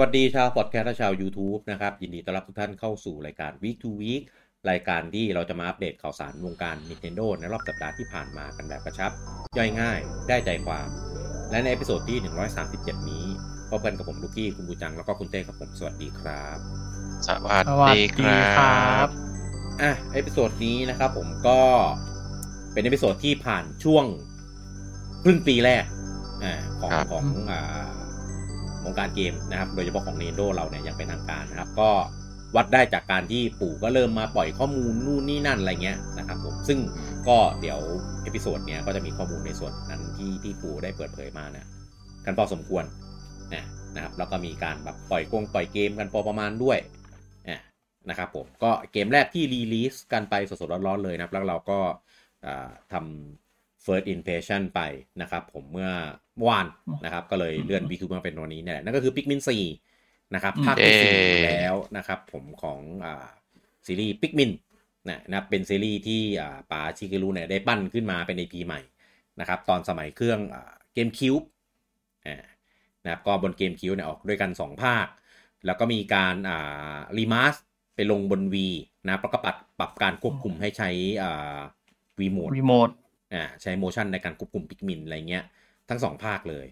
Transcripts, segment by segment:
วัสดีชาวพอดแคสต์และชาว YouTube นะครับ ยินดีต้อนรับทุกท่านเข้าสู่รายการ Week to Week รายการที่เราจะมาอัปเดตข่าวสารวงการ Nintendo ในรอบสัปดาห์ที่ผ่านมากันแบบกระชับ ย่อยง่าย ได้ใจความ และใน episode ที่ 137 นี้พบกันกับผมลูกี้คุณบูจัง แล้วก็คุณเต้ครับผม สวัสดีครับ สวัสดีครับ สวัสดีครับ อะ episode นี้นะครับผมก็เป็น episode ที่ผ่านช่วงครึ่งปีแรกอ่าของครับของอ่า วงการเกมนะครับ โดยเฉพาะของ Nintendo เราเนี่ยอย่างเป็นทางการนะครับ ก็วัดได้จากการที่ปู่ก็เริ่มมาปล่อยข้อมูลนู่นนี่นั่นอะไรเงี้ยนะครับผมซึ่งก็เดี๋ยว episode เนี้ยก็จะมีข้อมูลในส่วนนั้นที่ที่ปู่ได้เปิดเผยมาเนี่ยกันพอสมควรนะนะครับแล้วก็มีการแบบปล่อยกงปล่อยเกมกันพอประมาณด้วยนะครับผมก็เกมแรกที่ release กันไปสดๆร้อนๆเลยนะครับ แล้วเราก็ทำ first impression ไปนะครับผมเมื่อ เมื่อวานนะครับ ก็เลยเลื่อนวีคูมาเป็นวันนี้เนี่ยแหละนั่นก็คือ Pikmin 4นะครับภาคที่สี่เย้แล้วนะครับผมของอ่าซีรีส์ Pikmin นะนะครับเป็นซีรีส์ที่อ่าปาชิเกรุเนี่ยได้ปั้นขึ้นมาเป็น IP ใหม่นะครับตอนสมัยเครื่องเกมคิวอ่านะครับก็บนเกมคิวเนี่ยออกด้วยกัน 2 ภาค แล้วก็มีการอ่ารีมาสไปลงบน V นะครับแล้วก็ปรับปรับการควบคุมให้ใช้อ่า V mode รีโมทอ่าใช้โมชั่นในการควบคุมพิกมินอะไรเงี้ย ทั้งสองภาคเลย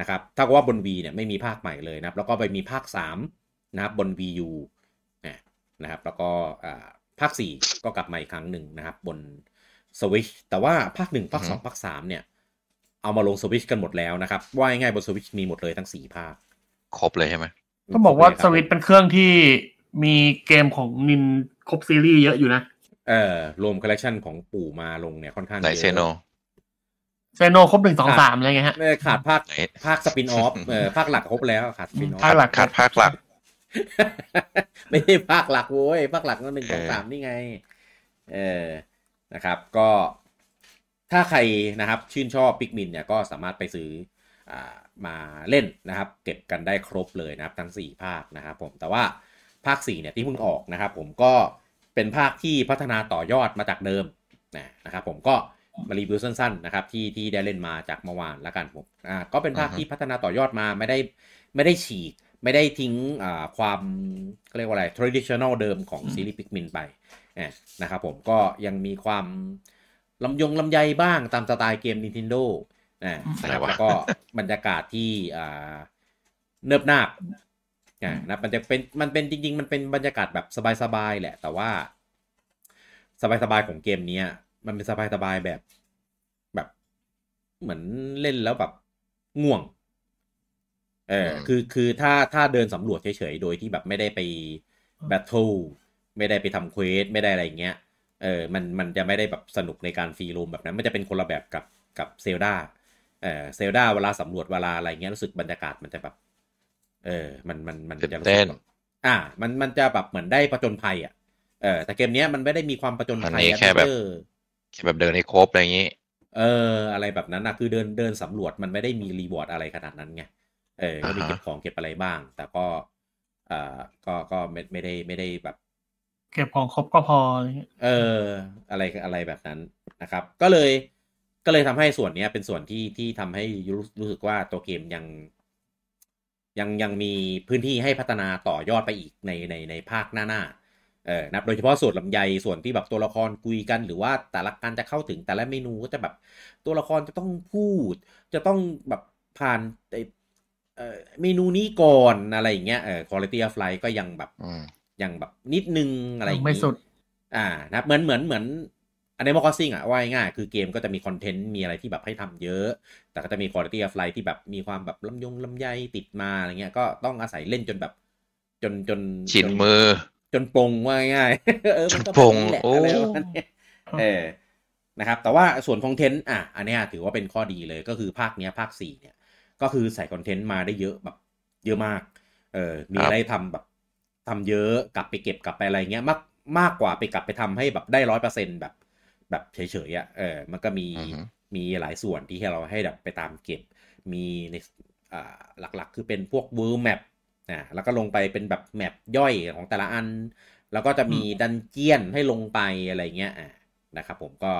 นะครับถ้ากับว่าบน V เนี่ยไม่มีภาคใหม่เลยนะครับ แล้วก็ไปมีภาค 3 นะครับบน VU อ่านะครับแล้วก็อ่าภาค 4 ก็กลับมาอีกครั้งหนึ่งนะครับบน Switch แต่ว่าภาค 1 ภาค 2 ภาค 3 เนี่ย เอามาลง Switch กันหมดแล้วนะครับ ว่าง่ายๆบน Switch มีหมดเลยทั้ง 4 ภาค ครบเลยใช่ไหมต้องบอกว่าครบเลยสครับวิตเป็นเครื่องที่มีเกมของนินครบซีรีส์เยอะอยู่นะ เอ่อรวมคอลเลกชันของปู่มาลงเนี่ยค่อนข้างไหนเยอะเซโน เซโนครบหนึ่งสองสามอะไรเงี้ยฮะไม่ขาดภาคไหนภาคสปินออฟเออภาคหลักครบแล้วขาดสปินออฟภาคหลักขาดภาคหลัก ไม่ใช่ภาคหลักโว้ยภาคหลักนั่นหนึ่งสองเออสามนี่ไง เออนะครับ ก็ ถ้าใครนะครับชื่นชอบปิกมินเนี่ยก็สามารถไปซื้ออ่ามาเล่นนะครับ เก็บกันได้ครบเลยนะครับ ทั้ง 4 ภาคนะครับผมแต่ว่าภาค4เนี่ยที่เพิ่งออกนะครับ ผมก็เป็นภาคที่พัฒนาต่อยอดมาจากเดิมนะนะครับผมก็ มารีวิวสั้นๆนะครับที่ที่ได้เล่นมาจากเมื่อวานแล้วกันผมอ่าก็เป็นภาคอือฮึที่พัฒนาต่อยอดมาไม่ได้ไม่ได้ฉีก ไม่ได้ทิ้งอ่าความเขาเรียกว่าอะไร traditional เดิมของซีรีส์พิกมินไปอะนะครับผมก็ยังมีความลำยงลำไยบ้างตามสไตล์เกม Nintendo อ่านะครับอะไรวะแล้วก็บรรยากาศที่อ่าเนิบนาบอ่านะมันจะเป็นมันเป็นจริง ๆ มันเป็นบรรยากาศแบบสบายๆแหละ แต่ว่า สบายๆของเกมเนี้ย มันเป็นสบายๆแบบ แบบ เหมือนเล่นแล้วแบบง่วง เอออืมคือคือถ้าถ้าเดินสำรวจเฉยๆ โดยที่แบบไม่ได้ไปแบทเทิลไม่ได้ไปทำ quest ไม่ได้อะไรอย่างเงี้ยเออมันมันจะไม่ได้แบบสนุกในการ free roam แบบนั้น มันจะเป็นคนละแบบกับกับ Zelda เออ Zelda เวลาสำรวจเวลาอะไรเงี้ยรู้สึกบรรยากาศมันจะแบบ เออ มันมันมันจะรู้เต้นแบบอ่า มันมันจะแบบเหมือนได้ประจนภัยอะเออแต่เกมเนี้ยมันไม่ได้มีความประจนอันภัยนี้แค่แบบ adventure แค่แบบเดินให้ครบอะไรอย่างนี้ เออ อะไรแบบนั้นนะคือเดินเดินสำรวจมันไม่ได้มี reward อะไรขนาดนั้นไงเออก็มีอ่าฮะเก็บของเก็บอะไรบ้าง แต่ก็เอ่อก็ก็ไม่ไม่ได้ไม่ได้แบบ เก็บของครบก็พออะไรเงี้ยเออ อะไรอะไรแบบนั้นนะครับ ก็เลย ก็เลยทำให้ส่วนเนี้ย เป็นส่วนที่ที่ทำให้รู้รู้สึกว่าตัวเกมยังยังยังมีพื้นที่ให้พัฒนาต่อยอดไปอีกในในในภาคหน้าๆ เออนะครับโดยเฉพาะส่วนลำไยส่วนที่แบบตัวละครคุยกันหรือว่าแต่ละการจะเข้าถึงแต่ละเมนูก็จะแบบตัวละครจะต้องพูด จะต้องแบบผ่านไอ้เอ่อเมนูนี้ก่อนอะไรอย่างเงี้ยเออ quality of life ก็ยังแบบอืมยังแบบนิดนึงอะไรอย่างไม่งี้สุด อ่านะครับเหมือนเหมือนเหมือนอันนี้มอคซิ่งอะว่าง่ายๆคือเกมก็จะมีคอนเทนต์มีอะไรที่แบบให้ทำเยอะ แต่ก็จะมีคุณภาพ of life ที่แบบมีความแบบลำยงลำไยติดมาอะไรเงี้ยก็ต้องอาศัยเล่นจนแบบ จนจนชินจมือ จนปรงว่าง่ายๆเออจนมัก็ปรงแบบแหละโอ้อะไรประมาณเนี้ยเออนะครับ แต่ว่าส่วนคอนเทนต์อะอันเนี้ยถือว่าเป็นข้อดีเลยก็คือภาคเนี้ยภาคสี่เนี่ย ก็คือใส่คอนเทนต์มาได้เยอะแบบ เยอะมาก เออมีอะไรทำแบบทำเยอะกลับไปเก็บกลับไปอะไรเงี้ยมากมากกว่าไปกลับไปทำให้แบบได้ร้อยเปอร์เซ็นแบบ แบบเฉยๆอะเออ มันก็มีอือฮึมีหลายส่วนที่ให้เราให้แบบไปตามเก็บ มีในอ่าหลักๆ คือเป็นพวก world map นะแล้วก็ลงไปเป็นแบบแมปย่อยของแต่ละอัน แล้วก็จะมี dungeon ให้ลงไปอะไรเงี้ยอ่านะครับผมก็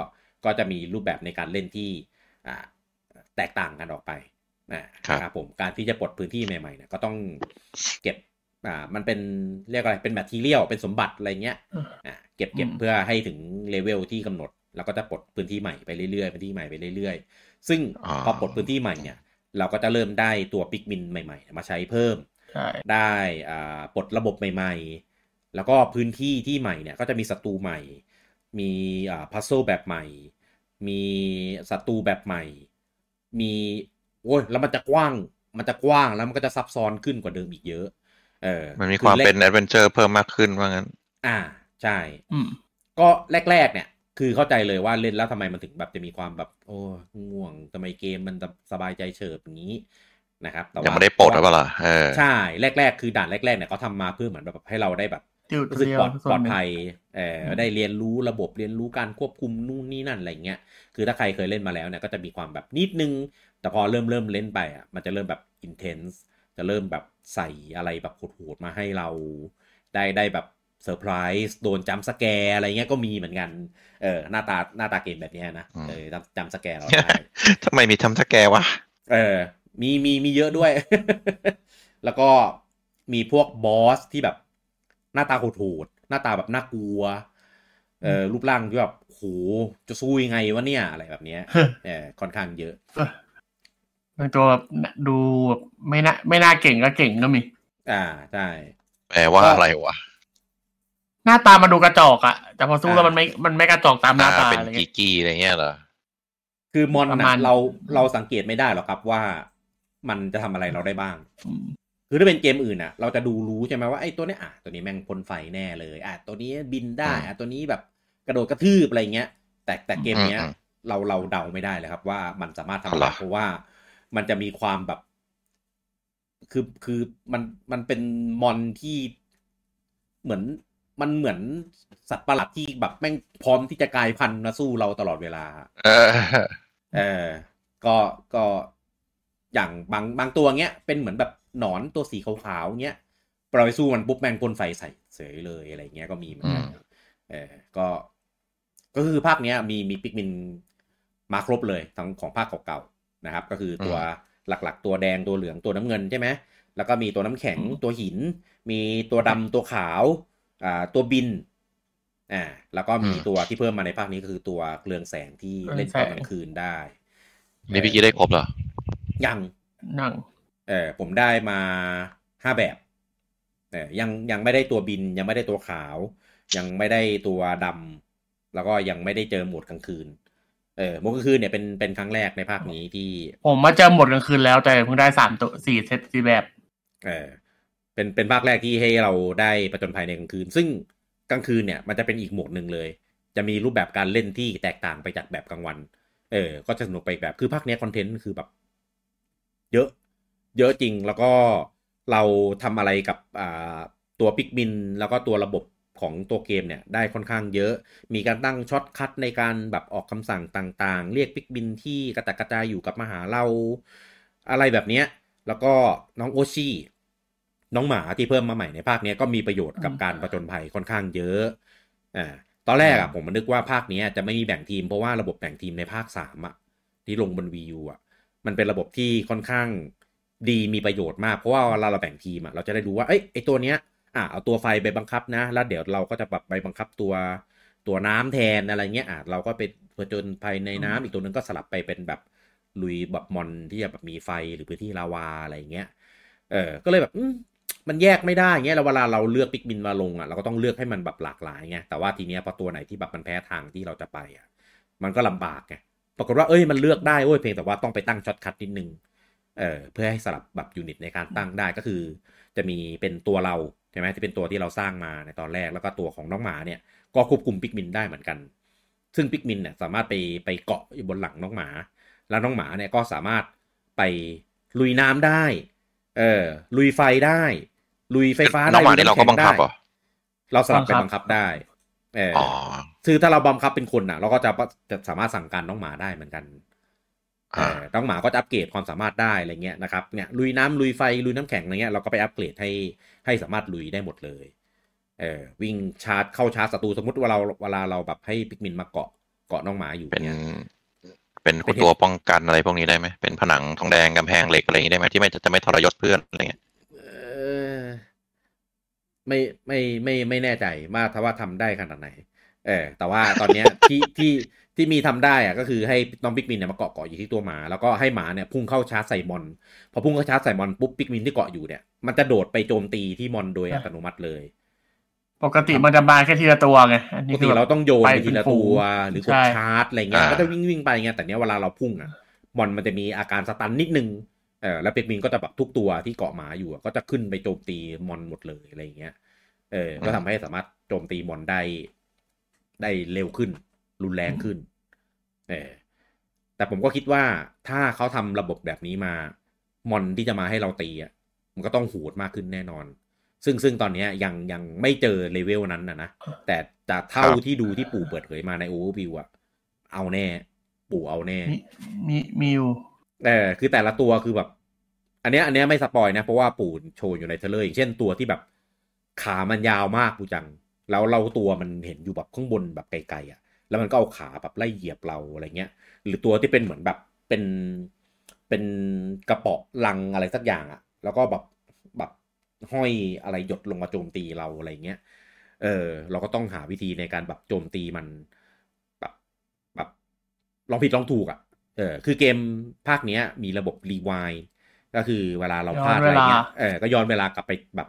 ก็จะมีรูปแบบในการเล่นที่อ่าแตกต่างกันออกไปนะครับนะครับผมการที่จะปลดพื้นที่ใหม่ๆเนี่ยก็ต้องเก็บอ่ามันเป็นเรียกอะไรเป็น material เป็นสมบัติอะไรเงี้ยอ่าเก็บเก็บอืมเพื่อให้ถึงเลเวลที่กำหนด แล้วก็จะปลดพื้นที่ใหม่ไปเรื่อยๆพื้นที่ใหม่ไปเรื่อยๆ ซึ่งอ๋อพอปลดพื้นที่ใหม่เนี่ย เราก็จะเริ่มได้ตัว Pikmin ใหม่ ๆ มาใช้เพิ่มใช่ ได้อ่าปลดระบบใหม่ ๆ แล้วก็พื้นที่ที่ใหม่เนี่ยก็จะมีศัตรูใหม่ มีอ่า puzzle แบบใหม่ มีศัตรูแบบใหม่ มีโอ้ยแล้วมันจะกว้าง มันจะกว้างแล้วมันก็จะซับซ้อนขึ้นกว่าเดิมอีกเยอะ เออ มันมีความอแรกเป็น adventure เพิ่มมากขึ้นว่างั้น อ่า ใช่อืมก็แรก ๆ เนี่ย คือเข้าใจเลยว่าเล่นแล้วทำไมมันถึงแบบจะมีความแบบ โอ้ง่วงทำไมเกมมันสบายใจเฉิบอย่างนี้ นะครับแต่ว่ายังไม่ได้ปลดหรือเปล่าล่ะเออใช่แรก ๆ คือด่านแรกๆเนี่ยเขาทำมาเพื่อเหมือนแบบให้เราได้แบบจุดรู้สึกเรียวปลอดโซนปลอดหนึ่งภัยเอออืมได้เรียนรู้ระบบเรียนรู้การควบคุมนู่นนี่นั่นอะไรเงี้ยคือถ้าใครเคยเล่นมาแล้วเนี่ยก็จะมีความแบบนิดนึง แต่พอเริ่มเริ่มเล่นไปอะมันจะเริ่มแบบ intense จะเริ่มแบบใส่อะไรแบบโหดๆมาให้เราได้ได้แบบเซอร์ไพรส์โดน jump scare อะไรเงี้ยก็มีเหมือนกัน เออหน้าตาหน้าตาเกมแบบเนี้ยนะอืมเออจัมป์สแกร์เราได้ทำไมมีทำสแกร์วะเออ มีมีมีเยอะด้วย แล้วก็มีพวกบอสที่แบบหน้าตาโหดๆหน้าตาแบบน่ากลัวเออรูปร่างที่แบบโหจะสู้ยังไงวะเนี่ยอะไรแบบเนี้ยเออค่อนข้างเยอะบางตัวแบบดูแบบไม่น่าไม่น่าเก่งก็เก่งก็มี อ่าใช่แปลว่าอะไรวะหน้าตามันดูกระจอกอะแต่พอสู้อ่าแล้วมันไม่มันไม่กระจอกตามหน้าตาอ่าเป็นอะไรกีเงี้ยกี้อะไรเงี้ยเหรอคือมอนประมานะณเราเราสังเกตไม่ได้หรอกครับว่า มันจะทำอะไรเราได้บ้างอืมคือถ้าเป็นเกมอื่นอะ เราจะดูรู้ใช่ไหมว่าไอ้ตัวเนี้ยอะตัวนี้แม่งพ่นไฟแน่เลยอะตัวนี้บินได้อะตัวนี้แบบกระโดดกระทืบอะไรเงี้ย แต่แต่เกมเนี้ยอืมเราเราเดาไม่ได้เลยครับ ว่ามันสามารถทำอ๋ออะเหรไรอเพราะว่ามันจะมีความแบบ คือคือมันมันเป็นมอนที่เหมือนมันเหมือนสัตว์ประหลาดที่แบบแม่งพร้อมที่จะกลายพันธุ์มาสู้เราตลอดเวลา เออเออก็ก็ อย่างบางบางตัวเงี้ยเป็นเหมือนแบบหนอนตัวสีขาวๆเงี้ยปล่อยสู้มันปุ๊บแมงพ่นไฟใส่เสยเลยอะไรเงี้ยก็มีเหมือนกันอืมเออก็ ก็คือภาคเนี้ยมีมีปิกมินมาครบเลยทั้งของภาคเก่าๆนะครับ ก็คือตัวหลักๆ ตัวแดงตัวเหลืองตัวน้ำเงินใช่ไหมแล้วก็มีตัวน้ำแข็งตัวหิน มีตัวดำตัวขาวอ่าตัวบินอ่าแล้วก็มีอืมตัวที่เพิ่มมาในภาคนี้ก็คือตัวเรืองแสงที่เล่นตอนกลางคืนได้นี่พี่กี้ได้ครบเหรอ ยังนั่งเออผมได้มาห้าแบบเออยังยังไม่ได้ตัวบิน ยังไม่ได้ตัวขาว ยังไม่ได้ตัวดำแล้วก็ยังไม่ได้เจอโหมดกลางคืน เออโหมดกลางคืนเนี่ยเป็นเป็นครั้งแรกในภาคนี้ที่ ผมมาเจอหมดกลางคืนแล้วแต่เพิ่งได้สามตัวสี่เซตสี่แบบ เออเป็นเป็นภาคแรกที่ให้เราได้ประจนภัยในกลางคืน ซึ่งกลางคืนเนี่ยมันจะเป็นอีกโหมดหนึ่งเลย จะมีรูปแบบการเล่นที่แตกต่างไปจากแบบกลางวัน เออ ก็จะสนุกไปอีกแบบคือภาคเนี้คอนเทนต์คือแบบ เยอะ เยอะจริงแล้วก็เราทำอะไรกับอ่าตัว Pikmin แล้วก็ตัวระบบของตัวเกมเนี่ยได้ค่อนข้างเยอะ มีการตั้ง shortcut ในการแบบออกคำสั่งต่างๆ เรียก Pikmin ที่กระจัดกระจายอยู่กับมาหาเรา อะไรแบบเนี้ย แล้วก็น้อง Oatchi น้องหมาที่เพิ่มมาใหม่ในภาคเนี้ยก็มีประโยชน์กับการประจนภัยค่อนข้างเยอะ อ่า ตอนแรกอะผมมันนึกว่าภาคเนี้ยจะไม่มีแบ่งทีมเพราะว่าระบบแบ่งทีมในภาคสามอะที่ลงบน Wii U อะ มันเป็นระบบที่ค่อนข้างดีมีประโยชน์มาก เพราะว่าเวลาเราแบ่งทีมอะเราจะได้รู้ว่าเอ้ยไอตัวเนี้ยอะเอาตัวไฟไปบังคับนะ แล้วเดี๋ยวเราก็จะแบบไปบังคับตัวตัวน้ำแทนอะไรเงี้ยอะเราก็ไปผจญภัยในน้ำอีกตัวหนึงก็สลับไปเป็นแบบลุยแบบมอนที่จะแบบมีไฟหรือพื้นที่ลาวาอะไรเงี้ยเออก็เลยแบบมันแยกไม่ได้เงี้ยแล้วเวลาเราเลือกปิกบินมาลงอะเราก็ต้องเลือกให้มันแบบหลากหลายไงแต่ว่าทีเนี้ยพอตัวไหนที่แบบมันแพ้ทางที่เราจะไปอะมันก็ลำบากไง ปรากฏว่าเอ้ยมันเลือกได้เว้ยเพียงแต่ว่าต้องไปตั้ง shortcut นิดนึงเออเพื่อให้สลับแบบ unit ในการตั้งได้ก็คือ จะมีเป็นตัวเราใช่ไหมที่เป็นตัวที่เราสร้างมาในตอนแรกแล้วก็ตัวของน้องหมาเนี่ยก็ควบคุม Pikmin ได้เหมือนกัน ซึ่ง Pikmin เนี่ยสามารถไปไปเกาะอยู่บนหลังน้องหมา แล้วน้องหมาเนี่ยก็สามารถไปลุยน้ำได้ เออลุยไฟได้ ลุยไฟฟ้าได้ ลุยน้ได้องหมานี่เราก็บังคับได้เหรอเราสลับไปบับังงคัคับบได้ เอออ๋อคือถ้าเราบังคับเป็นคนน่ะเราก็จะจะสามารถสั่งการน้องหมาได้เหมือนกันเออ่าอน้องหมาก็จะอัปเกรดความสามารถได้อะไรเงี้ยนะครับเนี่ยลุยน้ำลุยไฟลุยน้ำแข็งอะไรเงี้ยเราก็ไปอัปเกรดให้ให้สามารถลุยได้หมดเลยเออวิ่งชาร์จเข้าชาร์จศัตรูสมมติว่าเราเวลาเราแบบให้ปิกมินมาเกาะเกาะน้องหมาอยู่เป็นเนี่ยเป็นเป็นตัวป้องกันอะไรพวกนี้ได้ไหมเป็นผนังทองแดงกำแพงเหล็กอะไรอย่างนี้ได้ไหมที่ไม่จะไม่ทรยศเพื่อนอะไรเงี้ยเออ ไม่ไม่ไม่ไม่แน่ใจว่าถ้าว่าทำได้ขนาดไหน เออแต่ว่าตอนเนี้ยที่ที่ที่มีทำได้อะก็คือให้น้องปิกมินเนี่ยมาเกาะเกาะอยู่ที่ตัวหมา แล้วก็ให้หมาเนี่ยพุ่งเข้าชาร์จใส่มอน พอพุ่งเข้าชาร์จใส่มอนปุ๊บปิกมินที่เกาะอยู่เนี่ยมันจะโดดไปโจมตีที่มอนโดยอัตโนมัติเลย ปกติมันจะมาแค่ทีละตัวไงอันปนี้กคืติอแบบเราต้องโยนไปไปทีละเป็นฝูตังวหรือกดใช่ชาร์จอะไรเงี้ยก็จะวิ่งวิ่งไปไงแต่เนี้ยเวลาเราพุ่งอะมอนมันจะมีอาการ stun นิดนึง เออแล้ว Pikmin ก็จะแบบทุกตัวที่เกาะหมาอยู่อะก็จะขึ้นไปโจมตีมอนหมดเลยอะไรเงี้ย เออ ก็ทำให้สามารถโจมตีมอนได้ได้เร็วขึ้น รุนแรงขึ้น เออแต่ผมก็คิดว่าถ้าเขาทำระบบแบบนี้มา มอนที่จะมาให้เราตีอะมันก็ต้องโหดมากขึ้นแน่นอน ซึ่งซึ่งตอนเนี้ยยังยังไม่เจอเลเวลนั้นนะนะแต่จากเท่าที่ดูที่ปู่เปิดเผยมาในโอเวอร์วิวอะเอาแน่ ปู่เอาแน่ มีมีมีอยู่ เออคือแต่ละตัวคือแบบ อันเนี้ยอันเนี้ยไม่ spoil นะ เพราะว่าปู่โชว์อยู่ใน trailer อย่างเช่นตัวที่แบบ ขามันยาวมากปูจัง แล้วเราตัวมันเห็นอยู่แบบข้างบนแบบไกลๆอะ แล้วมันก็เอาขาแบบไล่เหยียบเราอะไรเงี้ย หรือตัวที่เป็นเหมือนแบบเป็นเป็นกระเป๋อลังอะไรสักอย่างอะ แล้วก็แบบแบบห้อยอะไรหยดลงมาโจมตีเราอะไรเงี้ย เออ เราก็ต้องหาวิธีในการแบบโจมตีมันแบบแบบลองผิดลองถูกอะ เออคือเกมภาคเนี้ย มีระบบรีวายก็คือเวลาเราพลาดอะไรเงี้ยเออก็ย้อนเวลากลับไปแบบ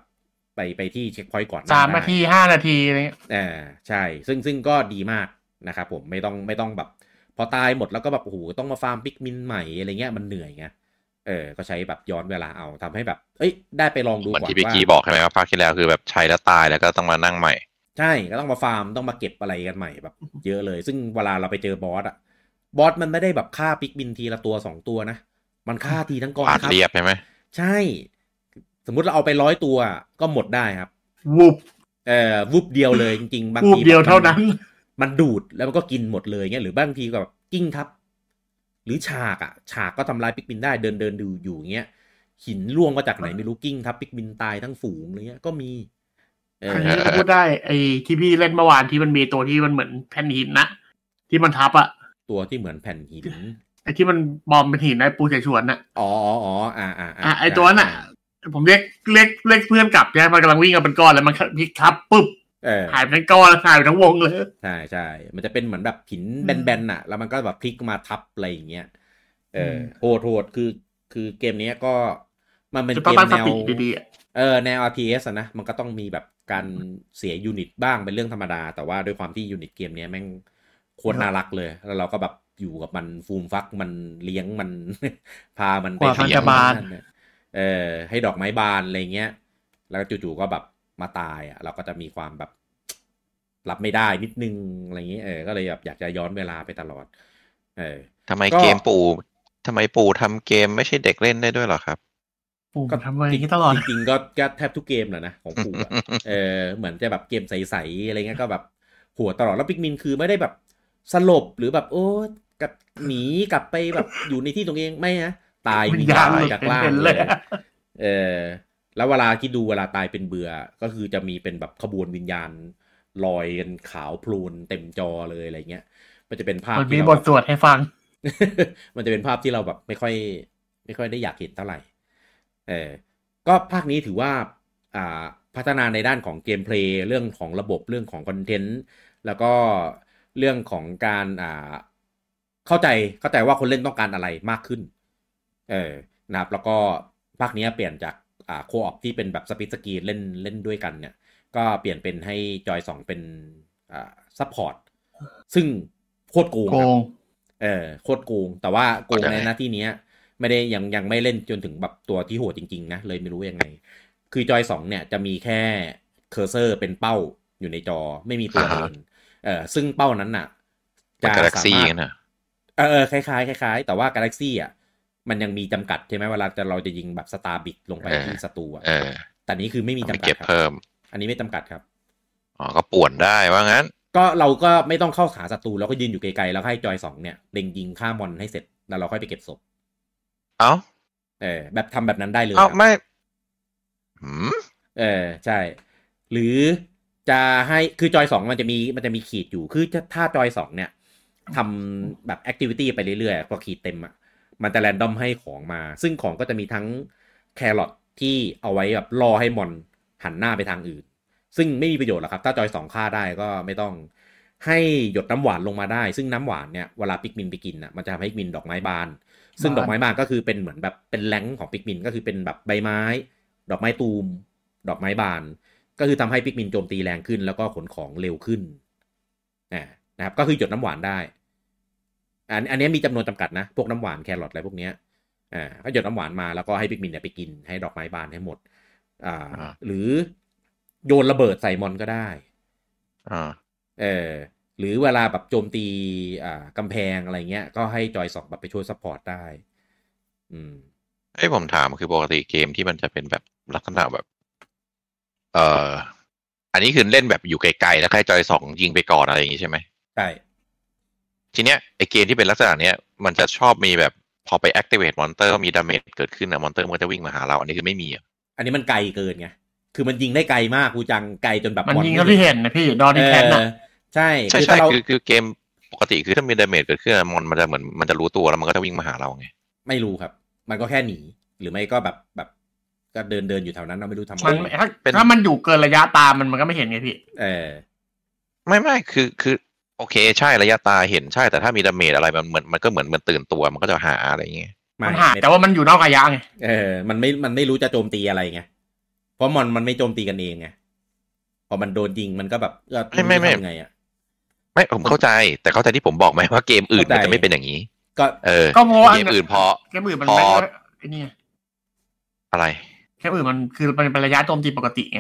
ไปไปที่เช็คพอยต์ก่อนหสามได้นาทีห้านาทีอะไรเงี้ยอ่าใช่ ซึ่งซึ่งก็ดีมากนะครับผมไม่ต้องไม่ต้องแบบ พอตายหมดแล้วก็แบบโอ้โหต้องมาฟาร์มปิกมินใหม่อะไรเงี้ยมันเหนื่อยไงเออ ก็ใช้แบบย้อนเวลาเอาทำให้แบบ เอ้ย ได้ไปลองดูเหมือนก่อนที่พี่ว่ากีบอกใช่ไหมว่าภาคที่แล้วคือแบบใช้แล้วตายแล้วก็ต้องมานั่งใหม่ ใช่ ก็ต้องมาฟาร์มต้องมาเก็บอะไรกันใหม่แบบ เยอะเลย ซึ่งเวลาเราไปเจอบอสอะ บอสมันไม่ได้แบบฆ่าปิกมินทีละตัวสองตัวนะ มันฆ่าทีทั้งกองปาดครับเรียบใช่ไหมใช่ สมมุติเราเอาไปร้อยตัวก็หมดได้ครับวูบเอ่อวุบเดียวเลยจริงๆบางวูบทีเดียวเท่านั้น มันดูดแล้วมันก็กินหมดเลยเงี้ยหรือบางทีก็แบบกิ้งทับ หรือฉากอะฉากก็ทำลายปิกมินได้เดินเดินดูอยู่เงี้ยหินล่วงมาจากไหนไม่รู้กิ้งทับปิกมินตายทั้งฝูงอะไรเงี้ยก็มีเอออันนี้ก็พูดได้ไอ้ที่พี่เล่นเมื่อวานที่มันมีตัวที่มันเหมือนแผ่นหินนะที่มันทับอะ ตัวที่เหมือนแผ่นหิน ไอ้ที่มันบอมเป็นหินไอ้ปูเสฉวนน่ะอ๋ออ๋ออ๋ออ่าอ่าอะไอ้ตัวนั้นน่ะ ผมเรียกเรียกเรียกเพื่อนกลับเนี่ยมันกำลังวิ่งกันเป็นก้อนแล้วมันพลิกทับปุ๊บเออหายไปทั้งก้อนหายไปทั้งวงเลยใช่ใช่มันจะเป็นเหมือนแบบหินแบนๆน่ะ แล้วมันก็แบบพลิกมาทับอะไรอย่างเงี้ยเออมโหดโหดคือคือเกมเนี้ยก็จะต้องตั้งสติดีๆอะ มันเป็นเกมแนวเออแนว RTS อะนะมันก็ต้องมีแบบการเสีย unit บ้างเป็นเรื่องธรรมดา แต่ว่าด้วยความที่ unit เกมเนี้ยแม่ง โคตรน่ารักเลย แล้วเราก็แบบอยู่กับมันฟูมฟักมันเลี้ยงมัน พามันไปกว่ามันเลี้ยงจะบานเนี่ยเออให้ดอกไม้บานอะไรเงี้ย แล้วจู่ๆก็แบบมาตายอะ เราก็จะมีความแบบรับไม่ได้นิดนึงอะไรเงี้ยเออก็เลยแบบอยากจะย้อนเวลาไปตลอด เออทำไมก็เกมปู่ทำไมปู่ทำเกมไม่ใช่เด็กเล่นได้ด้วยเหรอครับ ปู่ทำไมอย่างนี้ตลอด จริงๆก็ก็แทบทุกเกมแหละนะของปู่อะเออเหมือนจะแบบเกมใสๆอะไรเงี้ยก็แบบหัวตลอดแล้วปิกมินคือไม่ได้แบบ สลบหรือแบบ โอ้กับหนีกลับไปแบบอยู่ในที่ตรงเองไม่นะตายวิวิญญญาญาณณหลุดจากล่างเป็นๆเลเลยยเออ แล้วเวลาคิดดูเวลาตายเป็นเบื่อ ก็คือจะมีเป็นแบบขบวนวิญญาณลอยกันขาวพลูนเต็มจอเลยอะไรเงี้ย มันจะเป็นภาพมันมีที่เราบทสวดให้ฟัง มันจะเป็นภาพที่เราแบบไม่ค่อย ไม่ค่อยได้อยากเห็นเท่าไหร่ เออ ก็ภาคนี้ถือว่า อ่า พัฒนาในด้านของเกมเพลย์เรื่องของระบบเรื่องของคอนเทนต์แล้วก็ เรื่องของการอ่าเข้าใจเข้าใจว่าคนเล่นต้องการอะไรมากขึ้น เออนะครับแล้วก็ภาคนี้เปลี่ยนจากอ่า co-op ที่เป็นแบบ split screen เล่นเล่นด้วยกันเนี่ย ก็เปลี่ยนเป็นให้จอยสองเป็นอ่า support ซึ่งโคตรโกงครับโกงเออโคตรโกง แต่ว่าโกงเข้าใจในหน้าที่เนี้ยไม่ได้ยังยังไม่เล่นจนถึงแบบตัวที่โหดจริงๆนะเลยไม่รู้ยังไง คือจอยสองเนี่ยจะมีแค่ cursor เป็นเป้าอยู่ในจอไม่มีตัวเดิน เออซึ่งเป้านั้นน่ะเป็นกาแล็กซี่สามารถกันนะเออเออคล้ายๆคล้ายๆ แต่ว่ากาแล็กซี่อะมันยังมีจำกัดใช่ไหมเวลาจะเราจะยิงแบบสตาร์บิกลงไปที่ศัตรูอะเออแต่นี้คือไม่มีต้องจำไปกัดเก็บครับเพิ่ม อันนี้ไม่จำกัดครับอ๋อก็ป่วนได้ว่างั้น ก็เราก็ไม่ต้องเข้าหาศัตรูเราก็ยืนอยู่ไกลๆแล้วให้จอยสองเนี่ยเล็งยิงฆ่ามอนให้เสร็จแล้วเราค่อยไปเก็บศพเอ้าเออแบบทำแบบนั้นได้เลยเอ้าครับไม่หืมเออใช่ หรือ จะให้คือจอยสองมันจะมีมันจะมีขีดอยู่คือจะถ้าจอยสองเนี่ยทำแบบ activity ไปเรื่อยๆพอขีดเต็มอะมันจะ random ให้ของมา ซึ่งของก็จะมีทั้งแครอทที่เอาไว้แบบรอให้มอนหันหน้าไปทางอื่น ซึ่งไม่มีประโยชน์หรอกครับ ถ้าจอยสองฆ่าได้ก็ไม่ต้องให้หยดน้ำหวานลงมาได้ ซึ่งน้ำหวานเนี่ยเวลา Pikmin ไปกินอะมันจะทำให้ Pikmin ดอกไม้บาน ซึ่งบานดอกไม้บานก็คือเป็นเหมือนแบบเป็นแหลงของปิกมินก็คือเป็นแบบใบไม้ ดอกไม้ตูม ดอกไม้บาน ก็คือทำให้ปิกมินโจมตีแรงขึ้น แล้วก็ขนของเร็วขึ้นอ่านะครับ ก็คือหยดน้ำหวานได้อันอันนี้มีจำนวนจำกัดนะ พวกน้ำหวานแครอทอะไรพวกเนี้ยอ่าก็หยดน้ำหวานมาแล้วก็ให้ปิกมินเนี่ยไปกินให้ดอกไม้บานให้หมดอ่าอ่า หรือโยนระเบิดใส่มอนก็ได้ อ่า เออหรือเวลาแบบโจมตีอ่ากำแพงอะไรเงี้ย ก็ให้จอยสองแบบไปช่วย support ได้ อืมเอ้ยผมถามคือปกติเกมที่มันจะเป็นแบบลักษณะแบบ เอ่อ อันนี้คือเล่นแบบอยู่ไกลๆแล้วแค่จอยสองยิงไปก่อนอะไรอย่างงี้ใช่ไหมใช่ทีเนี้ยไอเกมที่เป็นลักษณะเนี้ยมันจะชอบมีแบบพอไป activate monster มี damage เกิดขึ้นอะ monster มันก็จะวิ่งมาหาเรา อันนี้คือไม่มีอะอันนี้มันไกลเกินไงคือมันยิงได้ไกลมากกูจังไกลจนแบบมันบอลยิงเท่าที่เห็นนะพี่ดอเอดีแทนอน่ะใช่ใช่คือใช่ถ้าเราคือคือเกมปกติคือถ้ามี damage เกิดขึ้นอะมอนมันจะเหมือนมันจะรู้ตัวแล้วมันก็จะวิ่งมาหาเราไงไม่รู้ครับ มันก็แค่หนีหรือไม่ก็แบบแบบ ก็เดินเดินอยู่แถวนั้นเราไม่รู้มันทำอะไรถ้าเป็นถ้ามันอยู่เกินระยะตามมันมันก็ไม่เห็นไงพี่ เออ ไม่ไม่คือคือ โอเค ใช่ระยะตาเห็นใช่แต่ถ้ามี damage อะไรมันเหมือนมันก็เหมือนมันตื่นตัวมันก็จะหาอะไรอย่างเงี้ยไม่มันหายไม่แต่ว่ามันอยู่นอกระยะไงเออมันไม่มันไม่รู้จะโจมตีอะไรไงเพราะมอนมันไม่โจมตีกันเองไงพอมันโดนยิงมันก็แบบเออไม่ไม่ไม่รู้จะทำไงอะไม่ผมเข้าใจแต่เข้าใจที่ผมบอกไหมว่าเกมอื่นเข้ามันใจจะไม่เป็นอย่างนี้ ก็เออก็เพราะว่าเกมอื่นพอแค่อื่นมันพอไม่ไอ้นี่ไงอะไร แค่อื่นมันคือมันเป็นระยะโจมตีปกติไง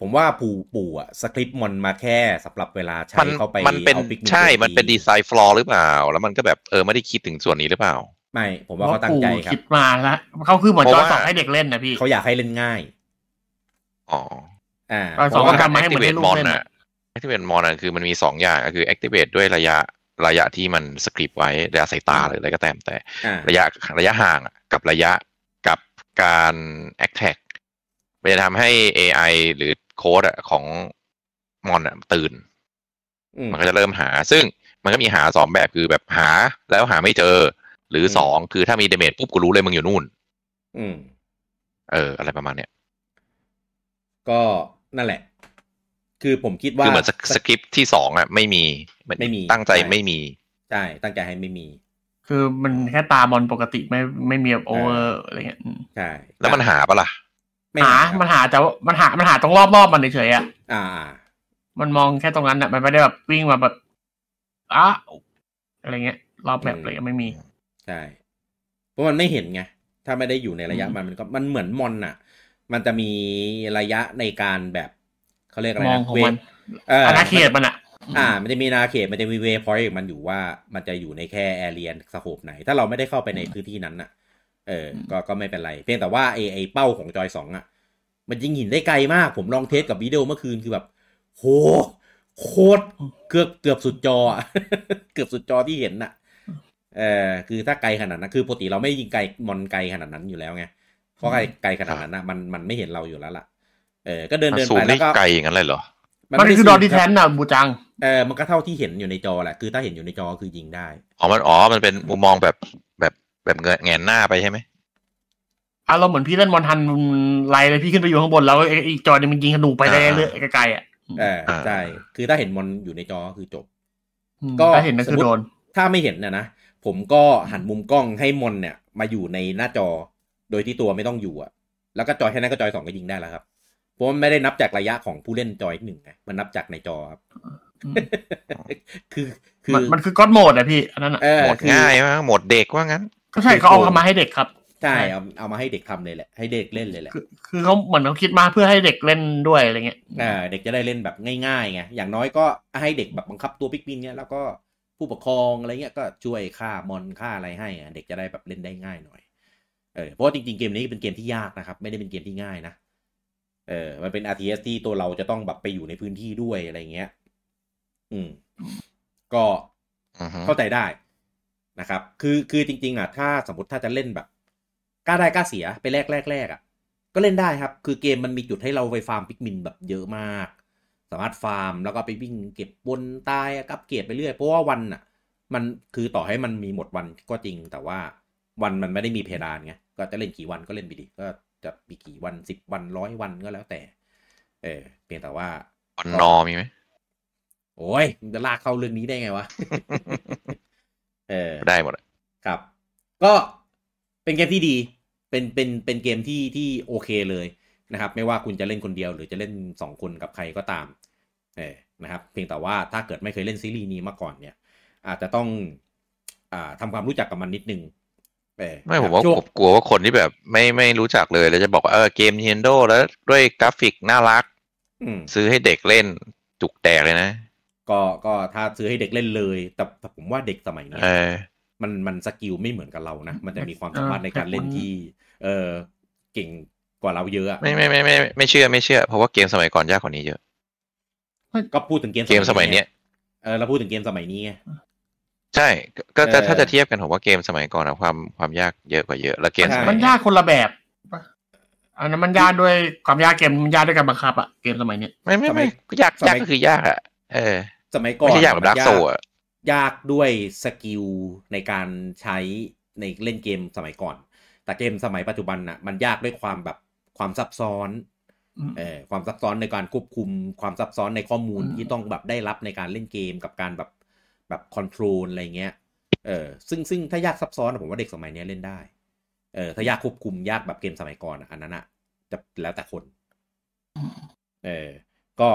ผมว่าปู่ปู่อะสคริปต์มอนมาแค่สำหรับเวลาใช้มันเข้าไปมันเป็นอา Pikmin ใช่ไปตีมันเป็นดีไซน์ฟลอหรือเปล่า แล้วมันก็แบบเออไม่ได้คิดถึงส่วนนี้หรือเปล่า ไม่ ผมว่าเขาตั้งใจครัคิบดมาแล้วเขาคือเหมือนเพจอราะว่าสองให้เด็กเล่นนะพี่เขาอยากให้เล่นง่าย อ๋อ อ่าจอยสองเพราะว่าทำมาให้เหมือนให้ activate ลูก mon เล่นอะอะ activate mon อะคือมันมีสองอย่างก็คือ activate ด้วยระยะระยะที่มันสคริปต์ไว้ระยะสายตาหรืออะไรก็ตามแต่อ่าระยะระยะห่างอะกับระยะ กับการ attack มันจะทำให้ AI หรือโค้ดอะของมอนอะตื่นอืมมันก็จะเริ่มหา ซึ่งมันก็มีหาสองแบบคือแบบหาแล้วหาไม่เจอ หรืออมสองคือถ้ามีเดเมจปุ๊บกูรู้เลยมึงอยู่นู่นอืมเออ อะไรประมาณเนี้ยก็นั่นแหละ คือผมคิดว่า คือเหมือนสสคริปต์ที่สองอะ ไม่มี ไม่มีตั้งใจใช่ไม่มี ใช่ ตั้งใจให้ไม่มี คือมันแค่ตามอนปกติไม่ไม่มีแบบโอเวอร์อะไรเงี้ยอืมใช่แล้วมันหาปะล่ะไม่หาครับมันหาแต่ว่ามันหามันหาตรงรอบรอบๆมันเฉยๆอะอ่า มันมองแค่ตรงนั้นอะมันไม่ได้แบบวิ่งมาแบบอ้าอะไรเงี้ย รอบแบบอะไรเงี้ยไม่มีใช่เพราะมันไม่เห็นไงถ้าไม่ได้อยู่ในระยะอืมมันมันก็มันเหมือนมอนอะ มันจะมีระยะในการแบบเขาเรียกอะไรมองนะของเวมันเอออาณาเขตมันอะ อ่า มันจะมีอาณาเขตมันจะมี waypoint ของมันอยู่ว่ามันจะอยู่ในแค่ area scope ไหน ถ้าเราไม่ได้เข้าไปในพื้นที่นั้นน่ะเออ ก็ก็ไม่เป็นไร เพียงแต่ว่าไอไอเป้าของจอยสองอะมันยิงหินได้ไกลมาก ผมลองเทสกับวิดีโอเมื่อคืนคือแบบ โห โคตรเกือบเกือบสุดจออะเกือบสุดจอที่เห็นน่ะเออคือถ้าไกลขนาดนั้นคือปกติเราไม่ยิงไกลมอนไกลขนาดนั้นอยู่แล้วไงเพราะไกลไกลขนาดนั้นนะมันมันไม่เห็นเราอยู่แล้วล่ะเออก็เดินเดินซูไปมแล้ได้วก็ไกลอย่างนั้นเลยเหรอมันไได้คือซูดอดีแทนน่ะบูจัง เออมันก็เท่าที่เห็นอยู่ในจอแหละ คือถ้าเห็นอยู่ในจอคือยิงได้ อ๋อ มันอ๋อ มันเป็นมุมมองแบบแบบแบบเงยแงนหน้าไปใช่ไหมอารมณ์เหมือนพี่เล่นมอนทันไล่เลยพี่ขึ้นไปอยู่ข้างบนแล้วไอ้อีกจอเนี่ยมันยิงธนูไปได้เรื่อยๆไกลๆอะเออใช่คือถ้าเห็นมอนอยู่ในจอคือจบอืมก็ถ้าเห็นนั่นสมคือมุติโดน ถ้าไม่เห็นนะนะผมก็หันมุมกล้องให้มอนเนี่ย มาอยู่ในหน้าจอ โดยที่ตัวไม่ต้องอยู่อะแล้วก็จอยแค่นั้นก็จอยสองก็ยิงได้แล้วครับเพราะมันไม่ได้นับจากระยะของผู้เล่นจอยหนึ่งไงมันนับจากในจอครับอืม คือคือมันมันคือก็อดโหมดอะพี่อันนั้นอะเออโหมดคือง่ายมากโหมดเด็กว่างั้น ก็ใช่เขาเอาเข้ามาให้เด็กครับใช่เอาเอามาให้เด็กทำเลยแหละให้เด็กเล่นเลยแหละคือคือเขาเหมือนเขาคิดมาเพื่อให้เด็กเล่นด้วยอะไรเงี้ยอ่าเด็กจะได้เล่นแบบง่ายๆไงอย่างน้อยก็ให้เด็กแบบบังคับตัวปิกมินเนี่ยแล้วก็ผู้ปกครองอะไรเงี้ยก็ช่วยฆ่ามอนฆ่าอะไรให้อะเด็กจะได้แบบเล่นได้ง่ายหน่อยเออเพราะว่าจริงๆเกมนี้เป็นเกมที่ยากนะครับ ไม่ได้เป็นเกมที่ง่ายนะเออมันเป็น RTS ที่ตัวเราจะต้องแบบไปอยู่ในพื้นที่ด้วยอะไรเงี้ย อืม ก็อือฮึเข้าใจได้นะครับ คือคือจริง ๆ อะ ถ้าสมมติถ้าจะเล่นแบบกล้าได้กล้าเสียไปแรกแรกแรกอะ ก็เล่นได้ครับ คือเกมมันมีจุดให้เราไปฟาร์มปิกมินแบบเยอะมาก สามารถฟาร์มแล้วก็ไปวิ่งเก็บบนตายกับเกียรไปเรื่อย เพราะว่าวันอะ มันคือต่อให้มันมีหมดวันก็จริง แต่ว่าวันมันไม่ได้มีเพดานไง ก็จะเล่นกี่วันก็เล่นไปดิ ก็จะมีกี่วันสิบวันร้อยวันก็แล้วแต่ เออเพียงแต่ว่าออนนอมีไหม โอ้ยมันจะลากเข้าเรื่องนี้ได้ไงวะ เออ ได้หมดอะครับ ก็เป็นเกมที่ดี เป็น เป็น เป็นเกมที่ ที่โอเคเลยนะครับ ไม่ว่าคุณจะเล่นคนเดียว หรือจะเล่นสองคนกับใครก็ตาม เออนะครับ เพียงแต่ว่าถ้าเกิดไม่เคยเล่นซีรีส์นี้มาก่อนเนี่ย อาจจะต้อง อ่าทำความรู้จักกับมันนิดนึงเออไม่ผมว่าช่วงผมกลัวว่าคนที่แบบ ไม่ไม่รู้จักเลยแล้วจะบอกว่าเออเกม Nintendo แล้วด้วยกราฟิกน่ารักอืมซื้อให้เด็กเล่นจุกแตกเลยนะ ก็ก็ถ้าซื้อให้เด็กเล่นเลย แต่แต่ผมว่าเด็กสมัยเนี้ยเออมันมัน skill ไม่เหมือนกับเรานะ มันจะมีความสามารถในการเล่นที่ เออเก่งกว่าเราเยอะอะไม่ไม่ไม่ไม่ไม่ไม่เชื่อไม่เชื่อ เพราะว่าเกมสมัยก่อนยากกว่านี้เยอะ ก็พูดถึงเกมเกมสมัยเนี้ยเออเราพูดถึงเกมสมัยนี้ไงใช่ ก็ก็ถ้าเออถ้าจะเทียบกันผมว่าเกมสมัยก่อนอะความความยากเยอะกว่าเยอะ แล้วเกมใช่สมัมัยนเนี้ยายกคนละแบบปะอันนั้นมันยากด้วยความยากเกมมันยากด้วยการบังคับอะเกมสมัยเนี้ยไม่ไม่สมัไม่ยยากสมัยยากก็คือยากอะเออ สมัยก่อนไม่ใช่ยากแบบมันดาร์กโซอะยากด้วย skill ในการใช้ในเล่นเกมสมัยก่อน แต่เกมสมัยปัจจุบันน่ะมันยากด้วยความแบบความซับซ้อนอืมเออความซับซ้อนในการควบคุมความซับซ้อนในข้อมูลอืมที่ต้องแบบได้รับในการเล่นเกมกับการแบบแบบ control อะไรเงี้ยเออซึ่งซึ่งถ้ายากซับซ้อนอะผมว่าเด็กสมัยเนี้ยเล่นได้เออถ้ายากควบคุมยากแบบเกมสมัยก่อนอะอันนั้นอะจะแล้วแต่คนเออก็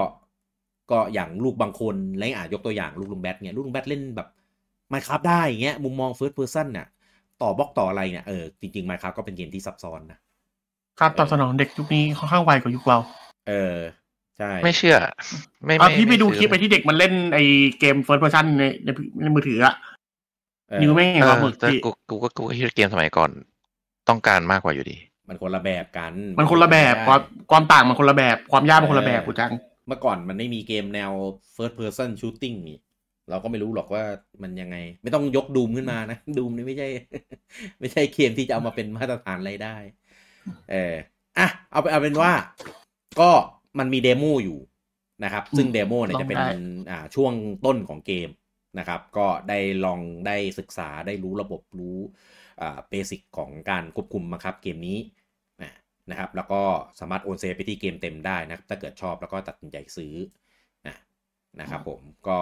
ก็อย่างลูกบางคนแล้วอะยกตัวอย่างลูกลุงแบทเนี่ยลูกลุงแบทเล่นแบบไมครับได้อย่างเงี้ยมุมมอง first person เนี่ยต่อบล็อกต่ออะไรเนี่ยเออจริงๆไมครับก็เป็นเกมที่ซับซ้อนนะการตอบสนองเด็กยุคนี้ค่อนข้างไวกว่ายุคเรา เออใช่ไม่เชื่อ ไม่อะไม่พี่ไปดูม่คลิปไปที่เด็กมันเล่นไอเกม first person ในในในมือถืออะเออนิ้วไม่งเอเห็นความอหมึกแต่พี่กูกูก็กูก็คิดว่าเกมสมัยก่อน ต้องการมากกว่าอยู่ดี มันคนละแบบกัน มันคนละแบบความความต่างมันคนละแบบ ความยากมันคนละแบบกูจัง เมื่อก่อนมันไม่มีเกมแนว first person shooting นี่เราก็ไม่รู้หรอกว่ามันยังไง ไม่ต้องยกดูมขึ้นมานะ ดูมนี่ไม่ใช่ ไม่ใช่เกมที่จะเอามาเป็นมาตรฐานอะไรได้ เอออะเอาไปเอาเป็นว่า ก็มันมี demo อยู่นะครับ ซึ่ง demo เนี่ยจะเป็นอ่าช่วงต้นของเกมนะครับ ก็ได้ลองได้ศึกษาได้รู้ระบบรู้อ่า basic ของการควบคุมบังคับเกมนี้อะ นะครับ แล้วก็สามารถโอน save ไปที่เกมเต็มได้นะครับ ถ้าเกิดชอบแล้วก็ตัดสินใจซื้อนะนะครับผมก็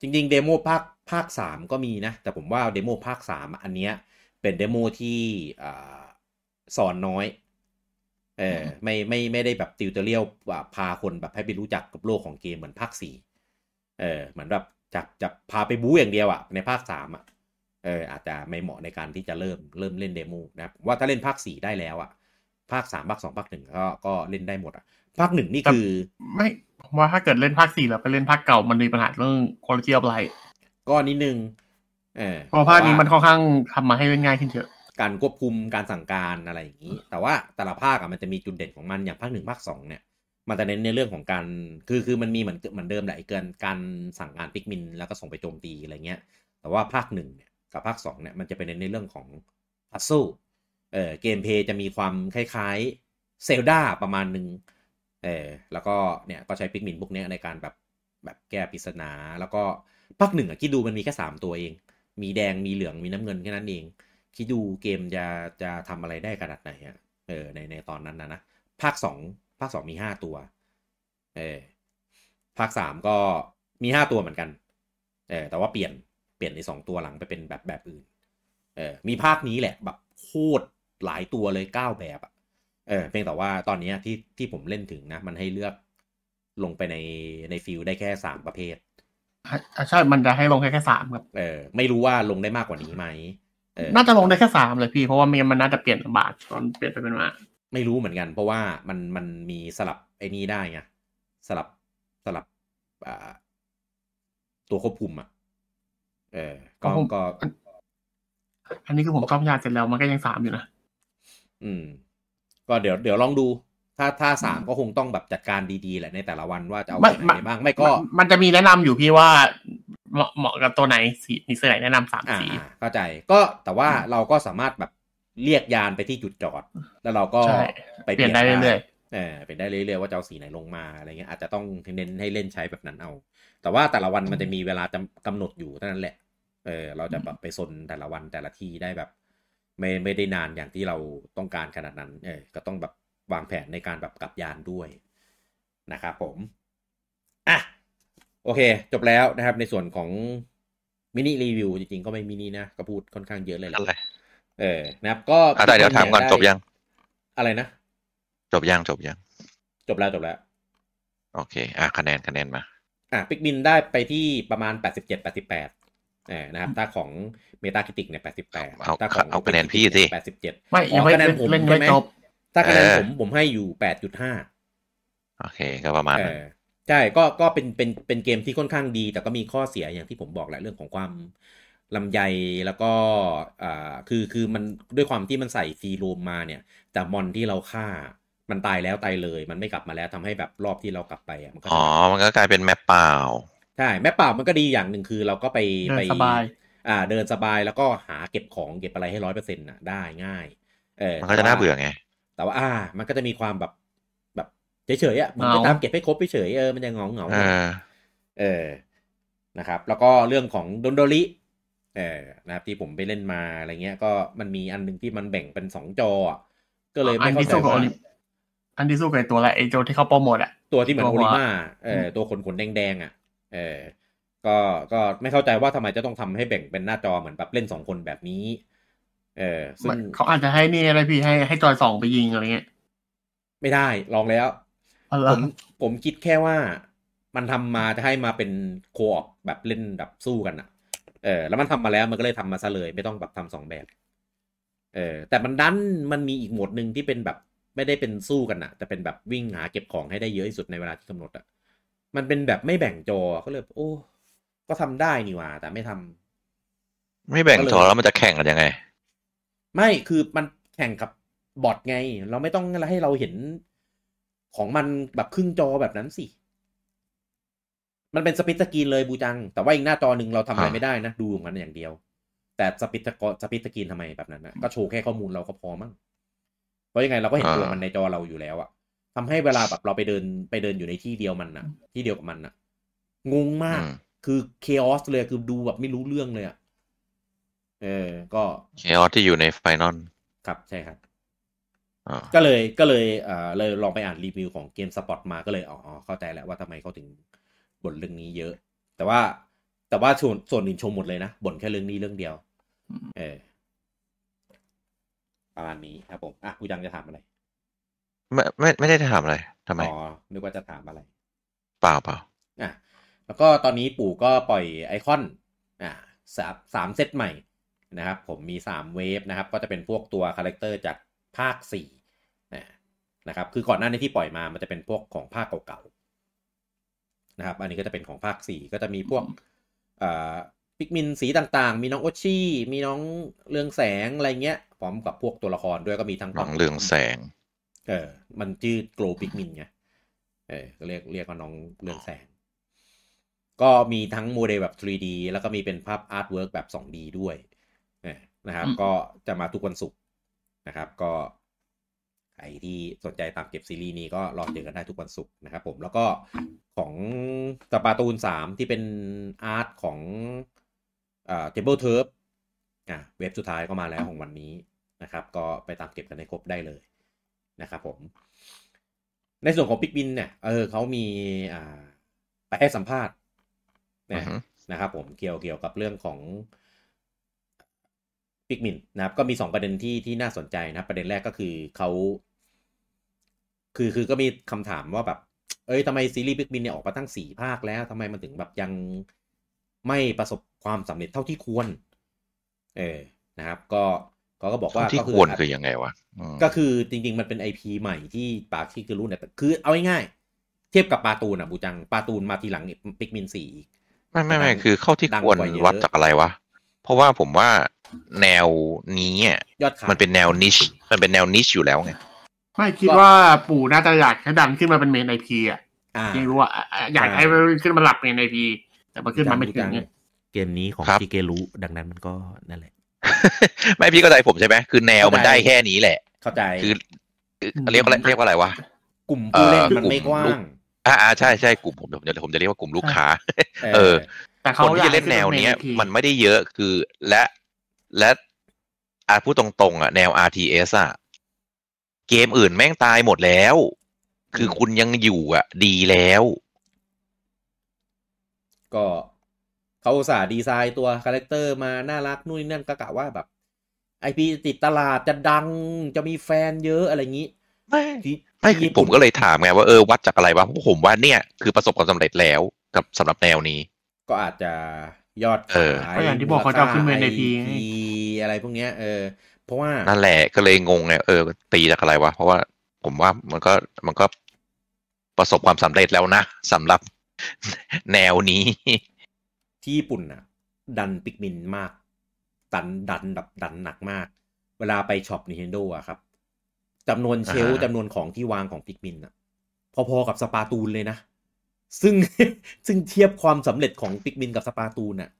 จริงๆ demo ภาคภาคสามก็มีนะ แต่ผมว่า demo ภาคสามอันเนี้ยเป็น demo ที่อ่าสอนน้อยเออไม่ไม่ไม่ได้แบบ tutorial พาคนแบบให้ไปรู้จักกับโลกของเกมเหมือนภาคสี่เออเหมือนแบบจะจะพาไปบู๊อย่างเดียวอะในภาคสามอะเอออาจจะไม่เหมาะในการที่จะเริ่มเริ่มเล่น demo นะครับผมว่าถ้าเล่นภาคสี่ได้แล้วอะ ภาคสามภาคสองภาคหนึ่งก็ก็เล่นได้หมดอะภาคหนึ่งนี่คือ ไม่ผมว่าถ้าเกิดเล่นภาคสี่แล้วไปเล่นภาคเก่ามันมีปัญหาเรื่อง quality of life ก็นิดนึงเออเพราะภาคนี้มันค่อนข้างทำมาให้เล่นง่ายขึ้นเยอะการควบคุมการสั่งการอะไรอย่างนี้ แต่ว่าแต่ละภาคอะมันจะมีจุดเด่นของมันอย่างภาคหนึ่งภาคสองเนี่ยมันจะเน้นในเรื่องของการคือคือมันมีเหมือนเหมือนเดิมแหละไอ้เกินการสั่งงานปิกมิน แล้วก็ส่งไปโจมตีอะไรเงี้ย แต่ว่าภาคหนึ่งเนี่ยกับภาคสองเนี่ยมันจะเป็นเน้นในเรื่องของพัซซู เออเกมเพย์จะมีความคล้ายๆเซลดาประมาณหนึ่งเออแล้วก็เนี่ยก็ใช้ปิกมินพวกนี้ในการแบบแบบแก้ปริศนา แล้วก็ภาคหนึ่งอะคิดดูมันมีแค่สามตัวเอง มีแดงมีเหลืองมีน้ำเงินแค่นั้นเอง คิดดูเกมจะจะทำอะไรได้ขนาดไหนอะเออในในตอนนั้นนะนะภาคสองภาคสองมีห้าตัวเออภาคสามก็มีห้าตัวเหมือนกันเออแต่ว่าเปลี่ยนเปลี่ยนในสองตัวหลังไปเป็นแบบแบบอื่นเออมีภาคนี้แหละแบบโคตร หลายตัวเลยเก้าแบบอะเออเพียงแต่ว่าตอนเนี้ยที่ที่ผมเล่นถึงนะ มันให้เลือกลงไปในในฟิลได้แค่สามประเภทอะใช่ มันจะให้ลงแค่แค่สามครับ เออ ไม่รู้ว่าลงได้มากกว่านี้ไหมเออน่าจะลงได้แค่สามเลยพี่ เพราะว่าไม่งั้นมันน่าจะเปลี่ยนลำบากตอนเปลี่ยนไปเป็นมาไม่รู้เหมือนกัน เพราะว่ามันมันมีสลับไอ้นี้ได้ไงสลับสลับอ่าตัวควบคุมอะ เออ ก็ก็ อันนี้คือผมซ่อมยาเสร็จแล้วมันก็ยังสามอยู่นะ อืม ก็เดี๋ยวเดี๋ยวลองดู ถ้าถ้าสามก็คงต้องแบบจัดการดีๆแหละในแต่ละวันว่าจะเอาไม่ตัวไหนบ้างไม่ก็ มันมันจะมีแนะนำอยู่พี่ว่าเหมาะเหมาะกับตัวไหนสีมีเสื้อไหนแนะนำสามอ่าสีเข้าใจก็แต่ว่าเราก็สามารถแบบเรียกยานไปที่จุดจอด แล้วเราก็ใช่ไปเปลี่ยนได้เรื่อยเออเป็นได้เรื่อยๆว่าจะเอาสีไหนลงมาอะไรเงี้ยอาจจะต้องเน้นให้เล่นใช้แบบนั้นเอา แต่ว่าแต่ละวันมันจะมีเวลาจำกำหนดอยู่เท่านั้นแหละเออเราจะแบบไปซนแต่ละวันแต่ละที่ได้แบบ ไม่ไม่ได้นานอย่างที่เราต้องการขนาดนั้นเออก็ต้องแบบวางแผนในการแบบกลับยานด้วยนะครับผมอะโอเค จบแล้วนะครับ ในส่วนของมินิรีวิวจริงๆ ก็ไม่มินินะ ก็พูดค่อนข้างเยอะเลยแหละอะไรเออนะครับก็อะได้เดี๋ยวถามก่อนจบยัง อะไรนะ จบยังจบยัง จบแล้วจบแล้ว โอเค อะคะแนนคะแนนมา อะปิกมินได้ไปที่ประมาณ87 88เออ นะครับถ้าของเมตาคิติกเนี่ย88เอาถ้าของเอาคะแนนพี่สิ87ไม่อ๋อยังไม่คะแนนผมเล่นใช่ไม่ไหมจบถ้าคะแนนเออผมผมให้อยู่8.5โอเคก็ประมาณเอนั้นอใช่ก็ก็เป็นเป็นเป็นเกมที่ค่อนข้างดี แต่ก็มีข้อเสียอย่างที่ผมบอกแหละเรื่องของความลำไยแล้วก็อ่าคือคือมันด้วยความที่มันใส่ซีโรมมาเนี่ยแต่มอนที่เราฆ่ามันตายแล้วตายเลย มันไม่กลับมาแล้วทำให้แบบรอบที่เรากลับไปอะมันก็อ๋อมันก็กลายเป็นแมปเปล่า ใช่แม่เปล่ามันก็ดีอย่างหนึ่งคือเราก็ไปเดินไปสบายอ่า เดินสบายแล้วก็หาเก็บของเก็บอะไรให้ร้อยเปอร์เซ็นต์่ะได้ง่าย เออมันก็จะน่าเบื่อไง แต่ว่า อ่า มันก็จะมีความแบบแบบเฉยๆอะมันไปเหงาตามเก็บให้ครบเฉยๆเออมันจะเหงาเหงาๆเออเออนะครับ แล้วก็เรื่องของดนโดริเออนะครับที่ผมไปเล่นมาอะไรเงี้ย ก็มันมีอันหนึงที่มันแบ่งเป็นสองจออะก็เลยอัไม่นเข้าที่ใจสู้กับโอว่าลิมอันที่สู้กับไอ้ตัวละไอ้โจที่เขาโปรโมทอะตัวที่เหมือนตัโอวหัวลิมาเออตัวขนขนๆแดงๆอะ เออก็ก็ไม่เข้าใจว่าทำไมจะต้องทำให้แบ่งเป็นหน้าจอเหมือนแบบเล่นสองคนแบบนี้ เออซึ่งเขาอาจจะให้นี่อะไรพี่ให้ให้จอยสองไปยิงอะไรเงี้ยไม่ได้ลองแล้วอะไรผมผมคิดแค่ว่ามันทำมาจะให้มาเป็นโคออแบบเล่นแบบสู้กันอะเออ แล้วมันทำมาแล้วมันก็เลยทำมาซะเลยไม่ต้องแบบทำสองแบบ เออ แต่มันดันมันมีอีกโหมดหนึ่งที่เป็นแบบไม่ได้เป็นสู้กันอะแต่เป็นแบบวิ่งหาเก็บของให้ได้เยอะที่สุดในเวลาที่กำหนดอะ มันเป็นแบบไม่แบ่งจอก็เลยโอ้ ก็ทำได้นี่หว่า แต่ไม่ทำไม่แบ่งก็เลยจอแล้วมันจะแข่งกันยังไง ไม่คือมันแข่งกับบอทไง เราไม่ต้องให้เราเห็นของมันแบบครึ่งจอแบบนั้นสิ มันเป็น split screen เลยบูจัง แต่ว่าอีกหน้าจอหนึ่งเราทำอะไรอ่าไม่ได้นะ ดูของมันอย่างเดียว แต่ split sc split screen ทำไมแบบนั้นนะก็โชว์แค่ข้อมูลเราก็พอมั้งเพราะยังไงเราก็เห็นตัวมันในจอเราอยู่แล้วอะ ทำให้เวลาแบบเราไปเดินไปเดินอยู่ในที่เดียวมันนะที่เดียวกับมันนะงงมากอืมคือ chaos เลยคือดูแบบไม่รู้เรื่องเลยอะเออ ก็ chaos ที่อยู่ใน final ครับใช่ครับอ่าก็เลยก็เลยเอ่อเลยลองไปอ่านรีวิวของ GameSpot มาก็เลยอ๋อเข้าใจแล้วว่าทำไมเขาถึงบ่นเรื่องนี้เยอะ แต่ว่าแต่ว่าส่วนส่วนอื่นชมหมดเลยนะบ่นแค่เรื่องนี้เรื่องเดียว เออประมาณนี้ครับผมอะกูยังจะถามอะไร ไม่ไม่ไม่ได้ถามอะไรทำไมอ๋อนึกว่าจะถามอะไร เปล่าเปล่าอะแล้วก็ตอนนี้ปู่ก็ปล่อยไอคอนอะสามสามเซตใหม่นะครับ ผมมีสาม wave นะครับ ก็จะเป็นพวกตัว character จากภาคสี่นะนะครับ คือก่อนหน้านี้ที่ปล่อยมามันจะเป็นพวกของภาคเก่าๆนะครับ อันนี้ก็จะเป็นของภาคสี่ก็จะมีพวกอ่า Pikmin สีต่างๆ มีน้อง Oatchi มีน้องเรืองแสงอะไรเงี้ย พร้อมกับพวกตัวละครด้วยก็มีทั้งหวังเรืองแสง เออ มันชื่อ Glow Pikmin ไง เออก็เรียกเรียกว่าน้องเรืองแสง ก็มีทั้งโมเดลแบบ 3D แล้วก็มีเป็นภาพ artwork แบบ 2D ด้วยเออนะครับอืมก็จะมาทุกวันศุกร์นะครับ ก็ใครที่สนใจตามเก็บซีรีส์นี้ก็รอเจอกันได้ทุกวันศุกร์นะครับผม แล้วก็ของ Splatoon สามที่เป็น art ของอ่า Tableturf อะ wave สุดท้ายก็มาแล้วของวันนี้นะครับ ก็ไปตามเก็บกันให้ครบได้เลย นะครับผม ในส่วนของ Pikmin เนี่ยเออเขามีอ่าไปให้สัมภาษณ์อืนะอฮึนะครับผมเกี่ยวเกี่ยวกับเรื่องของปิกมินนะครับ ก็มีสองประเด็นที่ที่น่าสนใจนะครับประเด็นแรกก็คือเขาคือคือก็มีคำถามว่าแบบ เอ้ยทำไมซีรีส์ปิกมินเนี่ยออกมาตั้งสี่ภาคแล้วทำไมมันถึงแบบยังไม่ประสบความสำเร็จเท่าที่ควร เออนะครับ ก็ เขาก็บอกว่าเท่าที่ก็ควรอาจคือยังไงวะอืมก็คือจริง ๆ มันเป็นไอพีใหม่ที่ปาคิกรู้เนี่ยคือเอาง่ายๆเทียบกับปาตูนอะบูจังปาตูนมาทีหลังปิกมินสี่อีกไม่ไม่ไม่ดังคือเข้าที่ดังควรกว่าเยอะวัดจากอะไรวะ เพราะว่าผมว่าแนวนี้อะยอดขายมันเป็นแนวนิชมันเป็นแนวนิชอยู่แล้วไงไม่คิดว่าปู่น่าจะอยากให้ดันขึ้นมาเป็นเมนไอพีอะอ่ายังรู้ว่าอะอะอยากให้มันขึ้นมาหลับเมนไอพีแต่มันขึ้นมาไม่ถึงเนี่ยเกมนี้ของครับชิเกรุดังนั้นมันก็นั่นแหละ ไม่พี่เข้าใจผมใช่ไหมคือแนวมันได้แค่นี้แหละ เข้าใจคือคือเรียกว่าอะไรเรียกว่าอะไรวะกลุ่มผู้เล่นเอ่อมันไม่กลุ่กมว้าลูงกอ่าอ่าใช่ใช่กลุ่มผมผมจะผมจะเรียกว่ากลุ่มลูกค้า เออแต่คเขานที่จะเล่นแนวเนี้ย มันไม่ได้เยอะคือและและอาพูดตรงๆอะแนว RTS อะเกมอื่นแม่งตายหมดแล้ว คือคุณยังอยู่อะ ดีแล้ว ก็ เขาอุตส่าห์ดีไซน์ตัวคาแรคเตอร์มาน่ารักนู่นนนั่นก็กะว่าแบบไอพีติดตลาดจะดังจะมีแฟนเยอะอะไรอย่างนี้ ไม่ที่ไม่ที่คือญี่ผปุ่มนก็เลยถามไงว่าเออวัดจากอะไรวะเพราะผมว่าเนี่ยคือประสบความสำเร็จแล้วกับสำหรับแนวนี้ ก็อาจจะยอดเออขายก็อย่างที่บอกเขาจะเอาขึ้นเมนในพี IP อะไรพวกเนี้ยเออ เพราะว่านั่นแหละก็เลยงงไงเออ ตีจากอะไรวะเพราะว่าผมว่ามันก็มันก็ประสบความสำเร็จแล้วนะสำหรับแนวนี้ ที่ญี่ปุ่นน่ะ ดัน Pikmin มาก ดันดันแบบดันหนักมาก เวลาไป shop Nintendo อะครับจำนวน shelf อ่าฮะจำนวนของที่วางของ Pikmin อะพอๆกับ Splatoon เลยนะ ซึ่งซึ่งเทียบความสำเร็จของ Pikmin กับ Splatoon อะ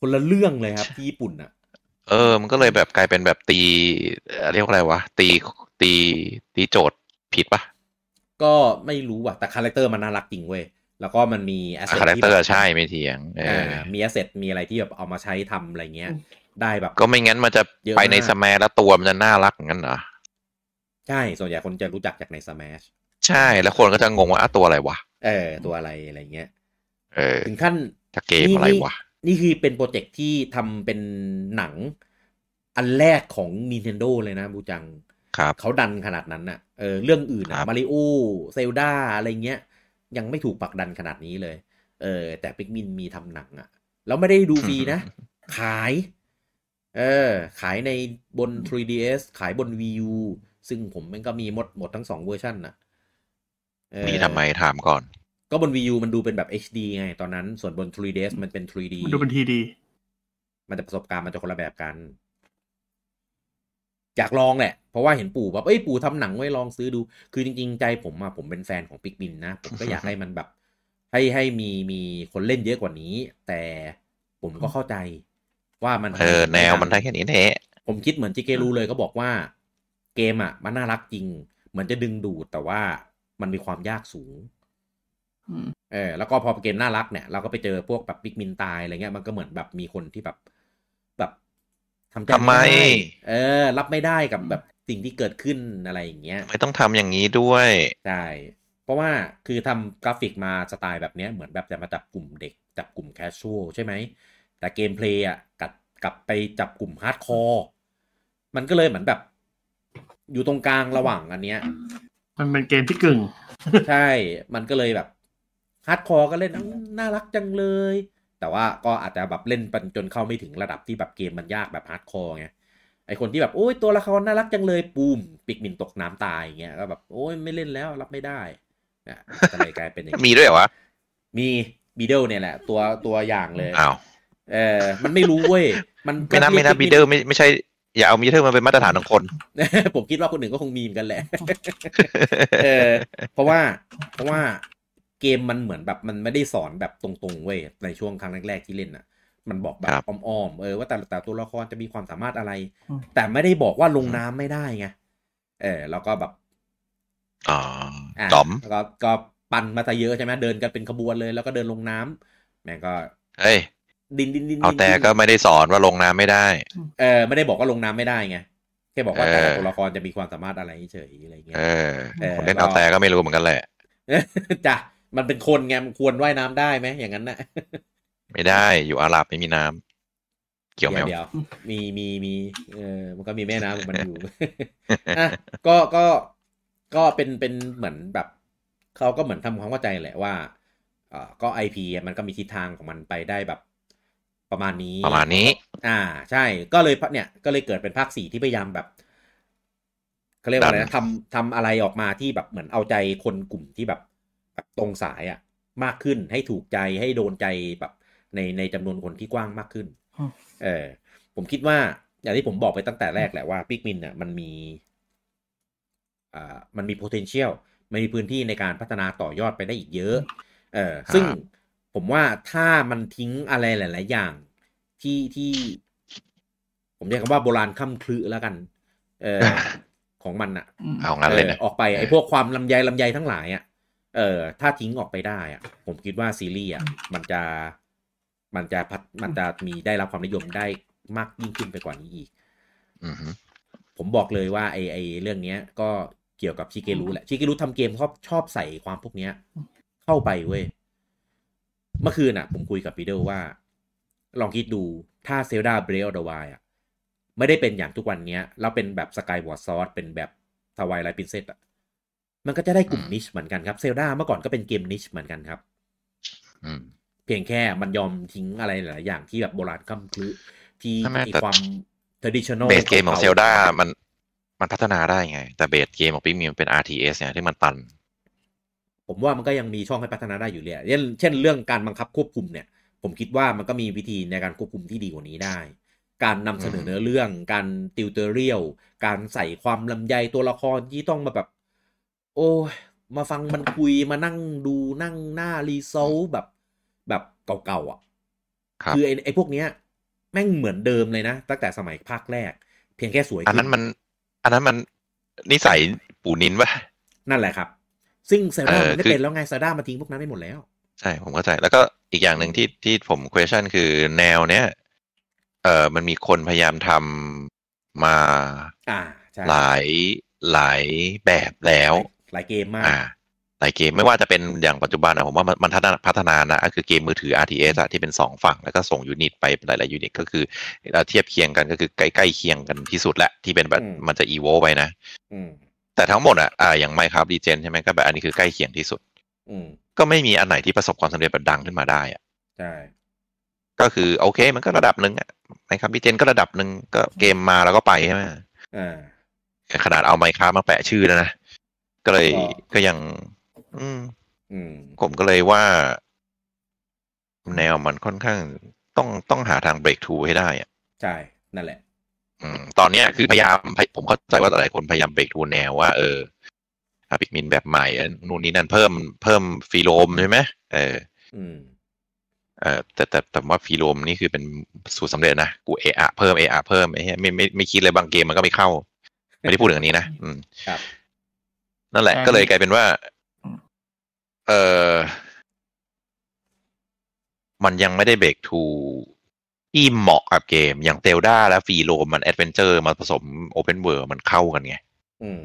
คนละเรื่องเลยครับที่ญี่ปุ่นอะเออ มันก็เลยแบบกลายเป็นแบบตีเอ่อเรียกว่าอะไรวะ ตีตีตีโจทย์ผิดปะก็ไม่รู้ว่ะแต่ character มันน่ารักจริงเว้ย แล้วก็มันมี asset character ใช่ไม่เถียงเออมี asset มีอะไรที่แบบเอามาใช้ทำอะไรเงี้ย ได้แบบ ก็ไม่งั้นมันจะเยอะไปในมาก Smash แล้วตัวมันจะน่ารักอย่างนั้นเหรอ ใช่ ส่วนใหญ่คนจะรู้จักจากในสม s ชใช่แล้วคนก็จะงงว่าอะตัวอะไรวะ เออ ตัวอะไรอะไรเงี้ย เออ ถึงขั้นจะเกมอะไรวะ นี่คือเป็น project ที่ทำเป็นหนังอันแรกของ Nintendo เลยนะบูจังครับเขาดันขนาดนั้นน่ะเออเรื่องอื่นครัอะมาริโอเซลดาอะไรเงี้ย ยังไม่ถูกผลักดันขนาดนี้เลย เออ แต่ปิกมินมีทำหนังอะแล้วไม่ได้ดูฟรีนะ ขาย เออ ขายในบน 3DS ขายบน Wii U ซึ่งผมมันก็มีหมดหมดทั้งสองเวอร์ชันนะเออมีทำไมถามก่อน ก็บน Wii U มันดูเป็นแบบ HD ไงตอนนั้น ส่วนบน 3DS มันเป็น 3D มันดูเป็นทีดีมันจะประสบการณ์มันจะคนละแบบกัน อยากลองแหละ เพราะว่าเห็นปู่แบบเอ้ยปู่ทำหนังไว้ลองซื้อดู คือจริง ๆ ใจผมอะผมเป็นแฟนของปิกมินนะ ผมก็อยากให้มันแบบ ให้ให้มีมีคนเล่นเยอะกว่านี้ แต่ผมก็เข้าใจ ว่ามันเออแนวมันได้แค่นี้แหละผมคิดเหมือนจิเกรูเลยก็บอกว่า เกมอะมันน่ารักจริง เหมือนจะดึงดูดแต่ว่ามันมีความยากสูงอืมเออแล้วก็พอเกมน่ารักเนี่ยเราก็ไปเจอพวกแบบปิกมินตายอะไรเงี้ยมันก็เหมือนแบบมีคนที่แบบแบบ ทำใจทำไมด้เออ รับไม่ได้กับแบบสิ่งที่เกิดขึ้นอะไรอย่างเงี้ยไม่ต้องทำอย่างนี้ด้วย ใช่เพราะว่าคือทำกราฟิกมาสไตล์แบบเนี้ยเหมือนแบบจะมาจับกลุ่มเด็ก จับกลุ่ม casual ใช่ไหม แต่ gameplay อะกลับกลับไปจับกลุ่ม hardcore มันก็เลยเหมือนแบบ อยู่ตรงกลางระหว่างอันเนี้ย มันเป็นเกมที่กึ่ง ใช่ มันก็เลยแบบ hardcore ก็เล่นอ้าวน่ารักจังเลย แต่ว่าก็อาจจะแบบเล่นปันจนเข้าไม่ถึงระดับที่แบบเกมมันยากแบบฮาร์ดคอร์ไงไอคนที่แบบโอ้ยตัวละครน่ารักจังเลยปูมปิกมินตกน้ำตายอย่างเงี้ยก็แบบโอ้ยไม่เล่นแล้วรับไม่ได้นะก็เลยกลายเป็นอย่างนี้มีด้วยเหรอวะมีบีเดลเนี่ยแหละ ตัวตัวอย่างเลยอ้าวเออมันไม่รู้เว้ยมันก็ไม่นับไม่นับรีบียกเดอร์ไม่ไม่ใช่อย่าเอาบีเดอร์มาเป็นมาตรฐานของคน ผมคิดว่าคนอื่นก็คงมีเหมือนกันแหละเออเพราะว่าเพราะว่า เกมมันเหมือนแบบมันไม่ได้สอนแบบตรงๆเว้ยในช่วงครั้งแรกๆที่เล่นอะ มันบอกแบครับบอ้อมๆเออว่าแต่แต่ตัวละครจะมีความสามารถอะไรอืมแต่ไม่ได้บอกว่าลงน้ำไม่ได้ไงเออแล้วก็แบบอ๋ออะจอมแล้วก็ก็ปั่นมาซะเยอะใช่ไหมเดินกันเป็นขบวนเลย แล้วก็เดินลงน้ำแม่งก็เฮ้ยดินดินดินเอาดินแต่ดินก็ไม่ได้สอนว่าลงน้ำไม่ได้ เออไม่ได้บอกว่าลงน้ำไม่ได้ไงแค่บอกว่าแต่ละเออตัวละครจะมีความสามารถอะไรเฉยๆอะไรเงี้ยเออเออคนเล่นเอาแต่ก็ไม่รู้เหมือนกันแหละจ้ะ มันเป็นคนไงมันควรว่ายน้ำได้ไหมอย่างนั้นนะไม่ได้อยู่อาหรับไม่มีน้ำเกี่ยวไหมเดี๋ยววะเดี๋ยวมีมีมีเออมันก็มีแม่น้ำของมันอยู่อะก็ก็ก็เป็นเป็นเหมือนแบบเขาก็เหมือนทำความเข้าใจแหละว่าเอ่อก็ไอพีมันก็มีทิศทางของมันไปได้แบบประมาณนี้ ประมาณนี้ อ่า ใช่ ก็เลยเนี่ย ก็เลยเกิดเป็นภาคสี่ที่พยายามแบบเขาเรียกว่าอะไรนะทำทำอะไรออกมาที่แบบเหมือนเอาใจคนกลุ่มที่แบบ แบบตรงสายอะมากขึ้นให้ถูกใจให้โดนใจแบบในในจำนวนคนที่กว้างมากขึ้นอืมเออผมคิดว่าอย่างที่ผมบอกไปตั้งแต่แรกแหละว่าปิกมินอะมันมีอ่ามันมี potential มันมีพื้นที่ในการพัฒนาต่อยอดไปได้อีกเยอะ เออครับซึ่งผมว่าถ้ามันทิ้งอะไรหลาย ๆ อย่างที่ที่ผมเรียกคำว่าโบราณค่ำคลือแล้วกัน เออของของมันอะอืมเอางั้นเลยนะออกไปไอ้พวกความลำไยลำไยทั้งหลายอะ เออถ้าทิ้งออกไปได้อะผมคิดว่าซีรีส์อะมันจะมันจะพัฒมันจะมีได้รับความนิยมได้มากยิ่งขึ้นไปกว่านี้อีกอือฮึผมบอกเลยว่าไอ้ไอ้เรื่องเนี้ย ก็เกี่ยวกับชิเกรุแหละชิเกรุทำเกมชอบชอบใส่ความพวกเนี้ย เข้าไปเว้ย เมื่อคืนอะ ผมคุยกับปีเดอร์ว่า ลองคิดดูถ้า Zelda Breath of the Wild อะ ไม่ได้เป็นอย่างทุกวันเนี้ย แล้วเป็นแบบ Skyward Sword เป็นแบบ Twilight Princess อะ มันก็จะได้กลุ่ม niche เหมือนกันครับ Zelda เมื่อก่อนก็เป็นเกม niche เหมือนกันครับอืมเพียงแค่มันยอมทิ้งอะไรหลายๆอย่างที่แบบโบราณคร่ำครึทิ้งใช่ไหมมีแต่ความ traditional base เกมของ Zelda เก่าๆมันมันพัฒนาได้ไง แต่ base เกมของ Pikmin มันเป็น RTS เนี่ยที่มันตัน ผมว่ามันก็ยังมีช่องให้พัฒนาได้อยู่เลยเช่นเช่นเรื่องการบังคับควบคุมเนี่ย ผมคิดว่ามันก็มีวิธีในการควบคุมที่ดีกว่านี้ได้ การนำเสนออืมเนื้อเรื่อง การ tutorial การใส่ความลำไยตัวละครที่ต้องมาแบบ โอ้ยมาฟังมันคุยมานั่งดูนั่งหน้า result แบบแบบเก่าๆอะครับคือไอ้ไอ้พวกเนี้ย แม่งเหมือนเดิมเลยนะ ตั้งแต่สมัยภาคแรก เพียงแค่สวยอันนั้นขึ้มัน อันนั้นมันนิสัยปู่นินวะนั่นแหละ ครับ ซึ่งเซด้าเออมันไม่คือเป็นแล้วไงเซด้ามาทิ้งพวกนั้นไม่หมดแล้ว ใช่ผมเข้าใจ แล้วก็อีกอย่างหนึ่งที่ที่ผม question คือแนวเนี้ยเอ่อมันมีคนพยายามทำมาอ่าใช่หลายหลายแบบแล้ว หลายเกมมากอ่าหลายเกมไม่ว่าจะเป็นอย่างปัจจุบันอะผมว่ามันมันพัฒนาพัฒนานะก็คือเกมมือถือ RTS อะที่เป็นสองฝั่ง แล้วก็ส่งยูนิตไปหลายๆยูนิตก็คือเอ่อเทียบเคียงกันก็คือใกล้ๆเคียงกันที่สุดแหละที่เป็นแบบอืมมันจะอีโวไปนะอืมแต่ทั้งหมดอะอ่าอย่างไมครับดีเจนใช่ไหมก็แบบอันนี้คือใกล้เคียงที่สุดอืมก็ไม่มีอันไหนที่ประสบความสำเร็จแบบดังขึ้นมาได้อะใช่ก็คือโอเคมันก็ระดับหนึ่งอะไมครับดีเจนก็ระดับหนึ่งก็เกมมาแล้วก็ไปใช่ไหมอ่าขนาดเอาไมครับมาแปะชื่อแล้วนะ ก็เลยก็ก็ยังอืมอืมผมก็เลยว่า แนวมันค่อนข้างต้องต้องหาทางเบรกทูให้ได้อะใช่ นั่นแหละ อืม ตอนเนี้ยคือพยายามผมเข้าใจว่าหลายคนพยายามเบรกทูแนวว่าเอออาพิกมินแบบใหม่อันนู่นนี่นั่นเพิ่มเพิ่มฟีโรมใช่ไหมเอออืมเออแต่แต่แต่ว่าฟีโรมนี่คือเป็นสูตรสำเร็จนะกูเอะอะเพิ่มเอะอะเพิ่มไอ้เหี้ยไม่ไม่ไม่คิดเลยบางเกมมันก็ไม่เข้า ไม่ได้พูดถึงอันนี้นะอืมครับ นั่นแหละใช่ก็เลยกลายเป็นว่าอืมเออมันยังไม่ได้ breakthrough ที่เหมาะกับเกม อย่าง Zelda เอา free roamัน adventure มาผสม open world มันเข้ากันไงอืม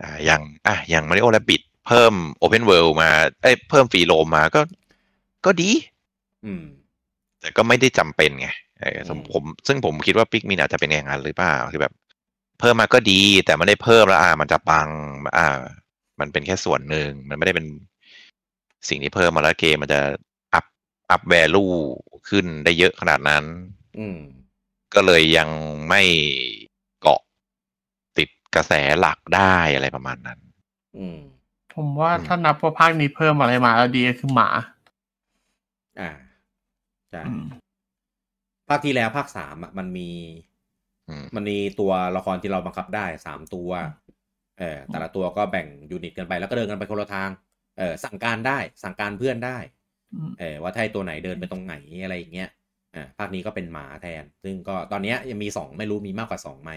อ่าอย่างอะอย่าง Mario Rabbids เพิ่ม open world มาเอ้ยเพิ่ม free roam มาก็ ก็ดี อืม แต่ก็ไม่ได้จำเป็นไงเออผมอืมผมซึ่งผมคิดว่าปิกมินอาจจะเป็นอย่างนั้นหรือเปล่าคือแบบ เพิ่มมาก็ดี แต่ไม่ได้เพิ่มแล้วอ่า มันจะปัง อ่า มันเป็นแค่ส่วนหนึ่งมันไม่ได้เป็นสิ่งที่เพิ่มมาแล้วเกมมันจะอัพอัพแวลูขึ้นได้เยอะขนาดนั้น อืม ก็เลยยังไม่เกาะติดกระแสหลักได้อะไรประมาณนั้น อืม ผมว่าอืมถ้านับว่าภาคนี้เพิ่มอะไรมาแล้วดีก็คือหมา อ่าใช่อืมภาคที่แล้วภาคสามอะมันมีอื มมันมีตัวละครที่เราบังคับได้สามตัวเออแต่ละตัวก็แบ่งยูนิตกันไปแล้วก็เดินกันไปคนละทางเออสั่งการได้สั่งการเพื่อนได้อืมเออว่าถ้าให้ตัวไหนเดินไปตรงไหนอะไรอย่างเงี้ยอ่าภาคนี้ก็เป็นหมาแทน ซึ่งก็ตอนเนี้ยยังมีสองไม่รู้มีมากกว่าสองไหม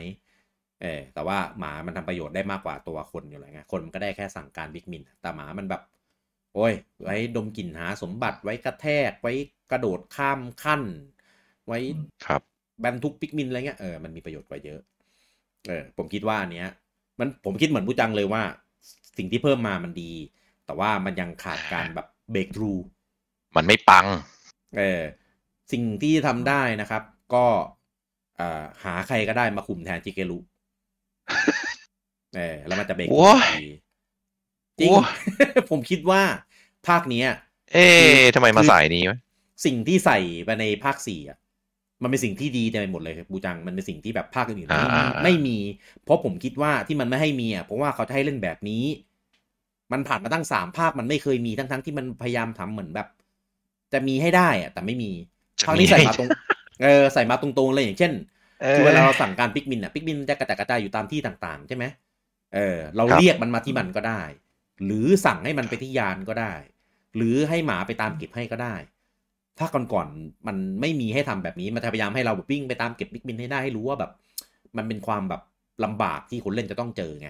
เออแต่ว่าหมามันทำประโยชน์ได้มากกว่าตัวคนอยู่แล้วไงคนมันก็ได้แค่สั่งการบิ๊กมินแต่หมามันแบบ โอ้ย ไว้ดมกลิ่นหาสมบัติไว้กระแทกไว้กระโดดข้ามขั้น ไว้ครับ แบนทุกปิกมินอะไรเงี้ยเออมันมีประโยชน์กว่าเยอะเออผมคิดว่าอันเนี้ย มันผมคิดเหมือนผู้จังเลยว่า สิ่งที่เพิ่มมามันดี แต่ว่ามันยังขาดการแบบเบรกทรูมันไม่ปังเออสิ่งที่ทำได้นะครับ ก็เอ่อหาใครก็ได้มาคุมแทนจิเกรุเออแล้วมันจะเบรกทรูโอ้ยดีจริงโอ้ยผมคิดว่าภาคเนี้ย เอ๊ะทำไมมาคือสายนี้วะสิ่งที่ใส่ไปในภาคสี่อะ มันเป็นสิ่งที่ดีเต็มไปหมดเลยบูจังมันเป็นสิ่งที่แบบภาคอื่นๆไม่มีอ่าไม่มี เพราะผมคิดว่าที่มันไม่ให้มีอะเพราะว่าเขาจะให้เล่นแบบนี้ มันผ่านมาตั้งสามภาคมันไม่เคยมีทั้งๆที่มันพยายามทำเหมือนแบบ จะมีให้ได้อะแต่ไม่มีภาคนี้ใส่มาตรงเออใส่มาตรงๆเลยอย่างเช่นเออคือเวลาเราสั่งการปิกมินอะปิกมินมันจะกระจายกระจายอยู่ตามที่ต่างๆใช่ไหมเออ เราครับเรียกมันมาที่มันก็ได้ หรือสั่งให้มันไปที่ยานก็ได้ หรือให้หมาไปตามเก็บให้ก็ได้ ถ้าก่อนๆมันไม่มีให้ทำแบบนี้ มันจะพยายามให้เราแบบวิ่งไปตามเก็บปิกมินให้ได้ให้รู้ว่าแบบ มันเป็นความแบบลำบากที่คนเล่นจะต้องเจอไง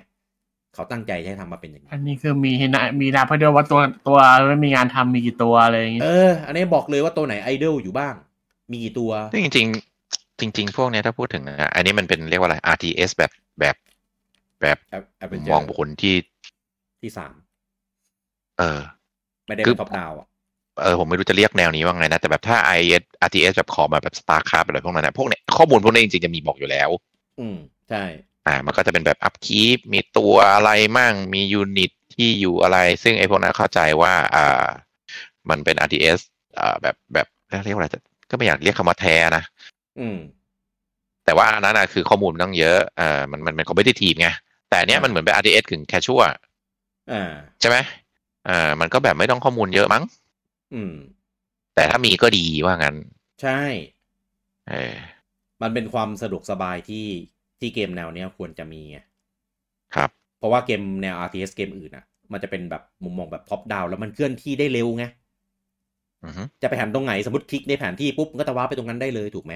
เขาตั้งใจจะให้ทำมาเป็นอย่างนี้อันนี้คือมีเห็นนะมีนาเพราะเดียวว่าตัวตัวไม่มีงานทำมีกี่ตัวอะไรอย่างเงี้ยเอออันนี้บอกเลยว่าตัวไหน idle อยู่บ้าง มีกี่ตัวซึ่งจริงๆจริง ๆ พวกเนี้ยถ้าพูดถึงอะอันนี้มันเป็นเรียกว่าอะไร RTS แบบแบบแบบแอปแอปเป็นมองบุคคลที่ที่สามเออไม่ได้คือเป็อน top-down อะ เออผมไม่รู้จะเรียกแนวนี้ว่าไงนะ แต่แบบถ้า i RTS แบบขอมาแบบ StarCraft อะไรพวกนั้นนะพวกเนี้ยข้อมูลพวกนี้จริงๆจะมีบอกอยู่แล้ว อืมใช่อ่า มันก็จะเป็นแบบ upkeep มีตัวอะไรมั่งมี unit ที่อยู่อะไร ซึ่งไอ้พวกนั้นเข้าใจว่าอ่า มันเป็น RTS อ่าแบบแบบเรียกว่าอะไรจะก็ไม่อยากเรียกคำว่าแท้นะอืม แต่ว่าอันนั้นนะคือข้อมูลมันต้องเยอะเอ่ามันมันเป็น competitive ไงแต่อันเนี้ยมันเหมือนเป็น RTS กึ่ง casual อ่าใช่ไหมอ่ามันก็แบบไม่ต้องข้อมูลเยอะมั้ง อืม แต่ถ้ามีก็ดีว่างั้น ใช่ เออ มันเป็นความสะดวกสบายที่ที่เกมแนวเนี้ยควรจะมีไงครับ เพราะว่าเกมแนว RTS เกมอื่นอะ มันจะเป็นแบบมุมมองแบบ top-down แล้วมันเคลื่อนที่ได้เร็วไงอือฮึจะไปหันตรงไหนสมมติคลิกในแผนที่ปุ๊บมันก็จะ warp ไปตรงนั้นได้เลยถูกไหม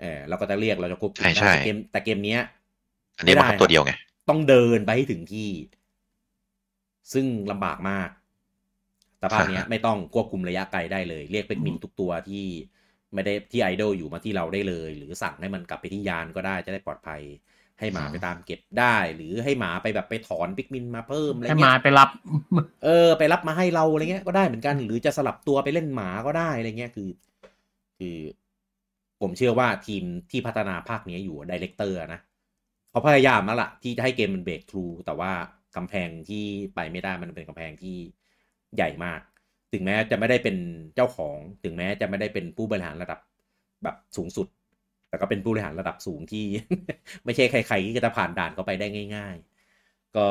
เออเราก็จะเรียกเราจะควบคุมใช่ได้ใช่แต่เกมแต่เกมเนี้ย อันนี้ไม่มันบังคับตัวเดียวไง ต้องเดินไปให้ถึงที่ ซึ่งลำบากมาก สภาพเนี้ยไม่ต้องควบคุมระยะไกลได้เลย เรียก Pikmin ทุกตัวที่ไม่ได้ที่ idle อยู่มาที่เราได้เลย หรือสั่งให้มันกลับไปที่ยานก็ได้จะได้ปลอดภัย ให้หมาอืมไปตามเก็บได้ หรือให้หมาไปแบบไปถอน Pikmin มาเพิ่มอะไรให้เงี้มายไปรับ เออ ไปรับมาให้เราอะไรเงี้ยก็ได้เหมือนกัน หรือจะสลับตัวไปเล่นหมาก็ได้อะไรเงี้ยคือ คือ ผมเชื่อว่าทีมที่พัฒนาภาคนี้อยู่ director นะเขาพยายามแล้วล่ะที่จะให้เกมมัน breakthrough แต่ว่ากำแพงที่ไปไม่ได้มันเป็นกำแพงที่ ใหญ่มาก ถึงแม้จะไม่ได้เป็นเจ้าของ ถึงแม้จะไม่ได้เป็นผู้บริหารระดับแบบสูงสุด แต่ก็เป็นผู้บริหารระดับสูงที่ ไม่ใช่ใครๆที่จะผ่านด่านเข้าไปได้ง่าย ๆ ก็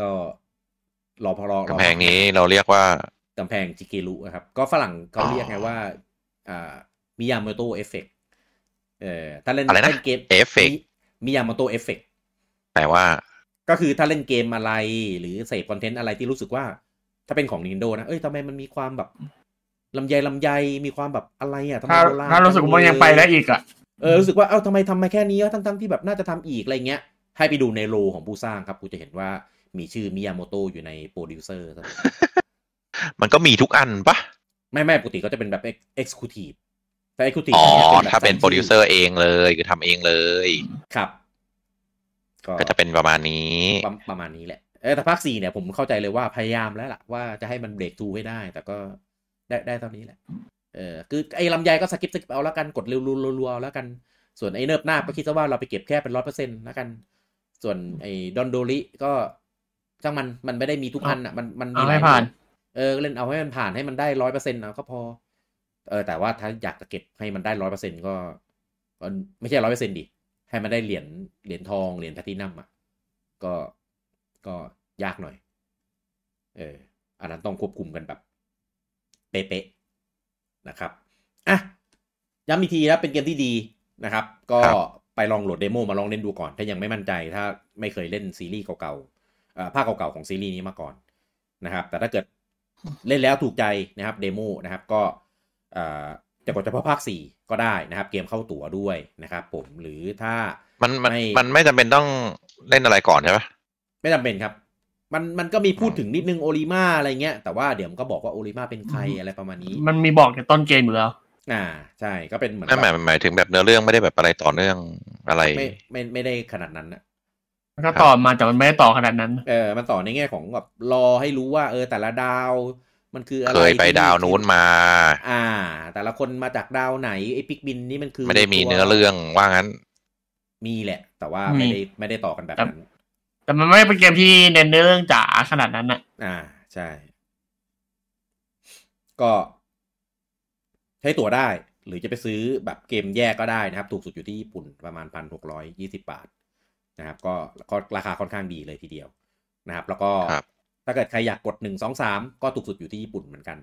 ก็รอพอรอกำแพงนี้เราเรียกว่ากำแพงชิเกรุครับ ก็ฝรั่งเขาเรียกไงว่าอ่ามิยาโมโตเอฟเฟกเอ่อถ้าเล่นอะไรนะเล่นเกม Effect มิยาโมโตเอฟเฟกแต่ว่า ก็คือถ้าเล่นเกมอะไรหรือเสพคอนเทนต์อะไรที่รู้สึกว่า ถ้าเป็นของ Nintendo นะ เอ้ยทำไมมันมีความแบบลำไยลำไยมีความแบบอะไรอะทำไมถ้าโบราณถ้ารู้สึกว่ามันยังไปได้อีกอะเออรู้สึกว่าเอ้าทำไมทำมาแค่นี้วะทั้งๆที่แบบน่าจะทำอีกอะไรเงี้ย ให้ไปดูในโลของผู้สร้างครับกูจะเห็นว่ามีชื่อมิยาโมโตอยู่ในโปรดิวเซอร์มันก็มีทุกอันปะไม่ไม่ปกติก็จะเป็นแบบ Executive แต่ Executive อ๋อเนี่ยแบบถ้าเป็นใส่โปรดิวเซอร์เองเลยคือทำเองเลย ครับ ก็จะเป็นประมาณนี้ ประประมาณนี้แหละเออ แต่ภาคสี่เนี่ยผมเข้าใจเลยว่าพยายามแล้วล่ะว่าจะให้มัน breakthrough ให้ได้ แต่ก็ได้ได้เท่านี้แหละ เออคือไอ้ลำไยก็ skip skip เอาแล้วกันกดเร็วรัวๆเอาแล้วกัน ส่วนไอ้เนิบหน้าก็คิดซะว่าเราไปเก็บแค่เป็นร้อยเปอร์เซ็นต์แล้วกัน ส่วนไอ้ Dandori ก็ช่างมันมันไม่ได้มีทุกอันอะมันมันมีเอาหลให้ยผ่าน เออเล่นเอาให้มันผ่านให้มันได้ร้อยเปอร์เซ็นต์เอาก็พอ เออแต่ว่าถ้าอยากจะเก็บให้มันได้ร้อยเปอร์เซ็นต์ก็ก็ไม่ใช่ร้อยเปอร์เซ็นต์ดิให้มันได้เหรียญเหรียญทองเหรียญแพลตินัมอะก็ ก็ยากหน่อย เออ อันนั้นต้องควบคุมกันแบบ เป๊ะๆนะครับ อะ ย้ำอีกทีนะเป็นเกมที่ดีนะครับ ก็ครับไปลองโหลด demo มาลองเล่นดูก่อน ถ้ายังไม่มั่นใจ ถ้าไม่เคยเล่นซีรีส์เก่าๆเอ่อภาคเก่าๆของซีรีส์นี้มาก่อนนะครับ แต่ถ้าเกิดเล่นแล้วถูกใจนะครับเดโมนะครับก็เอ่อจะกดเฉพาะภาค 4 ก็ได้นะครับ เกมเข้าตั๋วด้วยนะครับ ผมหรือถ้ามันมันไม่มันไม่จำเป็นต้องเล่นอะไรก่อนใช่ปะ ไม่จำเป็นครับ มันมันก็มีพูดถึงนิดนึงโอลิมาอะไรเงี้ย แต่ว่าเดี๋ยวมันก็บอกว่าโอลิมาเป็นใครอะไรประมาณนี้ มันมีบอกในต้นเกมอยู่แล้ว อ่า ใช่ก็เป็นเหมือนนั่นหมายแบบหมายถึงแบบเนื้อเรื่องไม่ได้แบบอะไรต่อเนื่องอะไร ไม่ไม่ไม่ได้ขนาดนั้นนะมันก็ต่อมาแต่มันไม่ได้ต่อขนาดนั้น เออ มันต่อในแง่ของแบบรอให้รู้ว่า เออแต่ละดาว มันคืออะไรเคยไปที่ดาวนู้นมา อ่า แต่ละคนมาจากดาวไหนไอ้ปิกบินนี่มันคือ ไม่ได้มีตัวเนื้อเรื่องว่างั้น มีแหละ แต่ว่ามีไม่ได้ไม่ได้ต่อกันแบบนั้น แต่มันไม่ได้เป็นเกมที่เน้นเนื้อเรื่องจ๋าขนาดนั้นอะอ่า ใช่ ก็ใช้ตั๋วได้ หรือจะไปซื้อแบบเกมแยกก็ได้นะครับ ถูกสุดอยู่ที่ญี่ปุ่นประมาณพันหกร้อยยี่สิบาทนะครับ ก็ก็ราคาค่อนข้างดีเลยทีเดียวนะครับ แล้วก็ครับถ้าเกิดใครอยากกดหนึ่งสองสามก็ถูกสุดอยู่ที่ญี่ปุ่นเหมือนกัน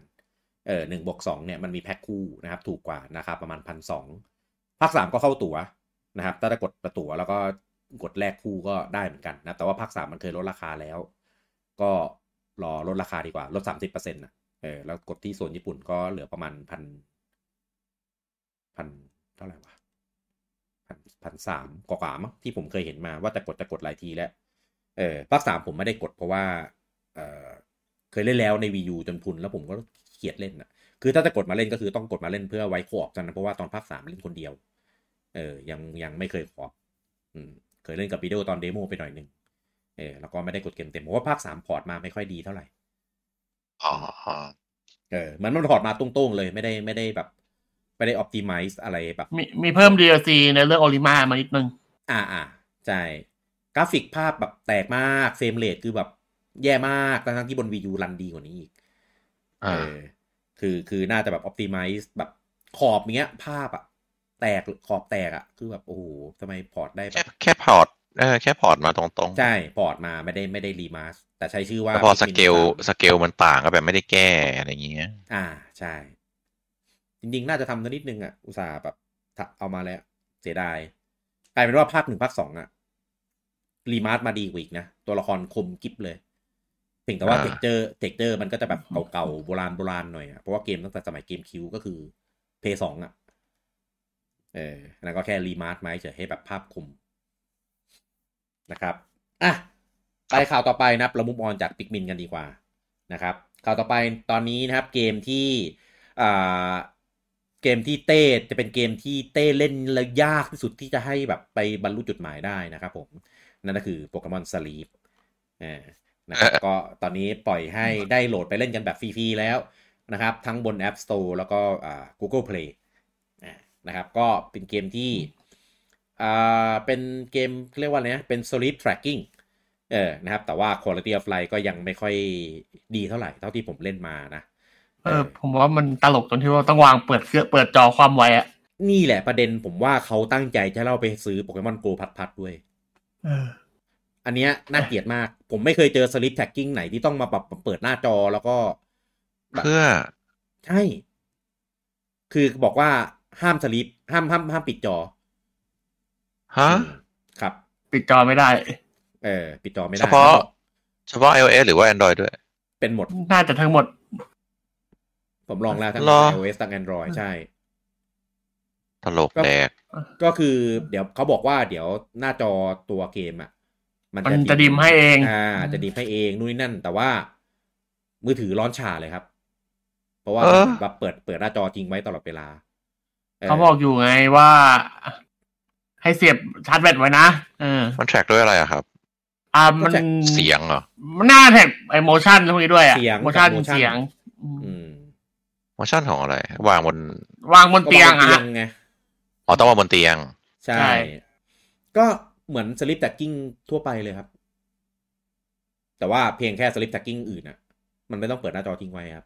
เออหนึ่งบวกสองเนี่ยมันมีแพ็คคู่นะครับ ถูกกว่านะครับประมาณพันสองภาคสามก็เข้าตั๋วนะครับ ถ้าจะกดประตั๋วแล้วก็ กดแลกคู่ก็ได้เหมือนกันนะ แต่ว่าภาคสามมันเคยลดราคาแล้ว ก็รอลดราคาดีกว่า ลดสามสิบเปอร์เซ็นต์นะเออแล้วกดที่โซนญี่ปุ่นก็เหลือประมาณพันพันเท่าไหร่วะพันพันสามกว่าๆมั้งที่ผมเคยเห็นมาว่าจะกดจะกดหลายทีแล้ว เออภาคสามผมไม่ได้กดเพราะว่า เออเคยเล่นแล้วใน Wii U จนพุนแล้วผมก็เขียดเล่นอะ คือถ้าจะกดมาเล่นก็คือต้องกดมาเล่นเพื่อไว้ co-op กันนะเพราะว่าตอนภาคสามเล่นคนเดียว เออยังยังไม่เคย co-op อืม เคยเล่นกับวิดีโอตอน demo ไปหน่อยหนึ่งเออแล้วก็ไม่ได้กดเกมเต็มเพราะว่าภาคสาม port มาไม่ค่อยดีเท่าไหร่อ๋อเออมันมัน port มาตรงๆเลยไม่ได้ไม่ได้แบบไม่ได้ออ t ติ i z e อะไรแบบ มีมีเพิ่ม DLC ในเรื่องโอลิมามานิดนึง อ่าอ่าใช่กราฟิกภาพแบบแตกมาก frame rate คือแบบแย่มากทั้งๆที่บน Wii U run ดีกว่านี้อีกอ่าเออคือคือน่าจะแบบออ t ติ i z e แบบขอบเงี้ย ภาพอะ แตกขอบแตกอะคือแบบโอ้โหทำไม port ได้แบบแค่ port เออแค่ port มาตรงๆ ใช่ port มาไม่ได้ไม่ได้ remaster แต่ใช้ชื่อว่าแล้วพอส Pikmin เกล3สเกลมันต่างก็แบบไม่ได้แก้อะไรอย่างเงี้ย อ่าใช่ จริงๆ น่าจะทำสักนิดนึงอะ อุตส่าห์แบบทะเอามาแล้ว เสียดายกลายเป็นว่าภาคหนึ่งภาคสองอะ remaster มาดีกว่าอีกนะ ตัวละครคมกริบเลยเพียงแต่ว่าอ่า texture texture มันก็จะแบบเก่าๆโบราณโบราณหน่อยอะเพราะว่าเกมตั้งแต่สมัย GameCube ก็คือเพลย์สองอะ เออแล้วก็แค่ remaster มาเฉยให้แบบภาพคมนะครับอะไปข่าวต่อไปนะครับเรามุมออนจากปิกมินกันดีกว่านะครับข่าวต่อไปตอนนี้นะครับเกมที่อ่าเกมที่เต้จะเป็นเกมที่เต้เล่นแล้วยากที่สุดที่จะให้แบบไปบรรลุจุดหมายได้นะครับผม นั่นก็คือโปเกมอนสลีปนะครับก็ตอนนี้ปล่อยให้ได้โหลดไปเล่นกันแบบฟรีๆแล้วนะครับ ทั้งบน App Store แล้วก็อ่า Google Play อ่า นะครับ ก็เป็นเกมที่อ่าเป็นเกมเรียกว่าอะไรนะ เป็น sleep tracking เออนะครับ แต่ว่า quality of life ก็ยังไม่ค่อยดีเท่าไหร่ เท่าที่ผมเล่นมานะเออผมว่ามันตลกตรงที่ว่าต้องวางเปิดเครื่องเปิดจอความไวอะนี่แหละประเด็นผมว่าเขาตั้งใจจะให้เราไปซื้อโปเกมอนโกพัดพัดด้วยเอออันเนี้ยน่าเกลียดมาก ผมไม่เคยเจอ sleep tracking ไหนที่ต้องมาปรับเปิดหน้าจอแล้วก็แบบเพื่อ ใช่ คือบอกว่า ห้ามสลีปห้ามห้ามห้ามปิดจอฮะอืมครับ ปิดจอไม่ได้ เออ ปิดจอไม่ได้ เฉพาะแล้วบอกเฉพาะ iOS หรือว่า Android ด้วย เป็นหมด น่าจะทั้งหมด ผมลองแล้วทั้งเหรอ iOS ทั้ง Android ใช่ ตลกแดก ก็คือเดี๋ยวเขาบอกว่าเดี๋ยวหน้าจอตัวเกมอะ มันจะดิมให้เอง อ่า จะดิมให้เองนู่นนี่นั่น แต่ว่า มือถือร้อนฉ่าเลยครับ เพราะว่าเออ แบบเปิดเปิดหน้าจอทิ้งไว้ตลอดเวลา เขาบอกอยู่ไงว่า ให้เสียบชาร์จแบตไว้นะเออมัน track ด้วยอะไรอะครับ อ่ามันเสียงเหรอมันน่า track ไอ้ motion พวกนี้ด้วยอะเสียง motion กับ motion เสียงอืม motion ของอะไร วางบน วางบนเตียงก็อะวาฮะไงอ๋อต้องวางบนเตียงใช่ใช่ ก็เหมือน sleep trackingทั่วไปเลยครับ แต่ว่าเพียงแค่ sleep tracking อื่นอะมันไม่ต้องเปิดหน้าจอทิ้งไว้ครับ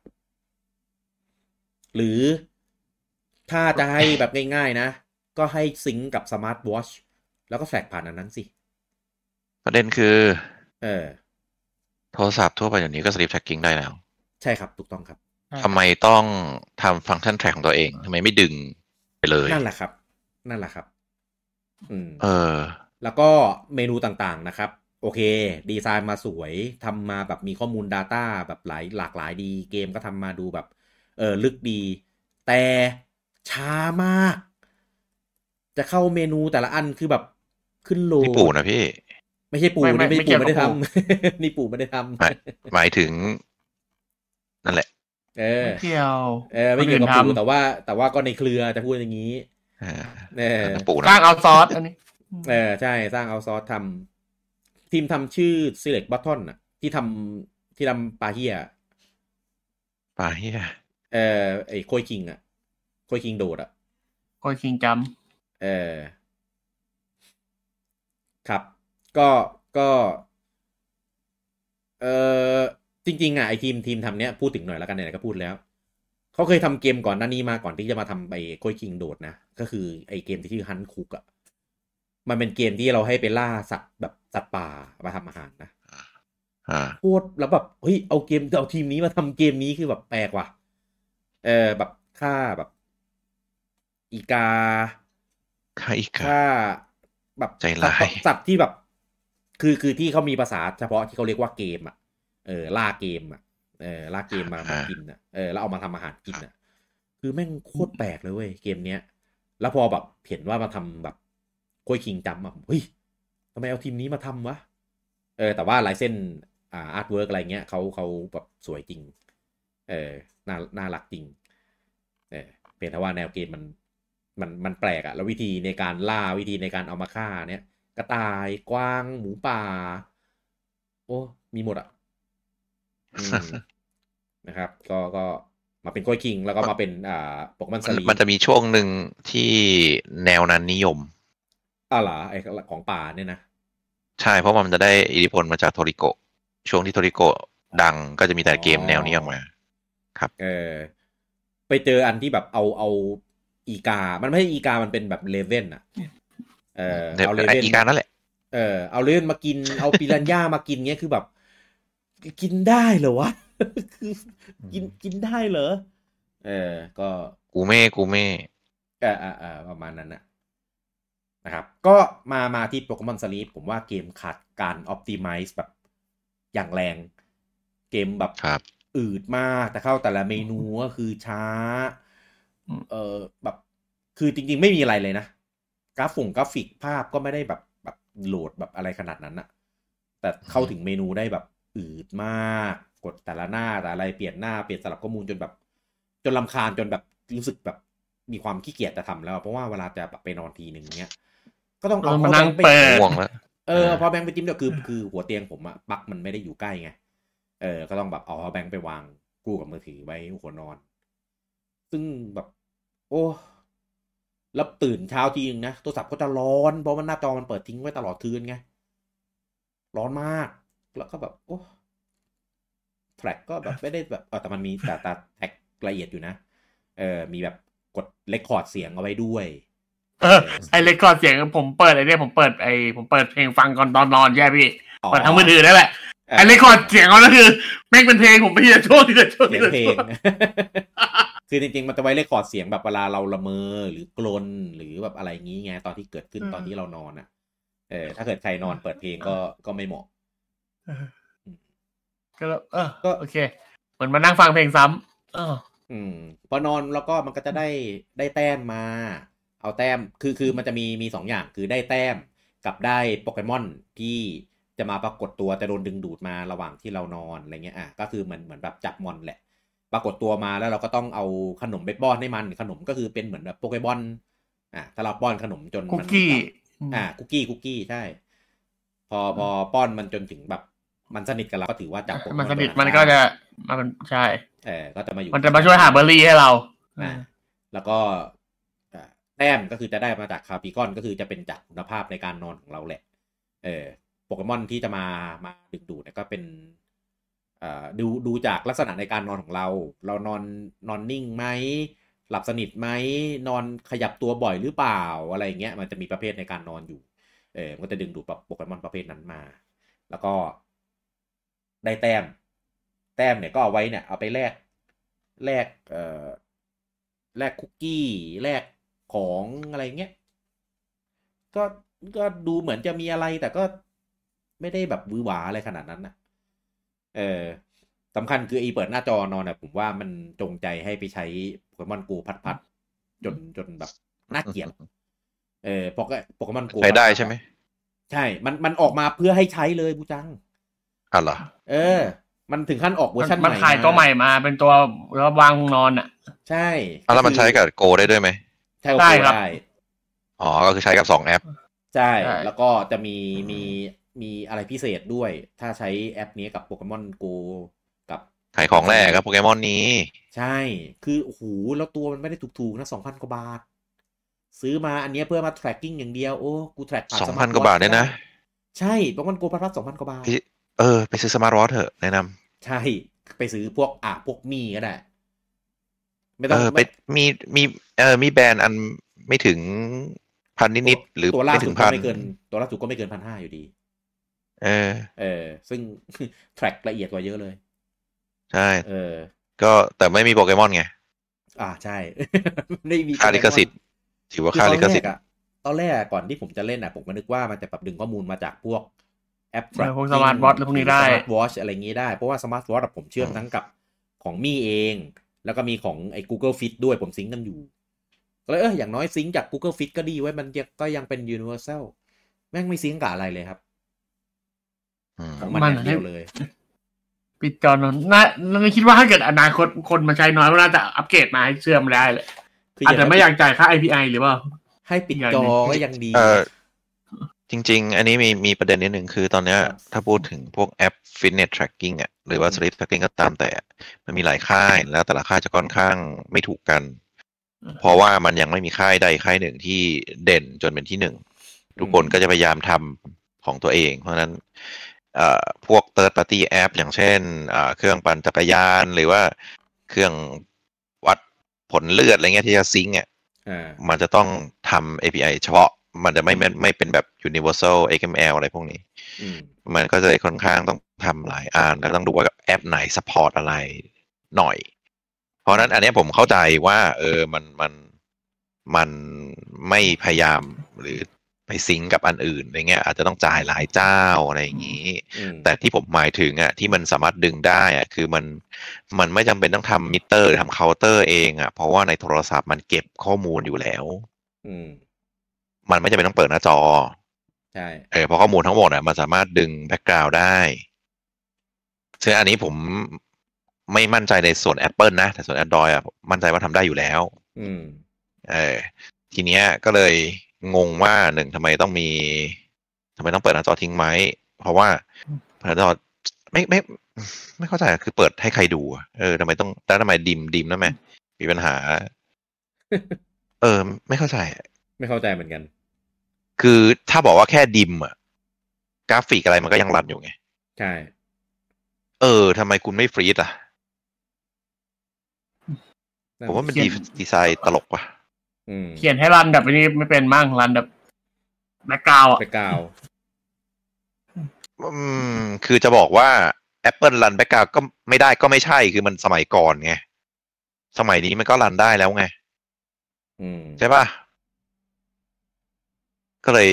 หรือ ถ้าจะให้แบบง่ายๆนะ ก็ให้ sync กับ smart watch แล้วก็แฟกผ่านอันนั้นสิ ประเด็นคือ เออ โทรศัพท์ทั่วไปเดี๋ยวนี้ก็ sleep tracking ได้แล้ว ใช่ครับถูกต้องครับทำไมต้องทำฟังก์ชัน track ของตัวเองทำไมไม่ดึงไปเลย นั่นแหละครับ นั่นแหละครับ อืม เออ แล้วก็เมนูต่างๆนะครับ โอเค ดีไซน์มาสวยทำมาแบบมีข้อมูล Data แบบหลายหลากหลายดี เกมก็ทำมาดูแบบ เออลึกดี แต่ ช้ามาก จะเข้าเมนูแต่ละอันคือแบบขึ้นโหลดนี่ปู่นะพี่ ไม่ใช่ปู่ไม่นี่ไม่ไม่ใช่ปู่ไม่ไม่ได้เกี่ยวกับทำนี่ปู่ไม่ได้ทไม่หมายถึง นั่นแหละำเออเที่ยวเออไม่เกี่ยวกับคนอื่นปู่ทำแต่ว่า แต่ว่าก็ในเครือจะพูดอย่างนี้เออเออนั่นปู่สนะร้างเอาซอสอันนี้เออใช่สร้างเอาซอสทำทีมทำชื่อ select button อะที่ทำที่ทำปาเฮียป่าเฮียเออไอ้โคยคิงอะ โคยคิงโดดอะโคยคิงจเออครับ ก็ก็เออจริง ๆอะไอทีมทีมทำเนี้ยพูดถึงหน่อยแล้วกันไหนๆก็พูดแล้ว เขาเคยทำเกมก่อนหน้านี้มาก่อนที่จะมาทำไอโคยคิงโดดนะ ก็คือไอเกมที่ชื่อฮันคุกอะมันเป็นเกมที่เราให้ไปล่าสัตว์แบบสัตว์ป่ามาทำอาหารนะอ่าโคตรแล้วแบบเฮ้ยเอาเกมเอาทีมนี้มาทำเกมนี้คือแบบแปลกว่ะเออแบบฆ่าแบบ อีกาค่าอีกอะฆ่าแบบใจร้ายสัตว์สัตว์ที่แบบ คือคือที่เขามีภาษาเฉพาะที่เขาเรียกว่าเกมอะเออล่าเกมอะเออล่าเกมมามากินอะเออแล้วเอามาทำอาหารกินอะ คือแม่งโคตรแปลกเลยเว้ยเกมเนี้ย แล้วพอแบบเห็นว่ามาทำแบบกล้วยคิงจำอะเฮ้ยทำไมเอาทีมนี้มาทำวะเออแต่ว่าลายเส้นอ่าอาร์ตเวิร์กอะไรเงี้ยเขาเขาแบบสวยจริง เออน่าน่ารักจริง เออเพียงแต่ว่าแนวเกมมัน มันมันแปลกอะแล้ววิธีในการล่าวิธีในการเอามาฆ่าเนี่ย กระต่ายกวางหมูป่า โอ้มีหมดอะอืมนะครับ ก็ก็มาเป็นกล้วยคิง แล้วก็มาเป็นอ่าปกมันสลีมันจะมีช่วงหนึ่งที่แนวนั้นนิยมอ่าเหรอไอของป่าเนี่ยนะใช่เพราะว่ามันจะได้อิทธิพลมาจากโทริโกะช่วงที่โทริโกะดังก็จะมีแต่เกมแนวนี้ออกมาเออไปเจออันที่แบบเอาเอา อีกา มันไม่ใช่อีกา มันเป็นแบบเลเว่นอะเออเอาเลไอ้เว่นอีการนั่นแหละ เออเอาเลเว่นมากิน เอาปิรันย่ามากินเงี้ยคือแบบ กินได้เหรอวะ คือกินกินได้เหรอ เออ ก็กูเม่กูเม่เออเออเออประมาณนั้นนะนะครับ ก็มามาที่โปเกมอนสลีปผมว่าเกมขาดการอ p ติ m i z e แบบอย่างแรง เกมแบบครับอืดมากแต่เข้าแต่ละเมนูก็คือช้าอืม เออแบบคือจริง ๆ ไม่มีอะไรเลยนะ กราฟงกราฟิกภาพก็ไม่ได้แบบแบบโหลดแบบอะไรขนาดนั้นอะแต่เข้าถึงเมนูได้แบบอืดมาก กดแต่ละหน้าแต่อะไรเปลี่ยนหน้าเปลี่ยนสลับข้อมูลจนแบบ จนลำคาญจนแบบรู้สึกแบบมีความขี้เกียจจะทำแล้วอะเพราะว่าเวลาจะแบบไปนอนทีหนึ่งเงี้ย ก็ต้องเรามานั่ง power bank เปิดง่วงแล้วเออพอแบงค์ไปจิ้มเดียวคือคือหัวเตียงผมอะปลั๊กมันไม่ได้อยู่ใกล้ไงเออ ก็ต้องแบบเอาแบงค์ไปวางคู่กับมือถือไว้หัวนอน ซึ่งแบบ โอ้แล้วตื่นเช้าทีนึงนะโทรศัพท์ก็จะร้อน เพราะว่าหน้าจอมันเปิดทิ้งไว้ตลอดคืนไง ร้อนมาก แล้วก็แบบ โอ้แทร็กก็แบบไม่ได้แบบเออแต่มันมีแต่แต่แท็กละเอียดอยู่นะ เออมีแบบกดเลคคอร์ดเสียงเอาไว้ด้วย เออไอเรคคอร์ดเสียงผมเปิดไอเนี่ยผมเปิดไอผมเปิดเพลงฟังก่อนตอนนอนใช่ไหมพี่เปิดทั้งมือถือนั่นแหละไอเรคคอร์ดเสียงเขานั่นคือแม่งเป็นเพลงผมไม่ใช่ช่วงที่ละช่วงเสียที่งละเพลช่วงง คือจริงๆมันจะไว้เลคคอร์ดเสียงแบบเวลาเราละเมอหรือกลนหรือแบบอะไรอย่างงี้ไงตอนที่เกิดขึ้นอืมตอนที่เรานอนอะ เออ ถ้าเกิดใครนอนเปิดเพลงก็ก็ไม่เหมาะก็แล้วเออก็โอเคเหมือนมานั่งฟังเพลงซ้ำเออ อืมพอนอนแล้วก็มันก็จะได้ได้แต้มมา เอาแต้มคือคือมันจะมีมีสองอย่างคือได้แต้มกับได้โปเกมอนที่จะมาปรากฏตัวจะโดนดึงดูดมาระหว่างที่เรานอนอะไรเงี้ยอะก็คือเหมือนเหมือนแบบจับมอนแหละ ปรากฏตัวมาแล้วเราก็ต้องเอาขนมไปป้อนให้มันขนมก็คือเป็นเหมือนแบบโปเกมอนอะถ้าเราป้อนขนมจนคุกมันกี้อ่าคุกกี้คุกกี้ใช่ พอพอป้อนมันจนถึงแบบมันสนิทกับเราก็ถือว่าจับโปเกมันสนิทตัวมันก็จะมาเป็นใช่เออก็จะมาอยู่มันจะมาช่วยหาเบอร์รี่ให้เราอ่าแล้วก็อ่าแต้มก็คือจะได้มาจากคาปิกอนก็คือจะเป็นจากคุณภาพในการนอนของเราแหละ เออโปเกมอนที่จะมามาดึงดูดเนี่ยก็เป็นอ่า ดูดูจากลักษณะในการนอนของเรา เรานอนนอนนิ่งไหมหลับสนิทไหมนอนขยับตัวบ่อยหรือเปล่าอะไรเงี้ยมันจะมีประเภทในการนอนอยู่ เออมันก็จะดึงดูดโปเกมอนประเภทนั้นมา แล้วก็ได้แต้ม แต้มเนี่ยก็เอาไว้เนี่ย เอาไปแลกแลกเอ่อแลกคุกกี้แลกของอะไรเงี้ยก็ก็ดูเหมือนจะมีอะไรแต่ก็ไม่ได้แบบวือหวาอะไรขนาดนั้นนะ เออสำคัญคือไอีเปิดหน้าจอนอนเนี่ยผมว่ามันจงใจให้ไปใช้โปเกมอนกูพัดพัดๆจนจนแบบน่าเกลียดเออโปเกโปเกมอนกูใช้ได้ใช่ไหมใช่ มันมันออกมาเพื่อให้ใช้เลยบูจังอะเหรอเออ มันถึงขั้นออกเวอมันร์ชันใหมันม่ขายตัวใหม่มาเป็นตัวแล้ววางนอนอะ ใช่อะแล้วมันใช้กับโกได้ด้วยไหมใช่กับได้โกครับได้อ๋อ ก็คือใช้กับสองแอป ใช่ใช่แล้วก็จะมีมี มีอะไรพิเศษด้วย ถ้าใช้แอปนี้กับโปเกมอนโกกับขายของแรกกับโปเกมอนนี้ ใช่ คือโอ้โหแล้วตัวมันไม่ได้ถูกๆนะสองพันกว่าบาท ซื้อมาอันเนี้ยเพื่อมา tracking อย่างเดียว โอ้ กู track ผ่านสอง Smart พันกว่าบาทเนี่ยนะ ใช่โปเกมอนโกพัทสองพันกว่าบาทพี่เออ ไปซื้อสมาร์ทวอทเถอะแนะนำใช่ ไปซื้อพวกอะพวกมีก็ได้ ไม่ต้เอองอไปไม่มีมีเออมีแบรนด์อันไม่ถึงพันนิดๆหรือตัวล่าไม่สุถึดงก็พันไม่เกินตัวล่าสุดก็ไม่เกินพันห้าอยู่ดี เออ เออ ซึ่ง track ละเอียดกว่าเยอะเลย ใช่ เออ ก็แต่ไม่มีโปเกมอนไง อ่าใช่ ไม่มีค่าลิขสิทธิ์ถือว่าคือค่าตอนลิขแรสิทกธิ์อะตอนแรกอะก่อนที่ผมจะเล่นอะผมก็นึกว่ามันจะแบบดึงข้อมูลมาจากพวกแอปเออพวก Smart Watch หรือพวกนี้ได้ smart watch อะไรอย่างงี้ได้ เพราะว่า smart watch ผมเชื่อมทั้งกับของ Mi เอง แล้วก็มีของไอ้ Google Fit ด้วยผมซิงก์กันอยู่ก็เลยเอออย่างน้อยซิงค์จาก Google Fit ก็ดีไว้มันยังก็ยังเป็น Universal แม่งไม่ซิงค์กับอะไรเลยครับอืม ของมันมันอย่างเดียวเลย ปิดจอนนน่าน่าคิดว่าถ้าเกิดอนาคตคนมาใช้น้อยก็น่าจะอัปเกรดมาให้เชื่อมได้เลยคืออาจจะไม่อยากให้จ่ายค่า API หรือเปล่า ให้ปิดจอก็ยังดีเออจริง ๆ อันนี้มีมีประเด็นนิดหนึ่งคือตอนเนี้ยครับถ้าพูดถึงพวกแอป fitness tracking อะหรือว่า sleep tracking ก็ตามแต่ มันมีหลายค่ายแล้วแต่ละค่ายจะค่อนข้างไม่ถูกกันอืมเพราะว่ามันยังไม่มีค่ายใดค่ายหนึ่งที่เด่นจนเป็นที่หนึ่ง ทุกคนก็จะพยายามทำของตัวเอง เพราะฉะนั้นเอ่อ พวก third party app อย่างเช่นเอ่อเครื่องปั่นจักรยาน หรือว่าเครื่องวัดผลเลือดอะไรเงี้ยที่จะซิงก์อะอ่ามันจะต้องทำ API เฉพาะมันจะไม่ไม่ไม่เป็นแบบ universal XML อะไรพวกนี้อืมมันก็จะค่อนข้างต้องทำหลายอันแล้วต้องดูว่าแอปไหน support อะไรหน่อย เพราะฉะนั้นอันเนี้ยผมเข้าใจว่า เออมันมันมันไม่พยายามหรือ ไป sync กับอันอื่นอะไรเงี้ยอาจจะต้องจ่ายหลายเจ้าอะไรอย่างนี้อืมแต่ที่ผมหมายถึงอะที่มันสามารถดึงได้อะคือมันมันไม่จำเป็นต้องทำมิเตอร์หรือทำเคาน์เตอร์เองอะเพราะว่าในโทรศัพท์มันเก็บข้อมูลอยู่แล้ว อืมมันไม่จำเป็นต้องเปิดหน้าจอใช่เออเพราะข้อมูลทั้งหมดอะมันสามารถดึง background ได้ซึ่งอันนี้ผมไม่มั่นใจในส่วน Apple นะ แต่ส่วน Android อะมั่นใจว่าทำได้อยู่แล้ว อืม เออทีเนี้ยก็เลย งงว่าหนึ่งทำไมต้องมีทำไมต้องเปิดหน้าจอทิ้งไหมเพราะว่าเปิดหน้าจอไม่ไม่ ไม่เข้าใจอะคือเปิดให้ใครดูอะเออทำไมต้องแล้วทำไม dim dim นั่นไหมมีปัญหา เออ ไม่เข้าใจอะไม่เข้าใจเหมือนกัน คือถ้าบอกว่าแค่ dim อะกราฟิกอะไรมันก็ยัง run อยู่ไง ใช่ เออทำไมคุณไม่ freeze อะผมว่ามันดีดีไซน์ตลกว่ะอืม เขียนให้ run แบบนี้ไม่เป็นมั่ง run แบบ background อะ background อืมคือจะบอกว่า Apple run background ก็ไม่ได้ก็ไม่ใช่คือมันสมัยก่อนไง สมัยนี้มันก็ run ได้แล้วไงอืมใช่ปะก็เลย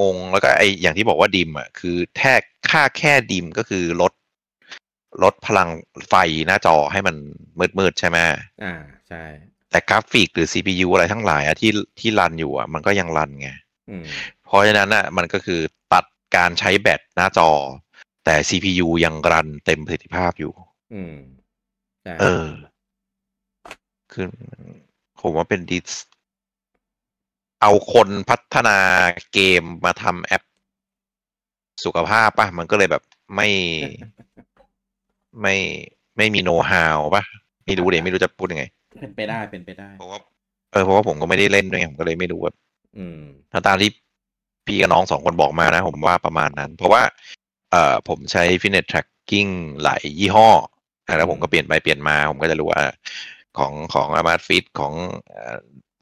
งงแล้วก็ไออย่างที่บอกว่า dim อะคือแค่ค่าแค่ dim ก็คือลดลดพลังไฟหน้าจอให้มันมืดๆใช่ไหมอ่าใช่ แต่กราฟิกหรือ CPU อะไรทั้งหลายอะที่ที่ run อยู่อะมันก็ยัง run ไงอืมเพราะฉะนั้นอะมันก็คือตัดการใช้แบตหน้าจอ แต่ CPU ยังรันเต็มประสิทธิภาพอยู่อืมใช่เออ คือผมว่าเป็นดิสเอาคนพัฒนาเกมมาทำแอป สุขภาพป่ะ มันก็เลยแบบไม่ไม่ไม่มีโน้ตฮาวป่ะ ไม่รู้เดี๋ยวไม่รู้จะพูดยังไง เป็นไปได้เป็นไปได้เพราะว่าเออเพราะว่าผมก็ไม่ได้เล่นด้วยไงผมก็เลยไม่รู้ว่าอืมถ้าตามที่พี่กับน้องสองคนบอกมานะ ผมว่าประมาณนั้น เพราะว่าเอ่อผมใช้ Fitness Tracking หลายยี่ห้ออะแล้วผมก็เปลี่ยนไปเปลี่ยนมาผมก็จะรู้ว่าของของ Amazfit Fit ของ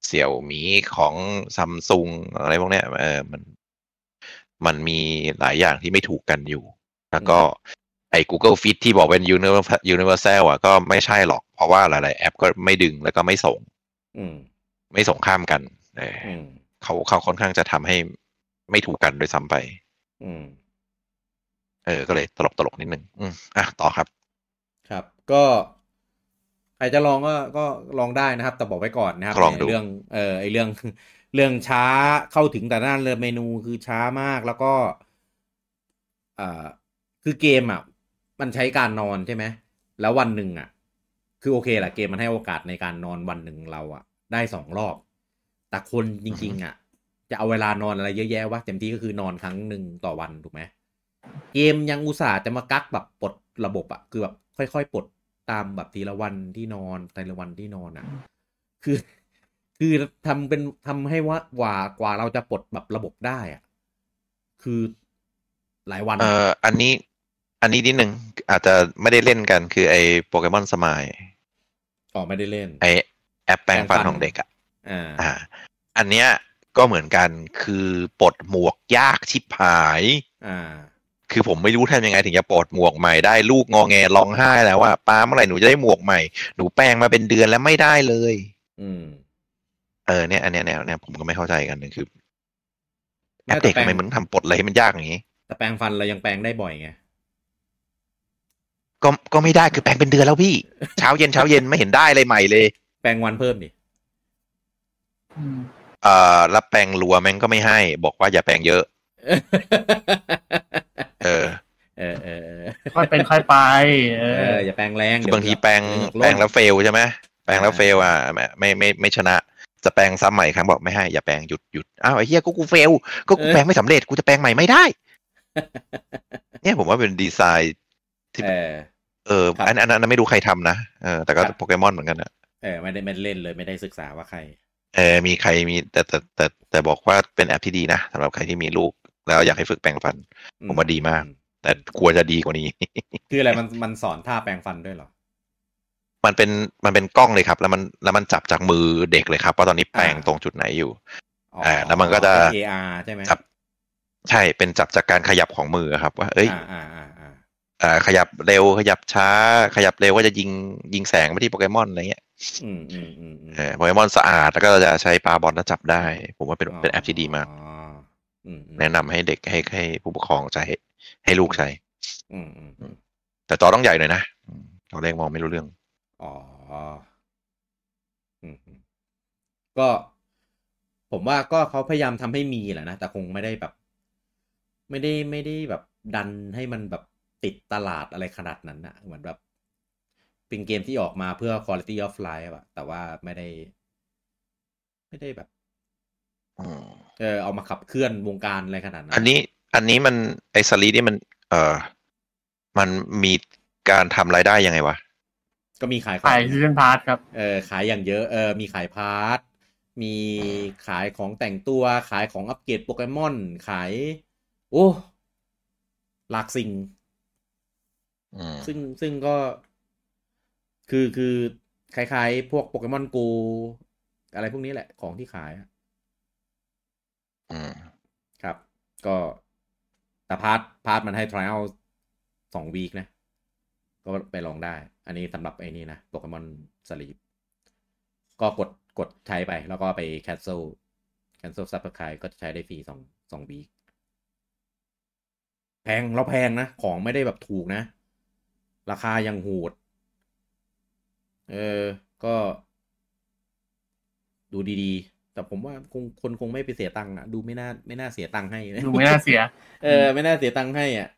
เสี่ยวมีของซัมซุงอะไรพวกเนี้ยเออมันมันมีหลายอย่างที่ไม่ถูกกันอยู่ แล้วก็ ไอ้ Google Fit ที่บอกเป็น Universal Universal อะก็ไม่ใช่หรอก เพราะว่าหลาย ๆ แอปก็ไม่ดึงแล้วก็ไม่ส่งอืมไม่ส่งข้ามกันเออออืมเขาเขาค่อนข้างจะทำให้ไม่ถูกกันโดยซ้ำไปอืมเออ ก็เลยตลกตลกนิดนึงอืมอะต่อครับ ครับ ก็ใครจะลองก็ก็ลองได้นะครับ แต่บอกไว้ก่อนนะครับลองดูในเรื่อง เออไอเรื่อง เรื่องช้าเข้าถึงแต่นั่นเลยเมนูคือช้ามากแล้วก็อ่าคือเกมอะ มันใช้การนอนใช่ไหมแล้ววันหนึ่งอะ คือโอเคแหละเกมมันให้โอกาสในการนอนวันหนึ่งเราอะ ได้สองรอบ แต่คนจริง ๆ อะ จะเอาเวลานอนอะไรเยอะแยะวะเต็มที่ก็คือนอนครั้งหนึ่งต่อวันถูกไหมเกมยังอุตส่าห์จะมากักแบบปลดระบบอะคือแบบค่อยๆปลดตามแบบทีละวันที่นอนแต่ละวันที่นอนอะคือ คือทำเป็นทำให้ว่ากว่ากว่าเราจะปลดแบบระบบได้อะคือหลายวัน เอออันนี้ อันนี้นิดนึงอาจจะไม่ได้เล่นกันคือไอ้โปเกมอนสมายอ๋อไม่ได้เล่น ไอ้แอปแปลงฟันแปรงฟันของเด็กอะอ่าอ่า อันเนี้ยก็เหมือนกันคือปลดหมวกยากชิบหาย อ่า คือผมไม่รู้ทำยังไงถึงจะปลดหมวกใหม่ได้ลูกงอแงร้องไห้แล้วว่าป้าเมื่อไหร่หนูจะได้หมวกใหม่หนูแปลงมาเป็นเดือนแล้วไม่ได้เลย อืม เออเนี่ยอันเนี้ยเนี่ยเนี่ยผมก็ไม่เข้าใจกันหนึ่งคือแอแม้ปแต่เด็กแปลทำงไมมึงทำปลดอะไรให้มันยากอย่างนี้แต่แปลงฟันเรายังแปลงได้บ่อยไง ก็ก็ไม่ได้คือแปลงเป็นเดือนแล้วพี่ เช้าเย็นเช้าเย็นไม่เห็นได้เลยใหม่เลย แปลงวันเพิ่มดิอืมเอ่อแล้วแปลงรัวแม่งก็ไม่ให้ บอกว่าอย่าแปลงเยอะ เออ เออเออเออค่อยเป็นค่อยไป เอเออออย่าแปลงแรงคือเดี๋ยวบางทีแปลงเดี๋ยวแปลงแล้วเฟลใช่ไหมแปลงแล้วอ่าเฟลอะไม่ไม่ไม่ไม่ชนะจะแปลงซ้ำใหม่อีกครั้งบอกไม่ให้อย่าแปลงหยุดหยุดอ้าวไอ้เหี้ยก็กูเฟลก็กูแปลงไม่สำเร็จกูจะแปลงใหม่ไม่ได้ เนี่ยผมว่าเป็นดีไซน์ ที่เออเออครับอันอันนั้นไม่รู้ใครทำนะเออแต่ก็ครับโปเกมอนเหมือนกันนะเออไม่ได้ไม่ได้เล่นเลยไม่ได้ศึกษาว่าใคร เออมีใครมีแต่แต่แต่แต่บอกว่าเป็นแอปที่ดีนะสำหรับใครที่มีลูก แล้วอยากให้ฝึกแปรงฟัน ผมว่าดีมาก แต่กลัวจะดีกว่านี้ คืออะไรมันมันสอนท่าแปลงฟันด้วยเหรอ มันเป็นมันเป็นกล้องเลยครับ แล้วมันแล้วมันจับจากมือเด็กเลยครับว่าตอนนี้แปลงอ่าตรงจุดไหนอยู่อ๋ออ่าแล้วมันก็จะเป็น AR ใช่ไหมจับ ใช่เป็นจับจากการขยับของมือครับ ว่า เอ้ย อ่าอ่าอ่าอ่าอ่าขยับเร็วขยับช้า ขยับเร็วก็จะยิงยิงแสงไปที่โปเกมอนอะไรเงี้ยอืมอืมอืมอืมเออโปเกมอนสะอาดแล้วก็จะใช้ปลาบอลแล้วจับได้ ผมว่าเป็นเป็นแอปที่ดีมากอ๋ออืมอืมแนะนำให้เด็กให้ให้ผู้ปกครองใช้ให้ลูกใช้ อืมอืมอืมแต่จอต้องใหญ่หน่อยนะอืมตอนแรกมองไม่รู้เรื่องอ๋ออืมอืมก็ ผมว่าก็เขาพยายามทำให้มีแหละนะแต่คงไม่ได้แบบ ไม่ได้ไม่ได้แบบดันให้มันแบบ ติดตลาดอะไรขนาดนั้นนะเหมือนแบบเป็นเกมที่ออกมาเพื่อ quality of life อะแต่ว่าไม่ได้ ไม่ได้แบบอืมเออเอามาขับเคลื่อนวงการอะไรขนาดนั้น อันนี้ อันนี้มันไอ้ Sleep นี่มัน เออมันมีการทำรายได้ยังไงวะ ก็มีขายขอขาย season pass ครับ เออขายอย่างเยอะ เออมีขายพาร์ท มีขายของแต่งตัว ขายของอัปเกรดโปเกมอน ขาย โอ้ หลากสิ่งอืม ซึ่งซึ่งก็ คือคือคล้ายๆ พวก Pokemon GO อะไรพวกนี้แหละของที่ขายอะอืมครับ ก็แต่พาร์ทพาร์ทมันให้ trial สอง week นะ ก็ไปลองได้ อันนี้สำหรับไอ้นี่นะ Pokemon Sleep ก็กดกดใช้ไป แล้วก็ไป cancel cancel subscribe ก็จะใช้ได้ฟรีสองสอง week แพงแล้วแพงนะ ของไม่ได้แบบถูกนะ ราคายังโหด เออ ก็ดูดีๆ แต่ผมว่าคงคนคงไม่ไปเสียตังค์อะดูไม่น่าไม่น่าเสียตังค์ให้นะดูไม่น่าเสีย เออ ไม่น่าเสียตังค์ให้อะ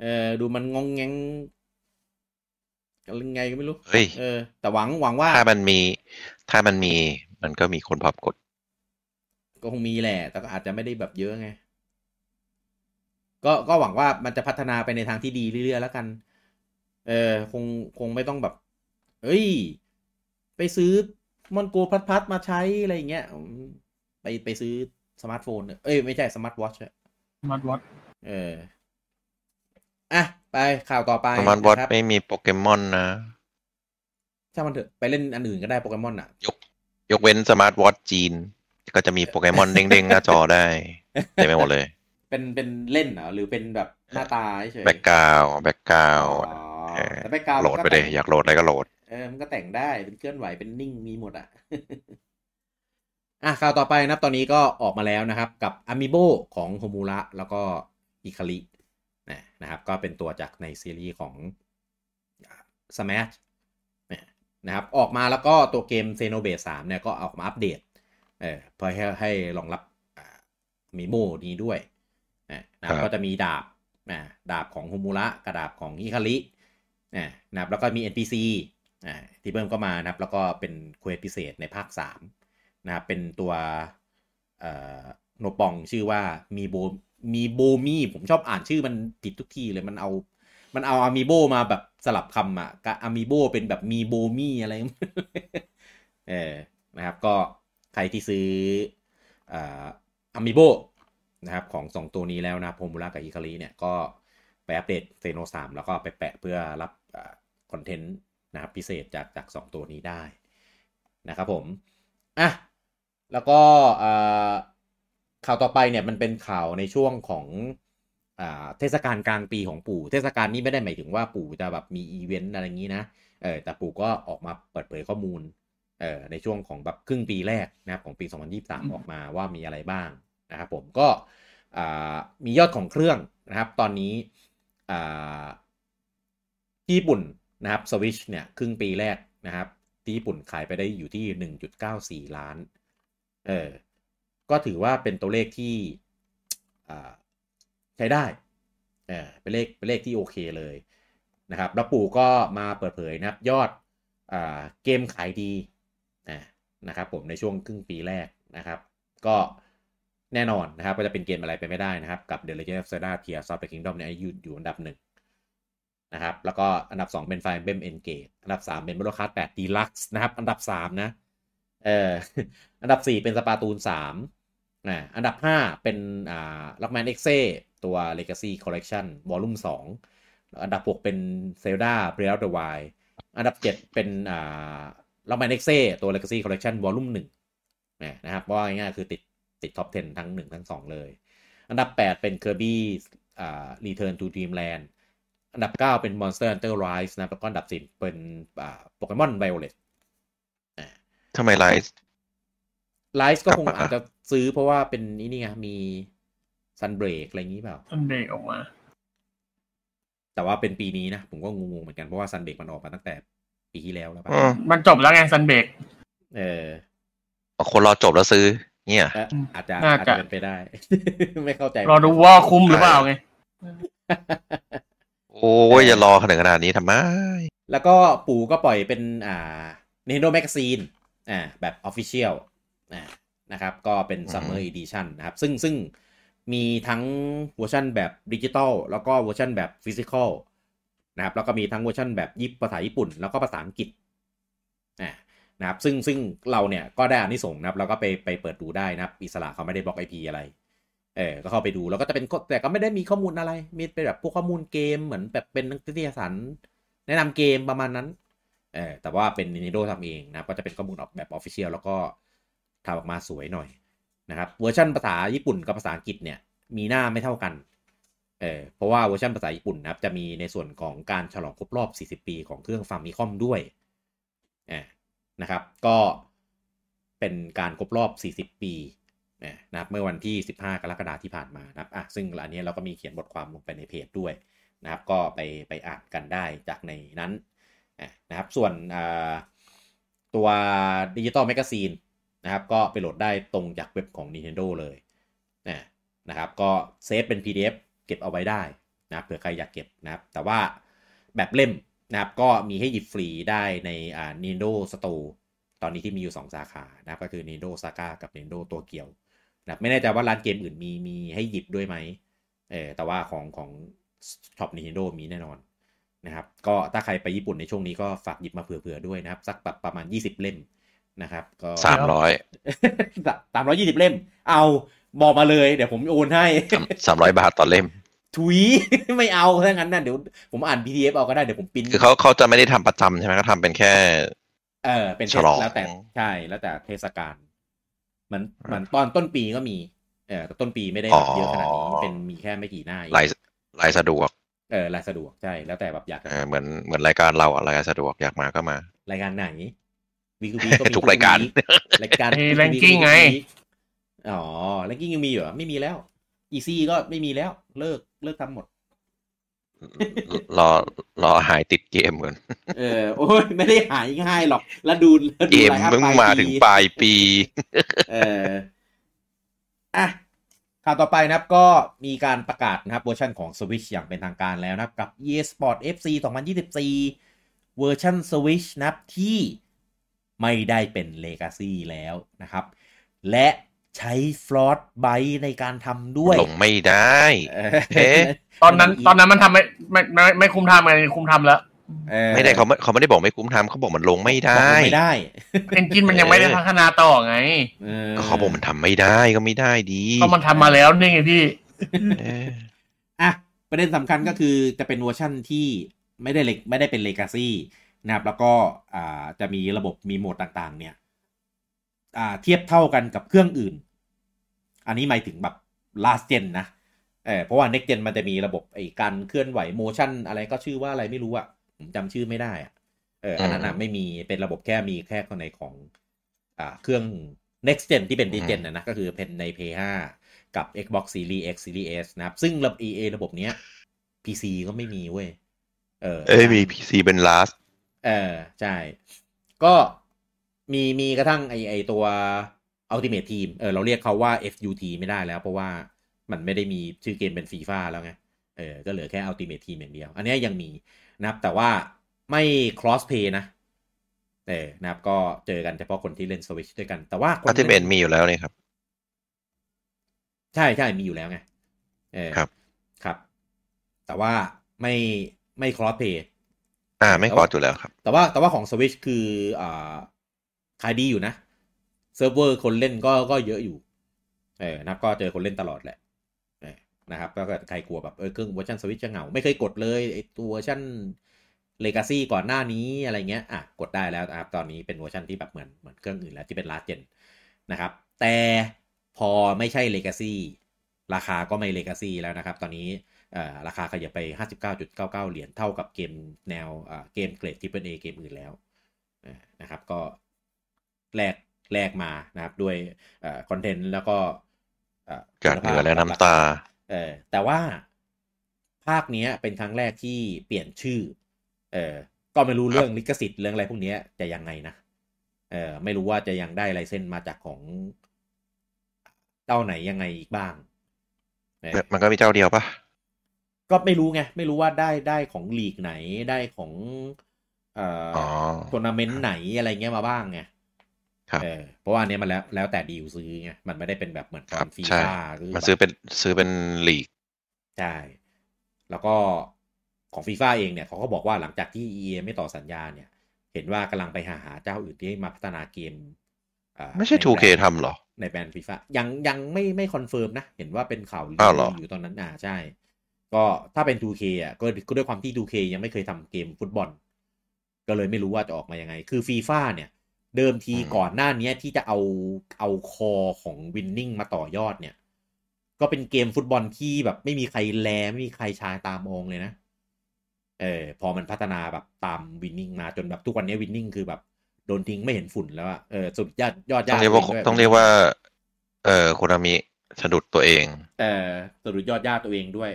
เออ ดูมันงองแงงอะไรไงก็ไม่รู้ เฮ้ย เออ แต่หวังหวังว่า ถ้ามันมี ถ้ามันมี มันก็มีคนพร้อมกด ก็คงมีแหละ แต่ก็อาจจะไม่ได้แบบเยอะไง ก็ก็หวังว่ามันจะพัฒนาไปในทางที่ดีเรื่อยๆแล้วกัน เออคงคงไม่ต้องแบบ เอ้ย ไปซื้อมอนโกพัดพัดๆมาใช้อะไรอย่างเงี้ยอืมไปไปซื้อสมาร์ทโฟน เอ้ย ไม่ใช่สมาร์ทวอชอะมัดวัดเอออะ ไปข่าวต่อไปประมาณวอตนะครับไม่มีโปเกมอนนะช่างมันเถอะไปเล่นอันอื่นก็ได้โปเกมอนอะยกเว้นสมาร์ทวอทจีน ก็จะมีโปเกมอนเด้งๆหน้าจอได้เต็มไปหมดเลย เป็นเป็นเล่นเหรอหรือเป็นแบบหน้าตาเฉย background background อ๋อเออ แต่ background โหลดไปเลยอยากโหลดอะไรก็โหลด เออ มันก็แต่งได้ เป็นเคลื่อนไหว เป็นนิ่ง มีหมดอะ อะข่าวต่อไปนะครับตอนนี้ก็ออกมาแล้วนะครับ กับ amiibo ของโฮมูระแล้วก็ฮิคารินะครับ ก็เป็นตัวจากในซีรีส์ของ Smash เนี่ยนะครับ ออกมาแล้วก็ตัวเกม Xenoblade 3เนี่ยก็ออกมาอัปเดต เออเพื่อให้ให้รองรับ amiibo นี้ด้วยนะครับครับก็จะมีดาบนะดาบของโฮมูระกับดาบของฮิคาริ นะครับแล้วก็มี NPC อ่าที่เพิ่มก็มานะครับ แล้วก็เป็น quest พิเศษในภาค 3 นะครับ เป็นตัวเอ่อ Nopon ชื่อว่ามีโบมีโบมี่ผมชอบอ่านชื่อมันผิดทุกทีเลยมันเอา มันเอา amiibo มาแบบสลับคำอะกับ amiibo เป็นแบบมีโบมี่อะไรเออนะครับ ก็ใครที่ซื้ออามิโบนะครับของสองตัวนี้แล้วนะโฮมูระกับอิคาริเนี่ย ก็ไปอัปเดตเซโนสามแล้วก็ไปแปะเพื่อรับ คอนเทนต์นะครับพิเศษจากจากสองตัวนี้ได้นะครับผมอะแล้วก็ข่าวต่อไปเนี่ยมันเป็นข่าวในช่วงของเทศกาลกลางปีของปู่ เทศกาลนี้ไม่ได้หมายถึงว่าปู่จะแบบมีอีเวนต์อะไรอย่างนี้นะเออแต่ปู่ก็ออกมาเปิดเผยข้อมูลเอ่อในช่วงของแบบครึ่งปีแรกนะครับของปี 2023 ออกมาว่ามีอะไรบ้างนะครับผมก็มียอดของเครื่องนะครับ ตอนนี้อ ญี่ปุ่นนะครับสวิชเนี่ยครึ่งปีแรกนะครับ ที่ญี่ปุ่นขายไปได้อยู่ที่ 1.94 ล้าน เออ ก็ถือว่าเป็นตัวเลขที่ใช้ได้ เออเป็นเลขเป็นเลขที่โอเคเลยนะครับ แล้วปู่ก็มาเปิดเผยนะครับ ยอดอเกมขายดีนะครับผมในช่วงครึ่งปีแรกนะครับ ก็แน่นอนนะครับก็จะเป็นเกมอะไรไปไม่ได้นะครับ กับ The Legend of Zelda Tears of the Kingdom เนี่ยอยู่อยู่อันดับหนึ่ง นะครับ แล้วก็อันดับ 2 เป็น Fire Emblem Engage อันดับ 3 เป็น Mario Kart 8 Deluxe นะครับ อันดับ 3 นะ เอออันดับ 4 เป็นสปาตูน3อ่าอันดับ 5 เป็นอ่า Rockman EXE ตัว Legacy Collection Volume 2 อันดับ 6 เป็น Zelda Breath of the Wild อันดับ 7 เป็นอ่า Rockman EXE ตัว Legacy Collection Volume 1นะครับว่าง่ายๆคือติดติด top 10 ทั้ง 1 ทั้ง 2 เลย อันดับ 8 เป็น Kirby อ่า Return to Dreamland อันดับ 9 เป็น Monster Hunter Rise นะแล้วก็อันดับ 10 เป็นอ่า Pokemon Violet อ่าทำไม Rise Rise ก็คงกลับมาอาจจะซื้อเพราะว่าเป็นนี่นี่ไงมี Sunbreak อะไรอย่างนี้เปล่ามันเด็กออกมา แต่ว่าเป็นปีนี้นะ ผมก็งงๆเหมือนกัน เพราะว่า Sunbreak มันออกมาตั้งแต่ปีที่แล้วแล้วป่ะอืมมันจบแล้วไง Sunbreak เออคนรอจบแล้วซื้อ เนี่ยเอ่ออืมอาจจะน่าอาจจะจะเป็นไปได้ ไม่เข้าใจ รอดูว่าคุ้มหรือเปล่าไง โอ้ยอย่ารอขนาดขนาดนี้ทำไม แล้วก็ปู่ก็ปล่อยเป็นอ่า Nintendo Magazine อ่าแบบ Official อ่านะครับ ก็เป็น Summer Edition นะครับ ซึ่งซึ่งมีทั้งเวอร์ชันแบบดิจิตอลแล้วก็เวอร์ชันแบบ physical นะครับแล้วก็มีทั้งเวอร์ชันแบบยิปภาษาญี่ปุ่น แล้วก็ภาษาอังกฤษอ่านะครับซึ่งซึ่งเราเนี่ยก็ได้อานิสงส์นะครับแล้วก็ไปไปเปิดดูได้นะครับ อิสระเขาไม่ได้บล็อก IP อะไร เออก็เข้าไปดูแล้วก็จะเป็นแต่ก็ไม่ได้มีข้อมูลอะไร มีเป็นแบบพวกข้อมูลเกมเหมือนแบบเป็นนิตยสารแนะนำเกมประมาณนั้นเออแต่ว่าเป็น Nintendo ทำเองนะก็จะเป็นข้อมูลออกแบบ Official แล้วก็ทำออกมาสวยหน่อยนะครับเวอร์ชันภาษาญี่ปุ่นกับภาษาอังกฤษเนี่ยมีหน้าไม่เท่ากันเออเพราะว่าเวอร์ชันภาษาญี่ปุ่นนะครับจะมีในส่วนของการฉลองครบรอบ 40 ปีของเครื่อง Famicom ด้วยอ่านะครับ ก็เป็นการครบรอบ 40 ปี นะครับเมื่อวันที่ 15 กรกฎาคมที่ผ่านมานะครับอะซึ่งอันนี้เราก็มีเขียนบทความลงไปในเพจด้วยนะครับ ก็ไปไปอ่านกันได้จากในนั้นนะครับ ส่วนตัว digital magazine นะครับก็ไปโหลดได้ตรงจากเว็บของ Nintendo เลยนะนะครับ ก็เซฟเป็น PDF เก็บเอาไว้ได้นะครับเผื่อใครอยากเก็บนะครับ แต่ว่าแบบเล่มนะครับก็มีให้หยิบฟรีได้ในอ่า Nintendo Store ตอนนี้ที่มีอยู่ 2 สาขานะครับก็คือ Nintendo Osaka กับ Nintendo Tokyo นะครับไม่แน่ใจว่าร้านเกมอื่นมีมีให้หยิบด้วยไหมเออแต่ว่าของของช็อป Nintendo มีแน่นอนนะครับ ก็ถ้าใครไปญี่ปุ่นในช่วงนี้ก็ฝากหยิบมาเผื่อๆด้วยนะครับ สักแบบประมาณ 20 เล่มนะครับ ก็สามร้อยสามร้อยยี่สิบเล่ม เอาบอกมาเลยเดี๋ยวผมโอนให้สามร้อยบาทต่อเล่มถุยไม่เอาถ้างั้นนะเดี๋ยวผมอ่าน PDF เอาก็ได้เดี๋ยวผมปริ้นคือเขาเขาจะไม่ได้ทำประจำใช่ไหมเขาทำเป็นแค่ เออเป็นเทฉศลองแล้วแต่ใช่แล้วแต่เทศกาลเห มือนเหมือนตอนต้นปีก็มีเออแต่ต้นปีไม่ได้แบบเยอะขนาดนี้อ๋อเป็นมีแค่ไม่กี่หน้าเองลายลายสะดวกเออรายสะดวกใช่แล้วแต่แบบอยากเออเหมือนเหมือนรายการเราอะรายการสะดวกอยากมาก็มา รายการไหนวีคูบีก็มีทุกรายการรายการเฮ้ย ranking ไงอ๋อแรงกิ้งยังมีอยู่เหรอไม่มีแล้วอีซี่ก็ไม่มีแล้ว เลิกเลิกทำหมด รอรอหายติดเกมก่อนเออโอ้ยไม่ได้หายง่ายหรอกแล้วดูแล้วดูเกม line up มึงมาถึงปลายปี เอออะข่าวต่อไปนะครับก็มีการประกาศนะครับเวอร์ชันของ Switch อย่างเป็นทางการแล้วนะครับกับ EA Sport FC 2024 เวอร์ชัน Switch นะครับที่ไม่ได้เป็น Legacy แล้วนะครับ และ ใช้ Frostbite ในการทำด้วยลงไม่ได้เออเอ๊ะตอนนั้นตอนนั้นมันทำไม่ไม่ไม่ไม่คุ้มทำไงคุ้มทำแล้วเออไม่ได้เขาไม่เขาไม่ได้บอกไม่คุ้มทำเขาบอกมันลงไม่บอกได้ไม่ได้ engine มันยังไม่ได้พัฒนาต่อไงเออก็เขาบอกมันทำไม่ได้ก็ไม่ได้ดีก็มันทำมาแล้วนี่ไงพี่เอ๊ะอะประเด็นสำคัญก็คือจะเป็นเวอร์ชั่นที่ไม่ได้เล็กไม่ได้เป็น Legacy นะครับแล้วก็อ่าจะมีระบบมีโหมดต่างๆ เนี่ย อ่าเทียบเท่ากันกับเครื่องอื่น อันนี้หมายถึงแบบ last gen นะเออเพราะว่า next gen มันจะมีระบบไอ้การเคลื่อนไหว motion อะไรก็ชื่อว่าอะไรไม่รู้อะผมจำชื่อไม่ได้อะเอออันนั้นอะไม่มีเป็นระบบแค่มีแค่ข้างในของอ่าเครื่อง next gen ที่เป็น next gen นะนะก็คือเป็นใน Play 5กับ Xbox Series X Series S นะครับ ซึ่งระบบ EA ระบบเนี้ย PC ก็ไม่มีเว้ยเออเอ้ยมีพีซีเป็น last เออใช่ ก็ มีมีกระทั่งไอไอตัว Ultimate Team เออเราเรียกเขาว่า FUT ไม่ได้แล้ว เพราะว่ามันไม่ได้มีชื่อเกมเป็นฟีฟ่าแล้วไง เออ ก็เหลือแค่ Ultimate Team อย่างเดียว อันนี้ยังมีนะครับ แต่ว่าไม่ cross play นะ เออ นะครับ ก็เจอกันเฉพาะคนที่เล่น Switch ด้วยกัน แต่ว่าคนอัลติเมทมีอยู่แล้วนี่ครับ ใช่ใช่มีอยู่แล้วไง เออ ครับ ครับ แต่ว่าไม่ไม่ cross play อ่า ไม่ขออยู่แล้วครับ แต่ว่าแต่ว่าของ Switch คืออ่า ขายดีอยู่นะเซิร์ฟเวอร์คนเล่นก็ก็เยอะอยู่ เออนะครับ ก็เจอคนเล่นตลอดแหละนะครับก็เกิดใครกลัวแบบเออเครื่องเวอร์ชันสวิตจะเหงา ไม่เคยกดเลยไอตัวเวอร์ชัน Legacy ก่อนหน้านี้อะไรเงี้ยอะกดได้แล้วนะครับตอนนี้เป็นเวอร์ชันที่แบบเหมือนเหมือนเครื่องอื่นแล้วที่เป็น last gen นะครับ แต่พอไม่ใช่ Legacy ราคาก็ไม่ Legacy แล้วนะครับ ตอนนี้เอ่อราคาขยับไป 59.99 เหรียญเท่ากับเกมแนวอ่าเกมเกรดที่เป็นเอเกมอื่นแล้วนะครับ ก็ แลกแลกมานะครับ ด้วยเอ่อคอนเทนต์แล้วก็เอ่อจากเหนือและน้ำตาเออแต่ว่าภาคเนี้ยเป็นครั้งแรกที่เปลี่ยนชื่อ เออก็ไม่รู้เรื่องลิขสิทธิ์เรื่องอะไรพวกเนี้ยจะยังไงนะเออไม่รู้ว่าจะยังได้ไลเซนส์มาจากของเจ้าไหนยังไงอีกบ้างเออมันก็มีเจ้าเดียวปะก็ไม่รู้ไง ไม่รู้ว่าได้ได้ของลีกไหนได้ของเอ่ออ๋อทัวร์นาเมนต์ไหนอะไรเงี้ยมาบ้างไงครับ เออเพราะว่าอันเนี้ยมันแล้วแล้วแต่ดีลซื้อไงมันไม่ได้เป็นแบบเหมือนตคอรันบฟีใช่ฟ่าคือมันแบบซื้อเป็นซื้อเป็นลีกใช่แล้วก็ของฟีฟ่าเองเนี่ยเขาก็บอกว่าหลังจากที่ EA ไม่ต่อสัญญาเนี่ย เห็นว่ากำลังไปหาหาเจ้าอื่นที่มาพัฒนาเกมอ่าไม่ใช่น 2K แบรนด์ทำเหรอ ในแบรนด์ฟีฟ่ายังยังไม่ไม่ confirm นะ เห็นว่าเป็นข่าวลือ อ้าวเหรออยู่ตอนนั้นอ่าใช่ ก็ถ้าเป็น 2K อะก็ก็ด้วยความที่ 2K ยังไม่เคยทำเกมฟุตบอล ก็เลยไม่รู้ว่าจะออกมายังไง คือฟีฟ่าเนี่ย เดิมทีก่อนหน้านี้ที่จะเอาเอา core ของวินนิ่งมาต่อยอดเนี่ย ก็เป็นเกมฟุตบอลที่แบบไม่มีใครแลไม่มีใครชายตามองเลยนะ เออพอมันพัฒนาแบบตามวินนิ่งมาจนแบบทุกวันนี้วินนิ่งคือแบบโดนทิ้งไม่เห็นฝุ่นแล้วอะเออสุดยอดยอดต้องยาเรียกว่าด้วต้องเรียกว่า เออโคนามิสะดุดตัวเองเออสรุปยอดญาติตัวเองด้วย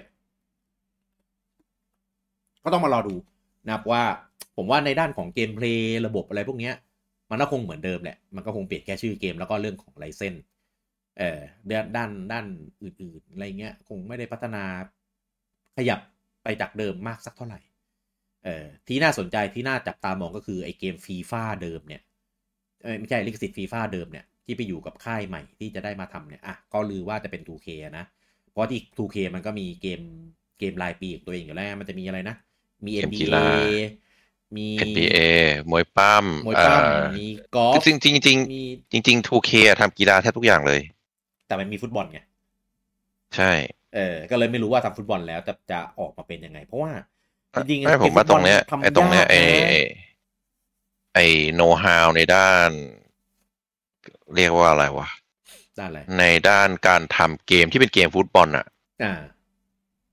ก็ต้องมารอดูนะครับว่าผมว่าในด้านของเกมเพลย์ระบบอะไรพวกเนี้ย มันก็คงเหมือนเดิมแหละ มันก็คงเปลี่ยนแค่ชื่อเกมแล้วก็เรื่องของไลเซนเออด้านด้านด้านอื่นๆอะไรเงี้ย คงไม่ได้พัฒนาขยับไปจากเดิมมากสักเท่าไหร่เออที่น่าสนใจที่น่าจับตามองก็คือไอเกมฟีฟ่าเดิมเนี่ยเอ้ยไม่ใช่ลิขสิทธิ์ฟีฟ่าเดิมเนี่ยที่ไปอยู่กับค่ายใหม่ที่จะได้มาทำเนี่ยอะก็ลือว่าจะเป็น 2K นะ เพราะที่ 2K มันก็มีเกมเกมรายปีของตัวเองอยู่แล้ว มันจะมีอะไรนะ มีเก มกี NBA ฬามี NBA มวยปั้มมวยเอ่ปั้มอมีกอล์ฟจริงจริงจริงมีจริงจริง 2K อะทำกีฬาแทบทุกอย่างเลย แต่มันมีฟุตบอลไง ใช่ เออ ก็เลยไม่รู้ว่าทำฟุตบอลแล้วจะจะออกมาเป็นยังไง เพราะว่า จริงๆไม่ผมว่าตรงเนี้ยเกมฟุตบอลทำไอ้ตรงเนี้ยยากไอ้นะไอ้ไอ้โน้ตฮาวในด้าน เรียกว่าอะไรวะด้านอะไรในด้านการทำเกมที่เป็นเกมฟุตบอลอะอ่า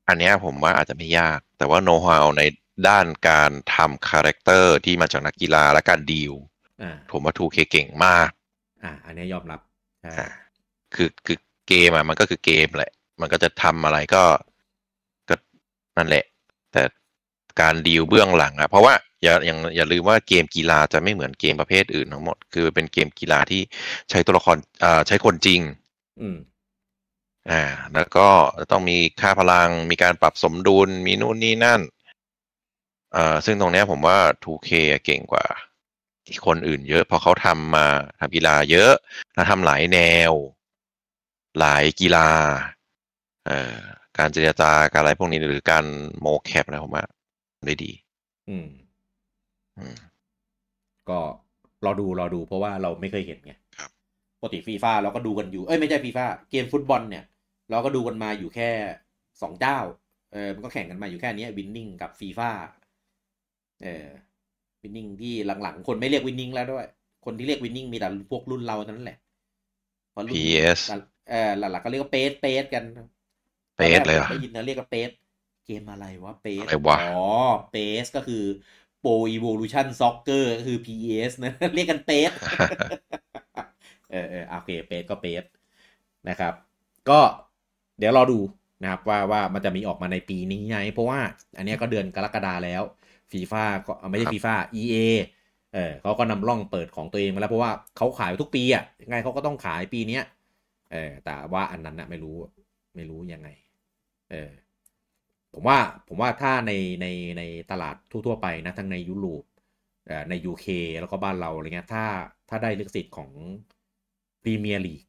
อันเนี้ยผมว่าอาจจะไม่ยาก แต่ว่าโน้ตฮาวใน ด้านการทำ character ที่มาจากนักกีฬาและการดีลอ่าผมว่า 2K เก่งมาก อ่า อันนี้ยอมรับใช่อ่าคือคือเกมอะมันก็คือเกมแหละ มันก็จะทำอะไรก็ก็นั่นแหละ แต่การดีลเบื้องหลังอะเพราะว่าอย่าอย่างอย่าลืมว่าเกมกีฬาจะไม่เหมือนเกมประเภทอื่นทั้งหมด คือเป็นเกมกีฬาที่ใช้ตัวละครอ่าใช้คนจริง อืมอ่า แล้วก็ต้องมีค่าพลังมีการปรับสมดุลมีนู่นนี่นั่น อ่าซึ่งตรงเนี้ยผมว่า 2K อะเก่งกว่าคนอื่นเยอะเพราะเขาทำมาทำกีฬาเยอะแล้วทำหลายแนว หลายกีฬาเอ่อการเจรจาการอะไรพวกนี้หรือการโมแคปอะไรผมว่าได้ดี อืม อืม ก็รอดูรอดูเพราะว่าเราไม่เคยเห็นไงครับปกติฟีฟ่าเราก็ดูกันอยู่ เอ้ยไม่ใช่ฟีฟ่าเกมฟุตบอลเนี่ย เราก็ดูกันมาอยู่แค่สองเจ้า เออมันก็แข่งกันมาอยู่แค่เนี้วินนิ่งกับฟีฟ่า เออวินนิ่งที่หลังๆ คนไม่เรียกวินนิ่งแล้วด้วย คนที่เรียกวินนิ่งมีแต่พวกรุ่นเราเท่านั้นแหละเพราะรุ่น PS เออหลักๆก็เรียกว่าเปสเปสกันเปสเลยเหรอได้ยินนะเรียกว่าเปสเกมอะไรวะเปสอะไรวะอ๋อเปสก็คือ Pro Evolution Soccer ก็คือ PES นะ เรียกกันเปสเออเออโอเคเปสก็เปสนะครับ ก็เดี๋ยวรอดู นะครับว่าว่ามันจะมีออกมาในปีนี้ไงเพราะว่าอันเนี้ยก็เดือนกรกฎาแล้วฟีฟ่าก็ไม่ใช่ครับฟีฟ่า EA เออเขาก็นำร่องเปิดของตัวเองมาแล้วเพราะว่าเขาขายทุกปีอะยังไงเขาก็ต้องขายปีเนี้ยเออแต่ว่าอันนั้นนะไม่รู้ไม่รู้ยังไงเออผมว่าผมว่าถ้าในในในตลาดทั่วๆไปนะทั้งในยุโรปใน UK แล้วก็บ้านเราอะไรเงี้ยถ้าถ้าได้ลิขสิทธิ์ของพรีเมียร์ลีก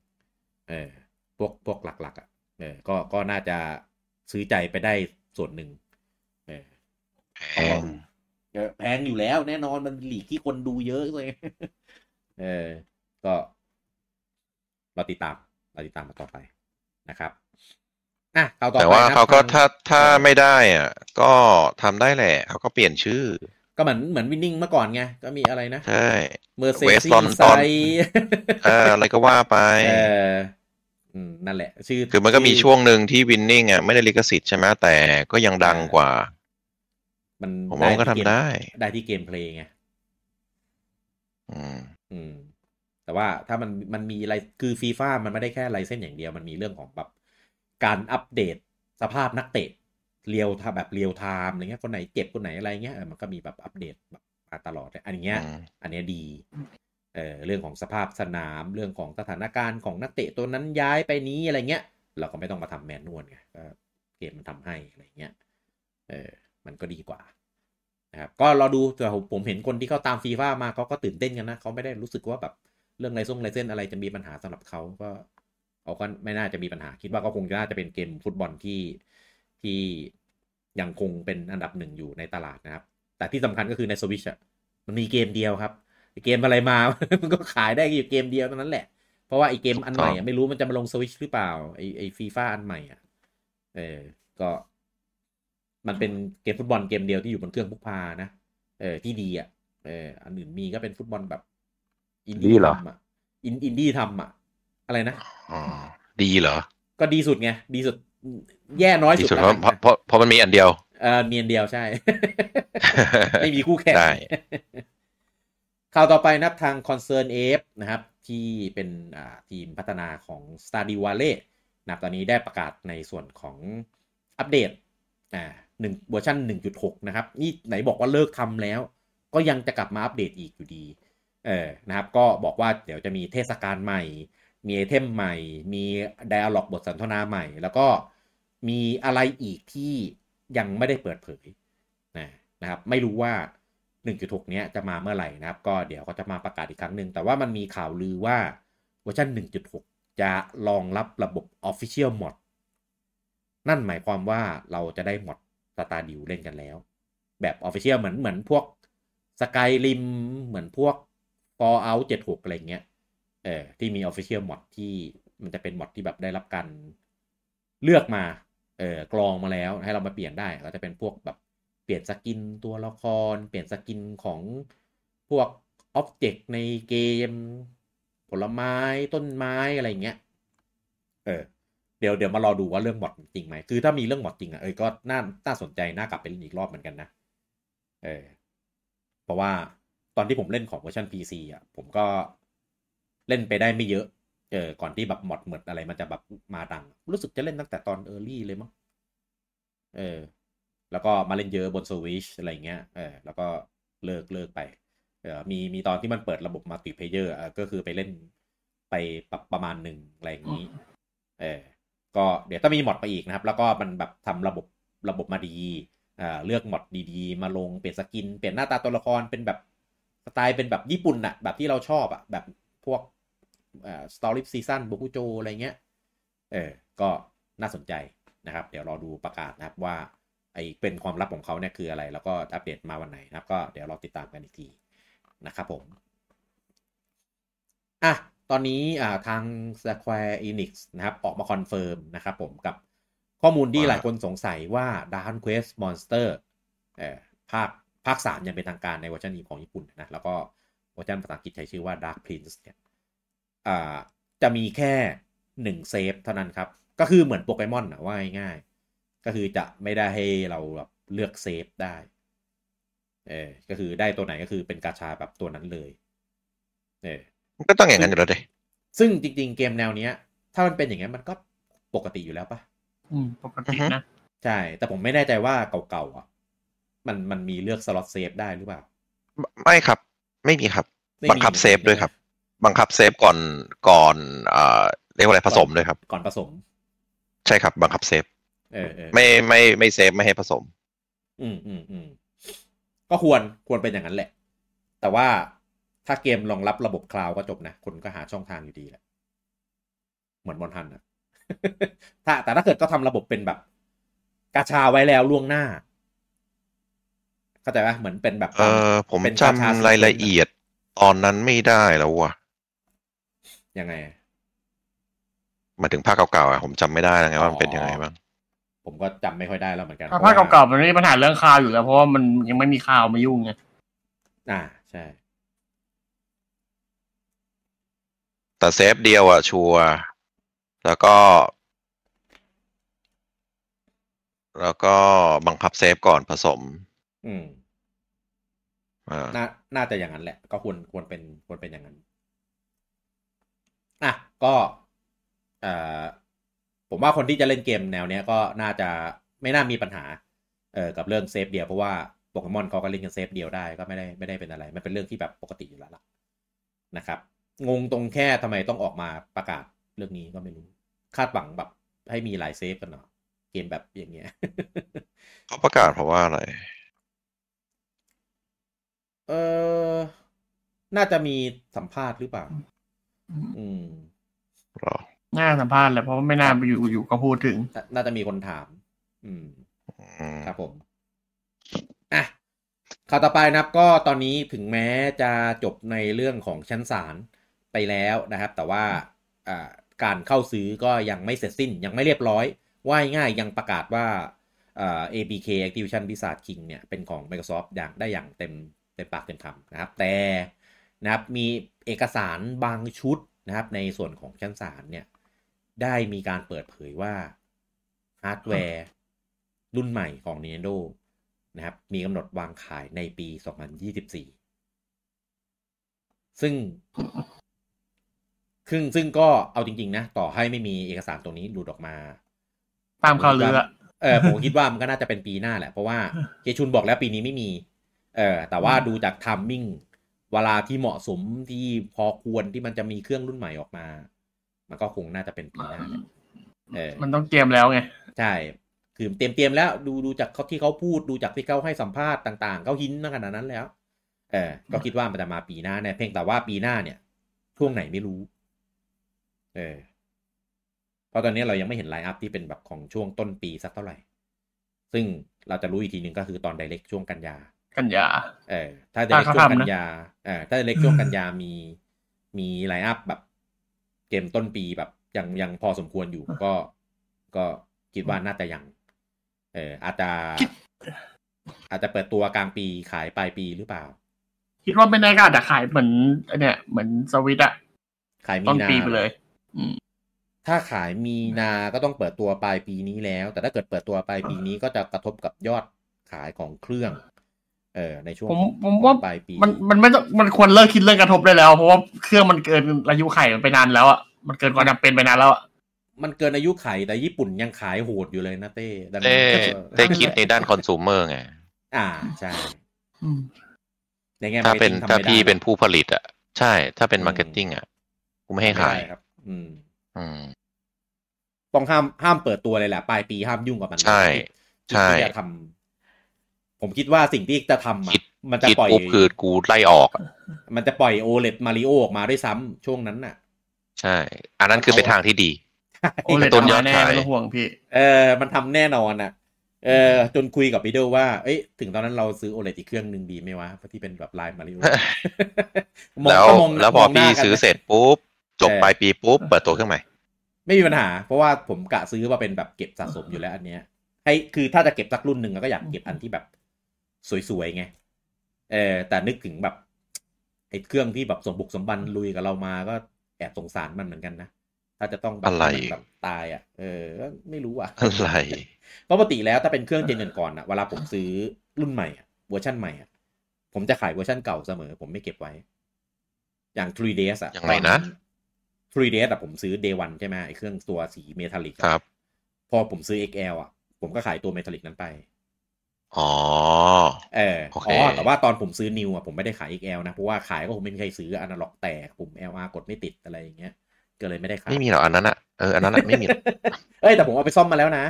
เออพวกพวกหลักๆอะ เออก็ก็น่าจะซื้อใจไปได้ส่วนหนึ่งเออแพงแพงอยู่แล้วแน่นอนมันหลีกที่คนดูเยอะเลยเออ ก็เราติดตามเราติดตามมาต่อไปนะครับอะเอาต่อไปแต่ว่านะเขาก็ทงถ้าถ้าเออไม่ได้อะก็ทำได้แหละเขาก็เปลี่ยนชื่อ ก็เหมือนเหมือนวินนิ่งเมื่อก่อนไง ก็มีอะไรนะ ใช่เมอร์เซ West ซี่ London ไซเอออะไรก็ว่าไป เอออืม นั่นแหละ ชื่อคือมันก็มีช่วงหนึ่งที่วินนิ่งอะไม่ได้ลิขสิทธิ์ใช่ไหมแต่ก็ยังดังกว่า มันผมว่ามันก็ทำได้ ได้ที่เกมเพลย์ไงอืมอืม แต่ว่าถ้ามันมันมีอะไรคือฟีฟ่ามันไม่ได้แค่ไลเส้นอย่างเดียวมันมีเรื่องของแบบการอัปเดตสภาพนักเตะเรียวทาแบบเรียวไทม์อะไรเงี้ยคนไหนเจ็บคนไหนอะไรเงี้ยเออมันก็มีแบบอัปเดตแบบมาตลอดอันเนี้ยอืมอันเนี้ยดี เเรื่องของสภาพสนาม เรื่องของสถานการณ์ของนักเตะตัวนั้นย้ายไปนี้อะไรเงี้ย เราก็ไม่ต้องมาทำแมนนวลไงก็เกมมันทำให้อะไรเงี้ยเออมันก็ดีกว่านะครับก็เราดูแต่ผมผมเห็นคนที่เขาตามฟีฟ่ามาเขาก็ตื่นเต้นกันนะเขาไม่ได้รู้สึกว่าแบบเรื่องไรซ่งไรเส้นอะไรจะมีปัญหาสำหรับเขาก็เขาก็ไม่น่าจะมีปัญหาคิดว่าก็คงน่าจะเป็นเกมฟุตบอลที่ที่ยังคงเป็นอันดับหนึ่งอยู่ในตลาดนะครับ แต่ที่สำคัญก็คือในสวิชอะมันมีเกมเดียวครับ เกมอะไรมา มันก็ขายได้อยู่เกมเดียวเท่านั้นแหละ เพราะว่าไอเกมอันใหม่ถูกต้อะองไม่รู้มันจะมาลงสวิชหรือเปล่าไอไอฟีฟ่าอันใหม่อะเออก็ มันเป็นเกมฟุตบอลเกมเดียวที่อยู่บนเครื่องพกพานะเออที่ดีอะเอออันอื่นมีก็เป็นฟุตบอลแบบ อินดีดี้เหรอทำอะอินอินดี้ทำอะ อะไรนะอ๋อดีเหรอ ก็ดีสุดไงดีสุด แย่น้อยดีสุดสุดแล้วเพราะกันเพราะเพราะเพราะมันมีอันเดียวเออเนียนเดียวใช่ ไม่มีคู่แข่งได้ ข่าวต่อไปนะครับทาง ConcernedApe นะครับ ที่เป็นทีมพัฒนาของ Stardew a l l e y นะครับตอนนี้ได้ประกาศในส่วนของอัปเดตอ่าหนึ่งเวอร์ชัน1.6 นะครับ นี่ไหนบอกว่าเลิกทำแล้ว ก็ยังจะกลับมาอัปเดตอีกอยู่ดี เออนะครับ ก็บอกว่าเดี๋ยวจะมีเทศกาลใหม่ มีไอเทมใหม่ มี Dialog บทสนทนาใหม่ แล้วก็มีอะไรอีกที่ยังไม่ได้เปิดเผยนะนะครับ ไม่รู้ว่า 1.6 เนี้ยจะมาเมื่อไหร่นะครับ ก็เดี๋ยวเขาจะมาประกาศอีกครั้งหนึ่งแต่ว่ามันมีข่าวลือว่าเวอร์ชัน1.6 จะรองรับระบบ Official Mod นั่นหมายความว่าเราจะได้ mod Stardew เล่นกันแล้ว แบบ Official เหมือนเหมือนพวก Skyrim เหมือนพวก Fallout 76อะไรเงี้ยเออที่มี Official Mod ที่มันจะเป็น mod ที่แบบได้รับการเลือกมาเออกรองมาแล้วให้เรามาเปลี่ยนได้ก็จะเป็นพวกแบบ เปลี่ยน skin ตัวละคร เปลี่ยน skin ของพวก object ในเกม ผลไม้ต้นไม้อะไรเงี้ย เออ เดี๋ยวเดี๋ยวมารอดูว่าเรื่อง mod จริงไหม คือถ้ามีเรื่อง mod จริงอะ เออ ก็น่า น่าสนใจ น่ากลับไปเล่นอีกรอบเหมือนกันนะ เออ เพราะว่าตอนที่ผมเล่นของเวอร์ชัน PC อะ ผมก็เล่นไปได้ไม่เยอะ เออ ก่อนที่แบบ mod เหมือนอะไรมันจะแบบมาดัง รู้สึกจะเล่นตั้งแต่ตอน early เลยมั้ง เออ แล้วก็มาเล่นเยอะบนสวิชอะไรเงี้ยเออแล้วก็เลิกเลิกไปเออมีมีตอนที่มันเปิดระบบ multiplayer อะก็คือไปเล่นไปปะประมาณหนึ่งอะไรอย่างนี้เออก็เดี๋ยวต้องมี mod ไปอีกนะครับ แล้วก็มันแบบทำระบบระบบมาดีอ่าเลือก mod ดีๆ มาลงเปลี่ยน skin เปลี่ยนหน้าตาตัวละครเป็นแบบสไตล์เป็นแบบญี่ปุ่นอะแบบที่เราชอบอะแบบพวกอ่า Story Season Bokujo อะไรเงี้ยเออก็น่าสนใจนะครับ เดี๋ยวรอดูประกาศนะครับว่า ไอเป็นความลับของเขาเนี่ยคืออะไร แล้วก็อัปเดตมาวันไหนนะครับก็เดี๋ยวเราติดตามกันอีกทีนะครับผมอะตอนนี้อ่าทาง Square Enix นะครับออกมา confirm นะครับผมกับข้อมูลที่ว่าหลายคนสงสัยว่า Dragon Quest Monster เอ่อภาคภาคสามยังเป็นทางการในเวอร์ชันนี้ของญี่ปุ่นนะแล้วก็เวอร์ชันภาษาอังกฤษใช้ชื่อว่า Dark Prince เนี่ยอ่าจะมีแค่หนึ่ง save เท่านั้นครับ ก็คือเหมือนโปเกมอนอะว่าง่ายๆ ก็คือจะไม่ได้ให้เราแบบเลือก save ได้เออก็คือได้ตัวไหนก็คือเป็นกาชาแบบตัวนั้นเลยเออมันก็ต้องอย่างนั้นอยู่แล้วดิซึ่งจริง ๆ เกมแนวเนี้ย ถ้ามันเป็นอย่างนั้นมันก็ปกติอยู่แล้วปะอืม ปกตินะ ใช่ แต่ผมไม่แน่ใจว่าเก่าๆอะ มันมันมีเลือก slot save ได้หรือเปล่า ไม่ครับ ไม่มีครับไม่บังคับหมือนเซฟกันด้วยครับใช่ไหมบังคับ save ก่อนก่อนเอ่อเรียกว่าอะไรผสมด้วยครับ ก่อนผสม ใช่ครับ บังคับ save เออเออไม่ไม่ไม่ save ไม่ให้ผสม อืมอืมอืมก็ควรควรเป็นอย่างนั้นแหละ แต่ว่าถ้าเกมรองรับระบบ cloud ก็จบนะ คนก็หาช่องทางอยู่ดีแหละ เหมือนมอนฮันนะถ้าแต่ถ้าเกิดก็ทำระบบเป็นแบบ กาชาไว้แล้วล่วงหน้า เข้าใจปะเหมือนเป็นแบบ เออผมเป็นจำกชรายละเอียด ตอนนั้นไม่ได้แล้วว่ะ ยังไงหมายถึงภาคเก่าๆอะผมจำไม่ได้แล้วไงว่ามันเป็นยังไงบ้าง ผมก็จำไม่ค่อยได้แล้วเหมือนกันถ้าภาคเก่าๆมันไม่มีปัญหาเรื่องคาวอยู่แล้ว เพราะว่ามันยังไม่มีคาวมายุ่งไงอ่าใช่ แต่เซฟเดียวอะ ชัวร์แล้วก็ แล้วก็บังคับเซฟก่อนผสม อืมอ่าน่าน่าจะอย่างนั้นแหละ ก็ควรควรเป็นควรเป็นอย่างนั้น อะ ก็ เอ่อ ผมว่าคนที่จะเล่นเกมแนวเนี้ยก็น่าจะไม่น่ามีปัญหาเอ่อกับเรื่องเซฟเดียวเพราะว่าโปเกมอนเขาก็เล่นกันเซฟเดียวได้ก็ไม่ได้ไม่ได้เป็นอะไร มันเป็นเรื่องที่แบบปกติอยู่แล้วล่ะนะครับ งงตรงแค่ทำไมต้องออกมาประกาศเรื่องนี้ก็ไม่รู้คาดหวังแบบให้มีหลายเซฟกันเนาะเกมแบบอย่างเงี้ยเขาประกาศเพราะว่าอะไรเออน่าจะมีสัมภาษณ์หรือเปล่า อืมหรอ น่าสัมภาษณ์แหละเพราะว่าไม่น่าไปอยู่อยู่ก็พูดถึง น่าน่าจะมีคนถามอืมอืมครับผมอะข่าวต่อไปนะครับ ก็ตอนนี้ถึงแม้จะจบในเรื่องของชั้นศาลไปแล้วนะครับ แต่ว่าอ่าการเข้าซื้อก็ยังไม่เสร็จสิ้นยังไม่เรียบร้อยว่าง่ายๆยังประกาศว่าอ่า ABK Activision Blizzard King เนี่ยเป็นของ Microsoft อย่างได้อย่างเต็มเต็มปากเต็มคำนะครับ แต่นะครับมีเอกสารบางชุดนะครับในส่วนของชั้นศาลเนี่ย ได้มีการเปิดเผยว่าฮาร์ดแวร์ รุ่นใหม่ของ Nintendo นะครับ มีกำหนดวางขายในปี 2024 ซึ่งซึ่งซึ่งก็เอาจริง ๆ นะ ต่อให้ไม่มีเอกสารตรงนี้หลุดออกมา ตามข่าวลืออะเออผมคิดว่ามันก็น่าจะเป็นปีหน้าแหละ เพราะว่าเจชุนบอกแล้วปีนี้ไม่มี เออแต่ว่าดูจากทัมมิ่ง เวลาที่เหมาะสมที่พอควรที่มันจะมีเครื่องรุ่นใหม่ออกมา มันก็คงน่าจะเป็นปีหน้าแหละเออมันต้องเกมแล้วไง ใช่ คือเตรียมเตรียมๆแล้ว ดูดูจากเขาที่เขาพูดดูจากที่เขาให้สัมภาษณ์ต่าง ๆ เขาหินมาขนาดนั้นแล้ว เออ ก็คิดว่ามันจะมาปีหน้าแน่เพียงแต่ว่าปีหน้าเนี่ย ช่วงไหนไม่รู้ เออ เพราะตอนนี้เรายังไม่เห็นไลน์อัพที่เป็นแบบของช่วงต้นปีสักเท่าไหร่ ซึ่งเราจะรู้อีกทีหนึ่งก็คือตอนไดเ c กช่วงกันยา กันยา เออ ถ้าไดถ้าเ c กเขาช่วงทำนะกันยา เออ ถ้าไดเ c กช่วงกันยามีมีไลน์อัพแบบ เกมต้นปีแบบยังยังพอสมควรอยู่ก็ก็คิดว่าน่าจะยัง เอออาจจะอาจจะเปิดตัวกลางปีขายปลายปีหรือเปล่า คิดว่าไม่แน่ก็อาจจะขายเหมือนไอ้เนี่ยเหมือนสวิตอะขายมีต้นนาปีไปเลยอืมถ้าขายมีนาก็ต้องเปิดตัวปลายปีนี้แล้ว แต่ถ้าเกิดเปิดตัวปลายปีนี้ก็จะกระทบกับยอดขายของเครื่อง เออในช่วงผมของผมว่าปลายปีมันมันไม่ต้องมันควรเลิกคิดเรื่องกระทบได้แล้ว เพราะว่าเครื่องมันเกินอายุไขมันไปนานแล้วอะมันเกินความจำเป็นไปนานแล้วอะมันเกินอายุไขแต่ญี่ปุ่นยังขายโหดอยู่เลยนะเต้ดังได้นั้นก็ได้คิดในด้านคอน sumer ไง อ่าใช่อืมในแง่ถ้าเป็น marketing ทำถ้าไม่ได้พี่เป็นผู้ผลิตอะ ใช่ ถ้าเป็นอืมมาร์เก็ตติ้งอะกูไม่ให้ขายไม่ได้ครับ อืม อืมต้องห้ามห้ามเปิดตัวเลยแหละ ปลายปีห้ามยุ่งกับมันใช่ที่ใช่ที่จะทำ ผมคิดว่าสิ่งที่จะทำอะคิดมันจะคิดปล่อยปุ๊บคือกูไล่ออกอะมันจะปล่อยโอเลดมาริโอออกมาด้วยซ้ำช่วงนั้นน่ะ ใช่ อันนั้นคือเป็นทางที่ดีโอเลกดระตุ้นยอดแน่ขายไม่ต้องห่วงพี่เออมันทำแน่นอนอะเออจนคุยกับพีเดลว่า เอ้ย ถึงตอนนั้นเราซื้อโอเลดอีกเครื่องหนึ่งดีไหมวะ ที่เป็นแบบลายมาริโอแล้วก็มงแล้วพอมงหน้าพี่กันซื้อนะเสร็จปุ๊บ จบเออปลายปีปุ๊บ เปิดตัวเครื่องใหม่ ไม่มีปัญหา เพราะว่าผมกะซื้อมาเป็นแบบเก็บสะสมอยู่แล้วอันเนี้ยให้คือถ้าจะเก็บสักรุ่นหนึ่งก็อยากเก็บอันที่แบบ สวยๆไงเออแต่นึกถึงแบบไอ้เครื่องที่แบบสมบุกสมบันลุยกับเรามาก็แอบสงสารมันเหมือนกันนะถ้าจะต้องแบบอะไรให้มันแบบตายอะ เออก็ไม่รู้อะอะไรปกติแล้วถ้าเป็นเครื่อง gen ก่อนๆอะเวลาผมซื้อรุ่นใหม่อะเวอร์ชันใหม่อะผมจะขายเวอร์ชันเก่าเสมอ ผมไม่เก็บไว้ อย่าง 3DS อะยังไงนะ 3DS อะผมซื้อ day one ใช่ไหมไอ้เครื่องตัวสี metallic ครับ พอผมซื้อ XL อะ ผมก็ขายตัว metallic นั้นไป อ๋อ เออโอเคอ๋อ แต่ว่าตอนผมซื้อนิวอะผมไม่ได้ขาย XL นะ เพราะว่าขายก็คงไม่มีใครซื้ออนาล็อกแตกปุ่ม LR กดไม่ติดอะไรอย่างเงี้ย ก็เลยไม่ได้ขาย ไม่มีหรอกอันนั้นอะเออ อันนั้นอะไม่มีหรอกเอ้ย แต่ผมเอาไปซ่อมมาแล้วนะ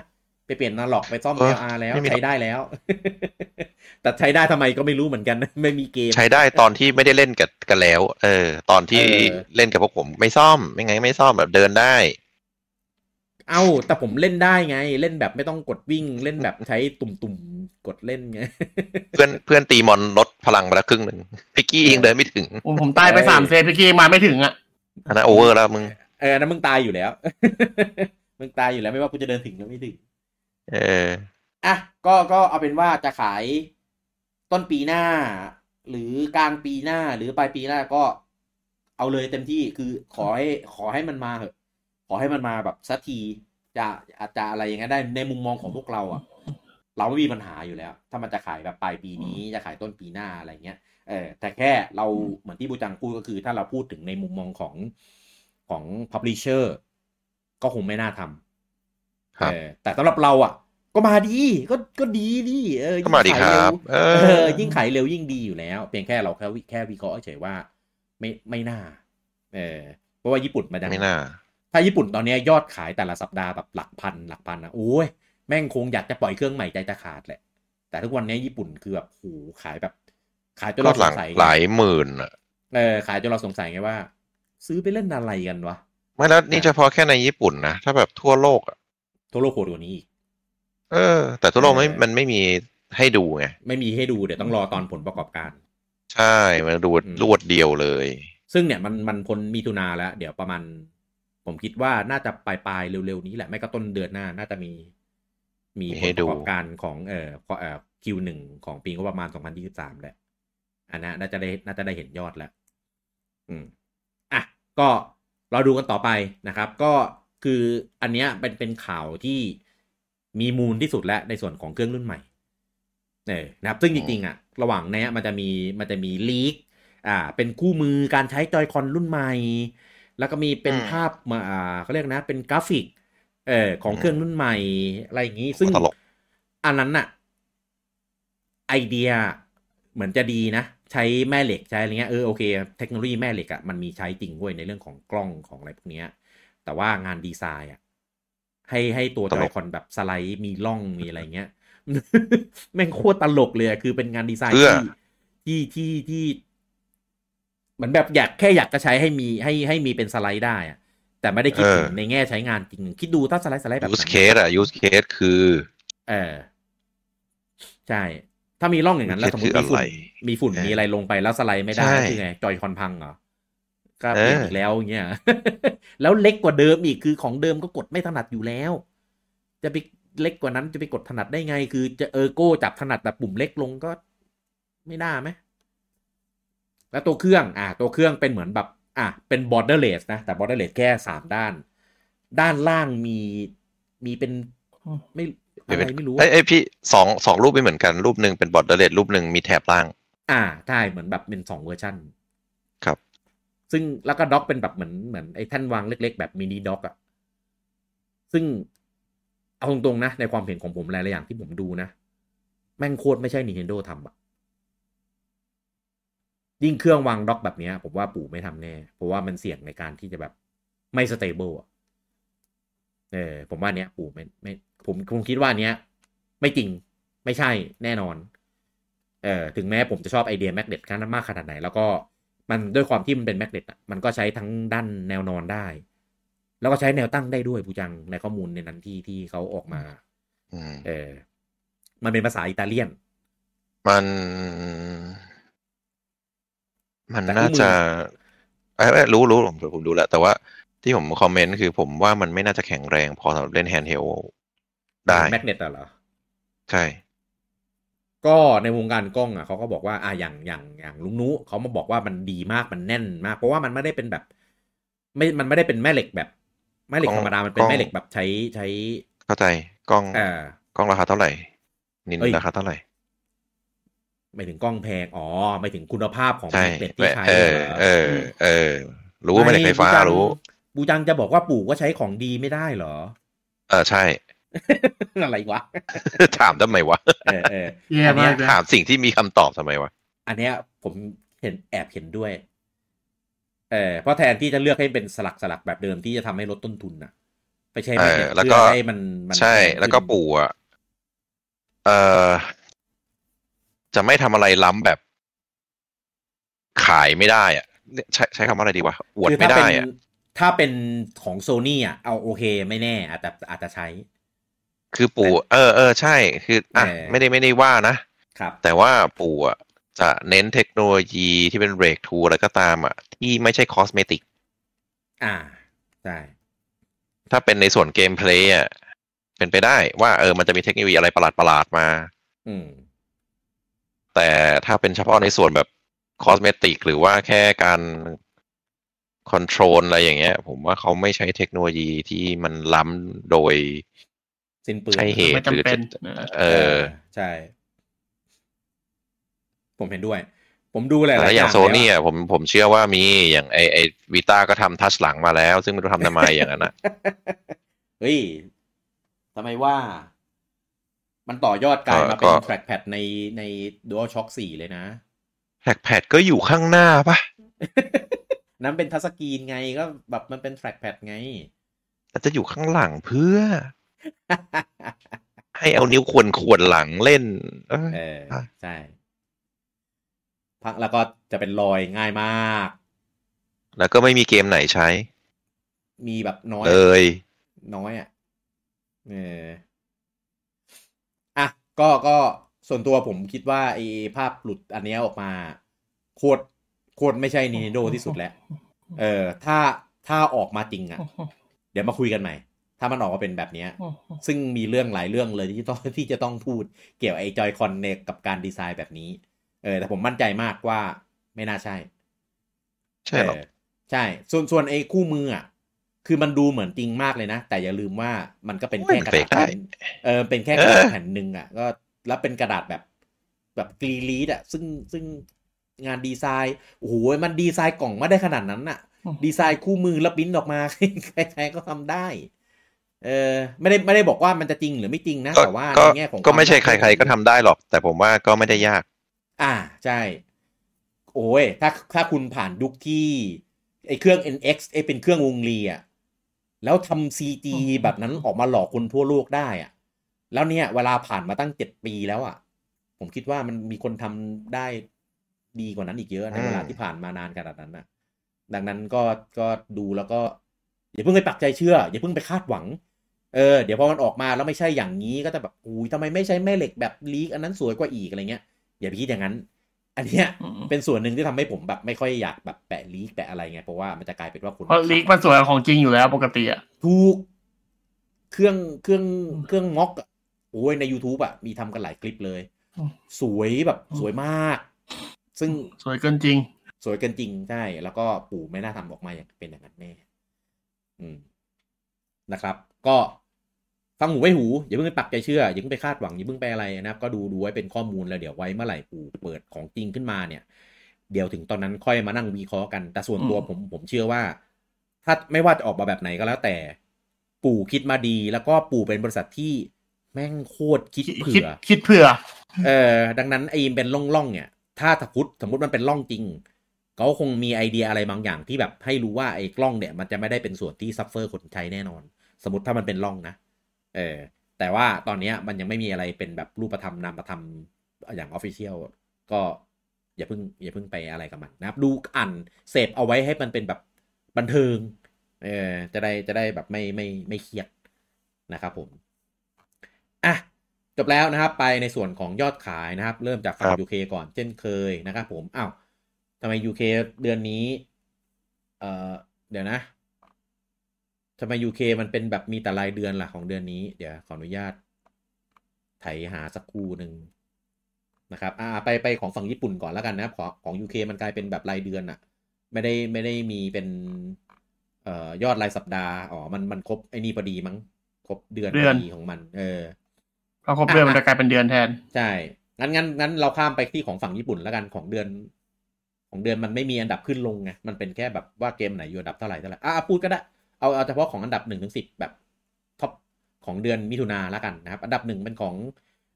ไปเปลี่ยนนาล็อกไปซ่อมเออ LR แล้วไม่มีหรอกใช้ได้แล้ว แต่ใช้ได้ทำไมก็ไม่รู้เหมือนกันไม่มีเกม ใช้ได้ตอนที่ไม่ได้เล่นกับกันแล้ว เออ ตอนที่เออเล่นกับพวกผมไม่ซ่อม ไม่ไงไม่ซ่อมแบบเดินได้ เอ้าแต่ผมเล่นได้ไง เล่นแบบไม่ต้องกดวิ่งเล่นแบบใช้ตุ่มๆกดเล่นไง เพื่อนเพื่อนตีมอนลดพลังไปแล้วครึ่งหนึ่งพี่กี้ยังเดินไม่ถึงโอ้ผมตายไปเอ้ยสามเซตพี่กี้มาไม่ถึงอะอันนั้นโอเวอร์แล้วมึงเอออันนั้นมึงตายอยู่แล้ว มึงตายอยู่แล้วไม่ว่ากูจะเดินถึงหรือไม่ถึง เอออะก็ก็เอาเป็นว่าจะขายต้นปีหน้า หรือกลางปีหน้าหรือปลายปีหน้าก็เอาเลยเต็มที่คือขอให้ขอให้มันมาเถอะ ขอให้มันมาแบบสักทีจะอาจจะอะไรอย่างเงี้ยได้ในมุมมองของพวกเราอะเราไม่มีปัญหาอยู่แล้ว ถ้ามันจะขายแบบปลายปีนี้จะขายต้นปีหน้าอะไรเงี้ยเออแต่แค่เราเหมือนที่บูจังพูดก็คือถ้าเราพูดถึงในมุมมองของของ publisher ก็คงไม่น่าทำครับเออแต่สำหรับเราอะก็มาดีก็ก็ดีดิเออก็มาดียิ่งคขายรับเวเอเอออ ยิ่งขายเร็วยิ่งดีอยู่แล้ว เพียงแค่เราแค่วิแค่วิเคราะห์เฉยว่า ไม่ไม่น่า เออเพราะว่าญี่ปุ่นมันยังไม่น่า ถ้าญี่ปุ่นตอนเนี้ยยอดขายแต่ละสัปดาห์แบบหลักพันหลักพันนะโอ้ยแม่งคงอยากจะปล่อยเครื่องใหม่ใจจะขาดแหละ แต่ทุกวันนี้ญี่ปุ่นคือแบบโหขายแบบ ขายจนก็เราหสลังงสัยไงหลายหมื่นอะเออขายจนเราสงสัยไงว่า ซื้อไปเล่นอะไรกันวะไม่แล้วนี่เฉพาะแค่ในญี่ปุ่นนะ ถ้าแบบทั่วโลกอะทั่วโลกโหดกว่านี้อีกเออ แต่ทั่วโลกไม่เออมันไม่มีให้ดูไงไม่มีให้ดูเดี๋ยวต้องรอตอนผลประกอบการ ใช่มันดูอืมรวดเดียวเลย ซึ่งเนี่ยมันมันพ้นมิถุนาแล้ว เดี๋ยวประมาณ ผมคิดว่าน่าจะปลายปลายๆเร็วๆนี้แหละ ไม่ก็ต้นเดือนหน้า น่าจะมี มีผลประกอบการของเอ่อเอ่อคิวหนึ่งของปีงบประมาณ2023แหละ อันนั้นน่าจะได้น่าจะได้เห็นยอดแล้ว อืม อะ ก็เราดูกันต่อไปนะครับ ก็คืออันเนี้ยเป็นเป็นข่าวที่มีมูลที่สุดแล้วในส่วนของเครื่องรุ่นใหม่เออนะครับ ซึ่งจริงๆอะ ระหว่างเนี้ยมันจะมีมันจะมีลีก อ่า เป็นคู่มือการใช้จอยคอนรุ่นใหม่ แล้วก็มีเป็นอืมภาพมาอ่าเขาเรียกนะ เป็นกราฟิก เออของเครื่องรุ่นใหม่อะไรอย่างนี้ ซึ่งตลกอันนั้นน่ะ ไอเดียเหมือนจะดีนะ ใช้แม่เหล็กใช้อะไรเงี้ยเออโอเคเทคโนโลยีแม่เหล็กอะ่ะมันมีใช้จริงเว้ยในเรื่องของกล้องของอะไรพวกเนี้ย แต่ว่างานดีไซน์อะ่ะให้ให้ตัวตจลอยกคอนแบบสไลด์มีร่องมีอะไรเงี้ยแม่งโคตรตลกเลยอะคือเป็นงานดีไซน์เพื่อที่ที่ที่ที่ เหมือนแบบอยากแค่อยากจะใช้ให้มีให้ให้มีเป็นสไลด์ได้อะแต่ไม่ได้คิดถึงในแง่ใช้งานจริง คิดดูถ้าสไลด์สไลด์แบบยูสนั้นเคสอะยูสเคสคือ เออใช่ ถ้ามีร่องอย่างนั้นแล้วสมมติคือมีฝุ่อะไรนมีฝุ่นเออมีอะไรลงไปแล้วสไลด์ไม่ได้ใช่คือไงจอยคอนพังเหรอก็เอเปลี่ยนออีอีกแล้วอย่างเงี้ยแล้วเล็กกว่าเดิมอีกคือของเดิมก็กดไม่ถนัดอยู่แล้ว จะไปเล็กกว่านั้นจะไปกดถนัดได้ไง คือจะเออโก้จับถนัดแบบปุ่มเล็กลงก็ไม่ได้ไหม แล้วตัวเครื่องอ่าตัวเครื่องเป็นเหมือนแบบอะเป็น borderless นะ แต่ borderless แค่สามด้าน ด้านล่างมีมีเป็นไม่อะไรไม่รู้เอ้ยอะเอ้ยพี่สองสองรูปไม่เหมือนกัน รูปหนึ่งเป็น borderless รูปหนึ่งมีแถบล่าง อ่าใช่เหมือนแบบเป็นสองเวอร์ชันครับ ซึ่งแล้วก็ dock เป็นแบบเหมือนเหมือนไอ้แท่นวางเล็ก ๆ แบบ mini dock อะซึ่งเอาตรงๆนะ ในความเห็นของผมหลายๆอย่างที่ผมดูนะ แม่งโคตรไม่ใช่ Nintendo ทำอะ ยิ่งเครื่องวาง dock แบบเนี้ยผมว่าปู่ไม่ทำแน่ เพราะว่ามันเสี่ยงในการที่จะแบบไม่ stable อะเออผมว่าเนี้ยปู่ไม่ไม่ผมคงคิดว่าเนี้ย ไม่จริงไม่ใช่แน่นอนเออถึงแม้ผมจะชอบไอเดีย magnet ขนาดมากขนาดไหน แล้วก็มันด้วยความที่มันเป็น magnet อะมันก็ใช้ทั้งด้านแนวนอนได้ แล้วก็ใช้แนวตั้งได้ด้วยผู้จังในข้อมูลในนั้นที่ที่เขาออกมาอืมเออมันเป็นภาษาอิตาเลียน มัน มันแต่น่าคู่มือจะเอ้ยเอ้ยรู้รู้ผมผมดูแล้วแต่ว่าที่ผมคอมเมนต์คือผมว่ามันไม่น่าจะแข็งแรงพอสำหรับเล่น handheld ได้ magnet อะเหรอ ใช่ ก็ในวงการกล้องอะเขาก็บอกว่าอะอย่างอย่างอย่างลุงนุเขามาบอกว่ามันดีมากมันแน่นมาก เพราะว่ามันไม่ได้เป็นแบบ ไม่ มันไม่ได้เป็นแม่เหล็กแบบแม่เหล็กธรรมดามันเป็นแม่เหล็กแบบใช้ใช้ เข้าใจกล้องเอ่อกล้องราคาเท่าไหร่นินเอ้ยราคาเท่าไหร่ ไม่ถึงกล้องแพง อ๋อ ไม่ถึงคุณภาพของใช่แมกเนตที่ใช้เออหรเออ เออ รู้ว่าไม่เหล็กไฟฟ้าบูจังรู้บูจังจะบอกว่าปู่ก็ใช้ของดีไม่ได้เหรอ เออ ใช่ อะไรวะ ถามทำไมวะเออเออแย่มากเลยถามสิ่งที่มีคำตอบทำไมวะ อันเนี้ยผมเห็นแอบเห็นด้วย เออเพราะแทนที่จะเลือกให้เป็นสลักสลักแบบเดิมที่จะทำให้ลดต้นทุนน่ะ ไปใช้ไม่เอเห็อนแล้วก็เพื่อให้มันมันใช่พงขึ้นแล้วก็ปู่อะเออ จะไม่ทำอะไรล้ำแบบ ขายไม่ได้อะเนี่ยใช้ใช้คำว่าอะไรดีวะอวดคือไม่ถ้าได้เป็นอะถ้าเป็นของโซนี่อะเอาโอเคไม่แน่ อาจจะอาจจะใช้ คือปู่ เออเออใช่ คืออะเออไม่ได้ไม่ได้ว่านะครับ แต่ว่าปู่อะจะเน้นเทคโนโลยีที่เป็นเบรกทูอะไรก็ตามอะ ที่ไม่ใช่คอสเมติก อ่าใช่ถ้าเป็นในส่วน gameplay อะเป็นไปได้ว่าเออมันจะมีเทคโนโลยีอะไรประหลาดประหลาดๆมา อืม แต่ถ้าเป็นเฉพาะในส่วนแบบ cosmetic หรือว่าแค่การ control อะไรอย่างเงี้ย ผมว่าเขาไม่ใช้เทคโนโลยีที่มันล้ำโดยสิ้นเปลืองใช่เหตุไม่จำเป็นเออ ใช่ ผมเห็นด้วย ผมดูหลายๆแล้วอย่างโซแล้วนี่อะผมผมเชื่อว่ามีอย่างไอไอวิต้าก็ทำทัชหลังมาแล้ว ซึ่งไม่รู้ทำทำไมอย่างนั้นนะเฮ้ยทำไมว่า มันต่อยอดกลายมาเป็น trackpad ในใน DualShock 4 เลยนะแท็กแพดก็อยู่ข้างหน้าปะนั้นเป็นทัชสกรีนไงก็แบบมันเป็น trackpad ไงแต่จะอยู่ข้างหลังเพื่อ ให้เอานิ้วควรควรหลังเล่น เอ้ยเอออะใช่พักแล้วก็จะเป็นรอยง่ายมาก แล้วก็ไม่มีเกมไหนใช้ มีแบบน้อยเลย น้อยอะเอออะ ก็ก็ส่วนตัวผมคิดว่าไอ้ภาพหลุดอันเนี้ยออกมาโคตรโคตรไม่ใช่ Nintendo ที่สุดแล้ว เออ ถ้าถ้าออกมาจริงอะ เดี๋ยวมาคุยกันใหม่ ถ้ามันออกมาเป็นแบบเนี้ยซึ่งมีเรื่องหลายเรื่องเลยที่ต้องที่จะต้องพูดเกี่ยวไอ้จอยคอนเนกับการดีไซน์แบบนี้ เออ แต่ผมมั่นใจมากว่าไม่น่าใช่ ใช่หรอเออใช่ ส่วนส่วนไอ้คู่มืออะ คือมันดูเหมือนจริงมากเลยนะ แต่อย่าลืมว่ามันก็เป็นแค่กระดาษโอ้ยมันเฟกได้แผ่นเออเป็นแค่กระดาษแผ่นหนึ่งอะก็แล้วเป็นกระดาษแบบแบบกรีลีดอะซึ่งซึ่งงานดีไซน์โอ้โหมันดีไซน์กล่องมาได้ขนาดนั้นน่ะ ดีไซน์คู่มือแล้วปริ้นออกมาใครๆก็ทำได้เออไม่ได้ไม่ได้บอกว่ามันจะจริงหรือไม่จริงนะก็แต่ว่าก็ในแง่ของก็ไม่ใช่วาใคร ๆ ก็ทำได้หรอก แต่ผมว่าก็ไม่ได้ยาก อ่าใช่ โอ้ยถ้าถ้าคุณผ่านยุคที่ไอ้เครื่อง NX ไอ้เป็นเครื่องวงลีอะ แล้วทำ CG แบบนั้นออกมาหลอกคนทั่วโลกได้อะแล้วเนี่ย เวลาผ่านมาตั้งเจ็ดปีแล้วอะผมคิดว่ามันมีคนทำได้ดีกว่านั้นอีกเยอะในอืมเวลาที่ผ่านมานานขนาดนั้นน่ะดังนั้นก็ก็ดูแล้วก็ อย่าเพิ่งไปปักใจเชื่อ อย่าเพิ่งไปคาดหวังเออเดี๋ยวพอมันออกมาแล้วไม่ใช่อย่างนี้ก็จะแบบอุ้ยทำไมไม่ใช้แม่เหล็กแบบลีกอันนั้นสวยกว่าอีกอะไรเงี้ยอย่าไปคิดอย่างนั้น อันเนี้ยอืมเป็นส่วนหนึ่งที่ทำให้ผมแบบไม่ค่อยอยากแบบแปะลีกแปะอะไรไงเพราะว่ามันจะกลายเป็นว่าคุณเพราะลีกมันสวยกว่าของจริงอยู่แล้วปกติอะถูกเครื่องเครื่องเครื่องม็อกอะโอ้ยใน YouTube อะมีทำกันหลายคลิปเลยอืมสวยแบบสวยมาก ซึ่งสวยเกินจริง สวยเกินจริงใช่แล้วก็ปู่ไม่น่าทำออกมาอย่างเป็นอย่างนั้นแน่อืมนะครับ ก็ ฟังหูไว้หู อย่าเพิ่งไปปักใจเชื่อ อย่าเพิ่งไปคาดหวัง อย่าเพิ่งไปอะไรนะครับ ก็ดูดูไว้เป็นข้อมูลแล้วเดี๋ยวไว้เมื่อไหร่ปู่เปิดของจริงขึ้นมาเนี่ย เดี๋ยวถึงตอนนั้นค่อยมานั่งวิเคราะห์กัน แต่ส่วนตัวอืมผมผมเชื่อว่า ถ้าไม่ว่าจะออกมาแบบไหนก็แล้วแต่ ปู่คิดมาดี แล้วก็ปู่เป็นบริษัทที่แม่งโคตรคิดเผื่คิดอคิดเผื่อ เออ ดังนั้นไอ้เป็นร่องๆเนี่ย ถ้าสมมติสมมติมันเป็นร่องจริงเขาคงมีไอเดียอะไรบางอย่างที่แบบให้รู้ว่าไอ้กล้องเนี่ย มันจะไม่ได้เป็นส่วนที่ suffer คนใช้แน่นอน สมมติถ้ามันเป็นร่องนะ เออแต่ว่าตอนเนี้ยมันยังไม่มีอะไรเป็นแบบรูปธรรมนามธรรมอย่าง official ก็อย่าเพิ่งอย่าเพิ่งไปอะไรกับมันนะครับดูอ่านเสพเอาไว้ให้มันเป็นแบบบันเทิงเออจะได้จะได้แบบไม่ไม่ไม่เครียดนะครับผมอะจบแล้วนะครับไปในส่วนของยอดขายนะครับ เริ่มจากฝั่งครับ UK ก่อนเช่นเคยนะครับผมอ้าวทำไม UK เดือนนี้ เอ่อเดี๋ยวนะ ทำไม UK มันเป็นแบบมีแต่รายเดือนล่ะของเดือนนี้ เดี๋ยวขออนุญาต ไถหาสักครู่หนึ่งนะครับ อ่า ไปไปของฝั่งญี่ปุ่นก่อนแล้วกันนะครับของของ UK มันกลายเป็นแบบรายเดือนอะไม่ได้ไม่ได้มีเป็นเอ่อยอดรายสัปดาห์ อ๋อ มันมันครบไอ้นี่พอดีมั้ง ครบเดือนเดือนพอดีของมัน เออพอครบเดือนมันจะกลายเป็นเดือนแทน ใช่ งั้นงั้นงั้นเราข้ามไปที่ของฝั่งญี่ปุ่นแล้วกันของเดือน ของเดือนมันไม่มีอันดับขึ้นลงไง มันเป็นแค่แบบว่าเกมไหนอยู่อันดับเท่าไหร่เท่าไหร่ อะพูดก็ได้ เอาเอาเฉพาะของอันดับหนึ่งถึงสิบแบบท็อปของเดือนมิถุนาแล้วกันนะครับ อันดับหนึ่งเป็นของ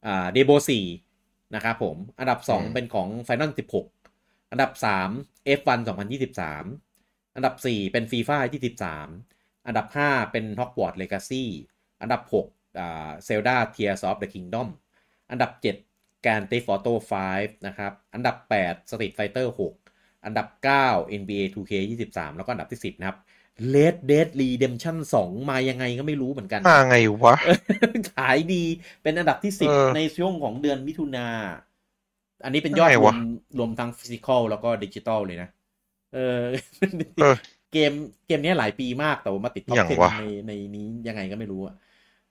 อ่าเดโบสี่นะครับผม อันดับสองอืมเป็นของ Final 16อันดับสาม F1 2023 อันดับสี่เป็น FIFA 23 อันดับห้าเป็น Hogwarts Legacy อันดับหกอ่า Zelda Tears of the Kingdom อันดับเจ็ด Grand Theft Auto 5 นะครับ อันดับ 8 Street Fighter 6 อันดับ 9 NBA 2K 23 แล้วก็อันดับที่ 10 นะครับ Red Dead Redemption 2มายังไงก็ไม่รู้เหมือนกันมาไงวะ ขายดีเป็นอันดับที่เออ10ในช่วงของเดือนมิถุนา อันนี้เป็นยอดไงรววะมรวมทั้ง physical แล้วก็ดิจิตอลเลยนะ เออเออเกมเกมเนี้ยหลายปีมากแต่ว่ามาติด top ย่าง10วะในในนี้ยังไงก็ไม่รู้อะ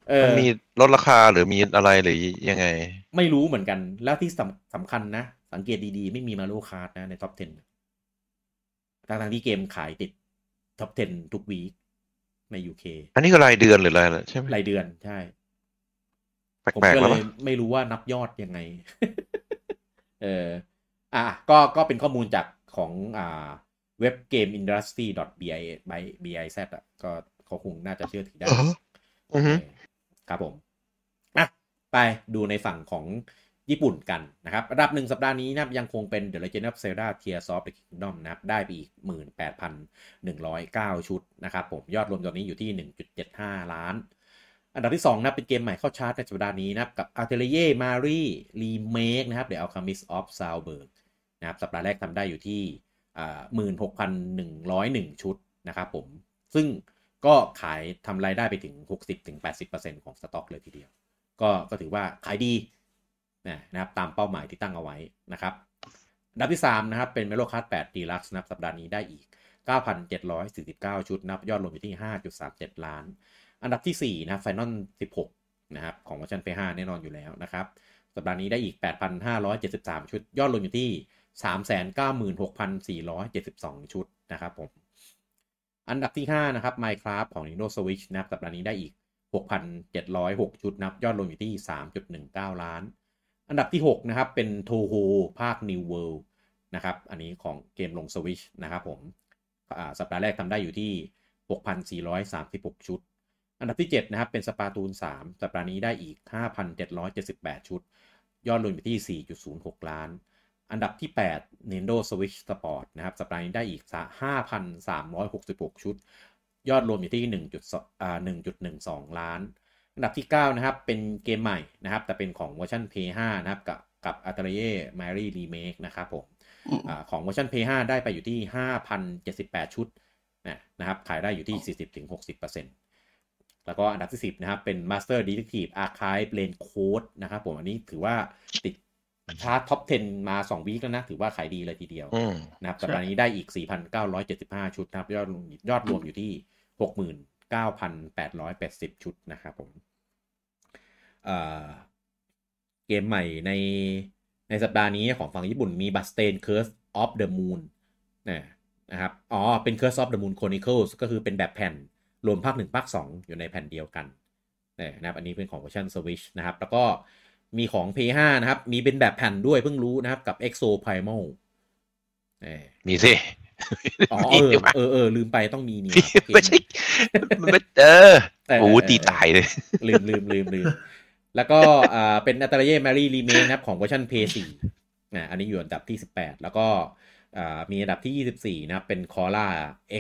เอมันอมีลดราคาหรือมีอะไรหรือยังไง ไม่รู้เหมือนกัน แล้วที่สำสำคัญนะ สังเกตดีๆ ไม่มี Mario Kart นะใน top 10ทั้งทงๆที่เกมขายติด top 10 ทุก weekใน UK อันนี้ก็รายเดือนหรืออะไรล่ะใช่ไหมรายเดือนใช่แปผมลกๆก็แล้วเลปะยไม่รู้ว่านับยอดยังไง เอออะก็ก็เป็นข้อมูลจากของอ่าเว็บเกม industry bi by biz อะก็เขาคงน่าจะเชื่อถือได้เอออือฮึโอเคครับผมอะไปดูในฝั่งของ ญี่ปุ่นกันนะครับอันดับหนึ่งสัปดาห์นี้นะครับยังคงเป็น The Legend of Zelda Tears of the Kingdom นะครับได้ไปอีก 18,109 ชุดนะครับผมยอดรวมตอนนี้อยู่ที่ 1.75 ล้าน อันดับที่ 2 นะครับเป็นเกมใหม่เข้าชาร์ตในสัปดาห์นี้นะครับกับ Atelier Marie Remake นะครับ The Alchemist of Salzburg นะครับสัปดาห์แรกทำได้อยู่ที่อ่า16,101 ชุดนะครับผมซึ่งก็ขายทำรายได้ไปถึง 60-80%ของสต็อกเลยทีเดียว ก็ก็ถือว่าขายดี นะครับตามเป้าหมายที่ตั้งเอาไว้นะครับดับที่3นะครับเป็น Melo Card 8 Deluxe นะครับสัปดาห์นี้ได้อีก 9,749 ชุดนับยอดรวมอยู่ที่ 5.37 ล้าน อันดับที่ 4 นะครับ Final 16 นะครับ ของเวอร์ชัน P5 แน่นอนอยู่แล้วนะครับ สัปดาห์นี้ได้อีก 8,573 ชุด ยอดรวมอยู่ที่ 396,472 ชุดนะครับผม อันดับที่ 5 นะครับ Minecraft ของ Nintendo Switch นะครับสัปดาห์นี้ได้อีก 6,706 ชุดนับยอดรวมอยู่ที่ 3.19 ล้าน อันดับที่ 6 นะครับ เป็น Toho ภาค New World นะครับ อันนี้ของเกมลง Switch นะครับผมสัปดาห์แรกทำได้อยู่ที่ 6,436 ชุด อันดับที่ 7 นะครับ เป็น Splatoon 3สัปดาห์นี้ได้อีก 5,778 ชุด ยอดรวมอยู่ที่ 4.06 ล้าน อันดับที่ 8 Nintendo Switch Sport นะครับ สัปดาห์นี้ได้อีก 5,366 ชุด ยอดรวมอยู่ที่1.12ล้าน อันดับที่ 9 นะครับ เป็นเกมใหม่นะครับ แต่เป็นของเวอร์ชัน PS5 นะครับ กับกับ Atelier Mary Remake นะครับผมอืมอาของเวอร์ชัน PS5 ได้ไปอยู่ที่ 5,078 ชุดนะนะครับ ขายได้อยู่ที่ 40-60%แล้วก็อันดับที่ 10 นะครับ เป็น Master Detective Archives Rain Code นะครับผม อันนี้ถือว่าติด chart top 10 มา 2 week แล้วนะ ถือว่าขายดีเลยทีเดียวอืมนะครับสัปดาห์นี้ได้อีก 4,975 ชุดนะครับ ยอดรวมยอดรวมอยู่ที่ 69,880 ชุดนะครับผม เอ่อเกมใหม่ในในสัปดาห์นี้ของฝั่งญี่ปุ่นมี b u s t a i n Curse of the Moon นะนะครับ อ๋อ เป็น Curse of the Moon Chronicles ก็คือเป็นแบบแผ่นรวมภาค1ภาค2 อยู่ในแผ่นเดียวกันนะนะครับ อันนี้เป็นของเวอร์ชัน Switch นะครับ แล้วก็มีของ PS5 นะครับ มีเป็นแบบแผ่นด้วยเพิ่งรู้นะครับ กับ Exo Primal เออมีสิอ๋อมีเออดีกว่าเออเออลืมไปต้องมีนี่พี่ว่ะไม่ใช่มันไม่เออเออโอ้เออตีตายเลย ลืมลืมลืมลืม แล้วก็อ่าเป็นอัตราเย่แมรี่รีเมนครับของเวอร์ชัน p 4นะอันนี้อยู่อันดับที่ 18 แล้วก็อ่ามีอันดับที่ 24 นะ เป็น c o r a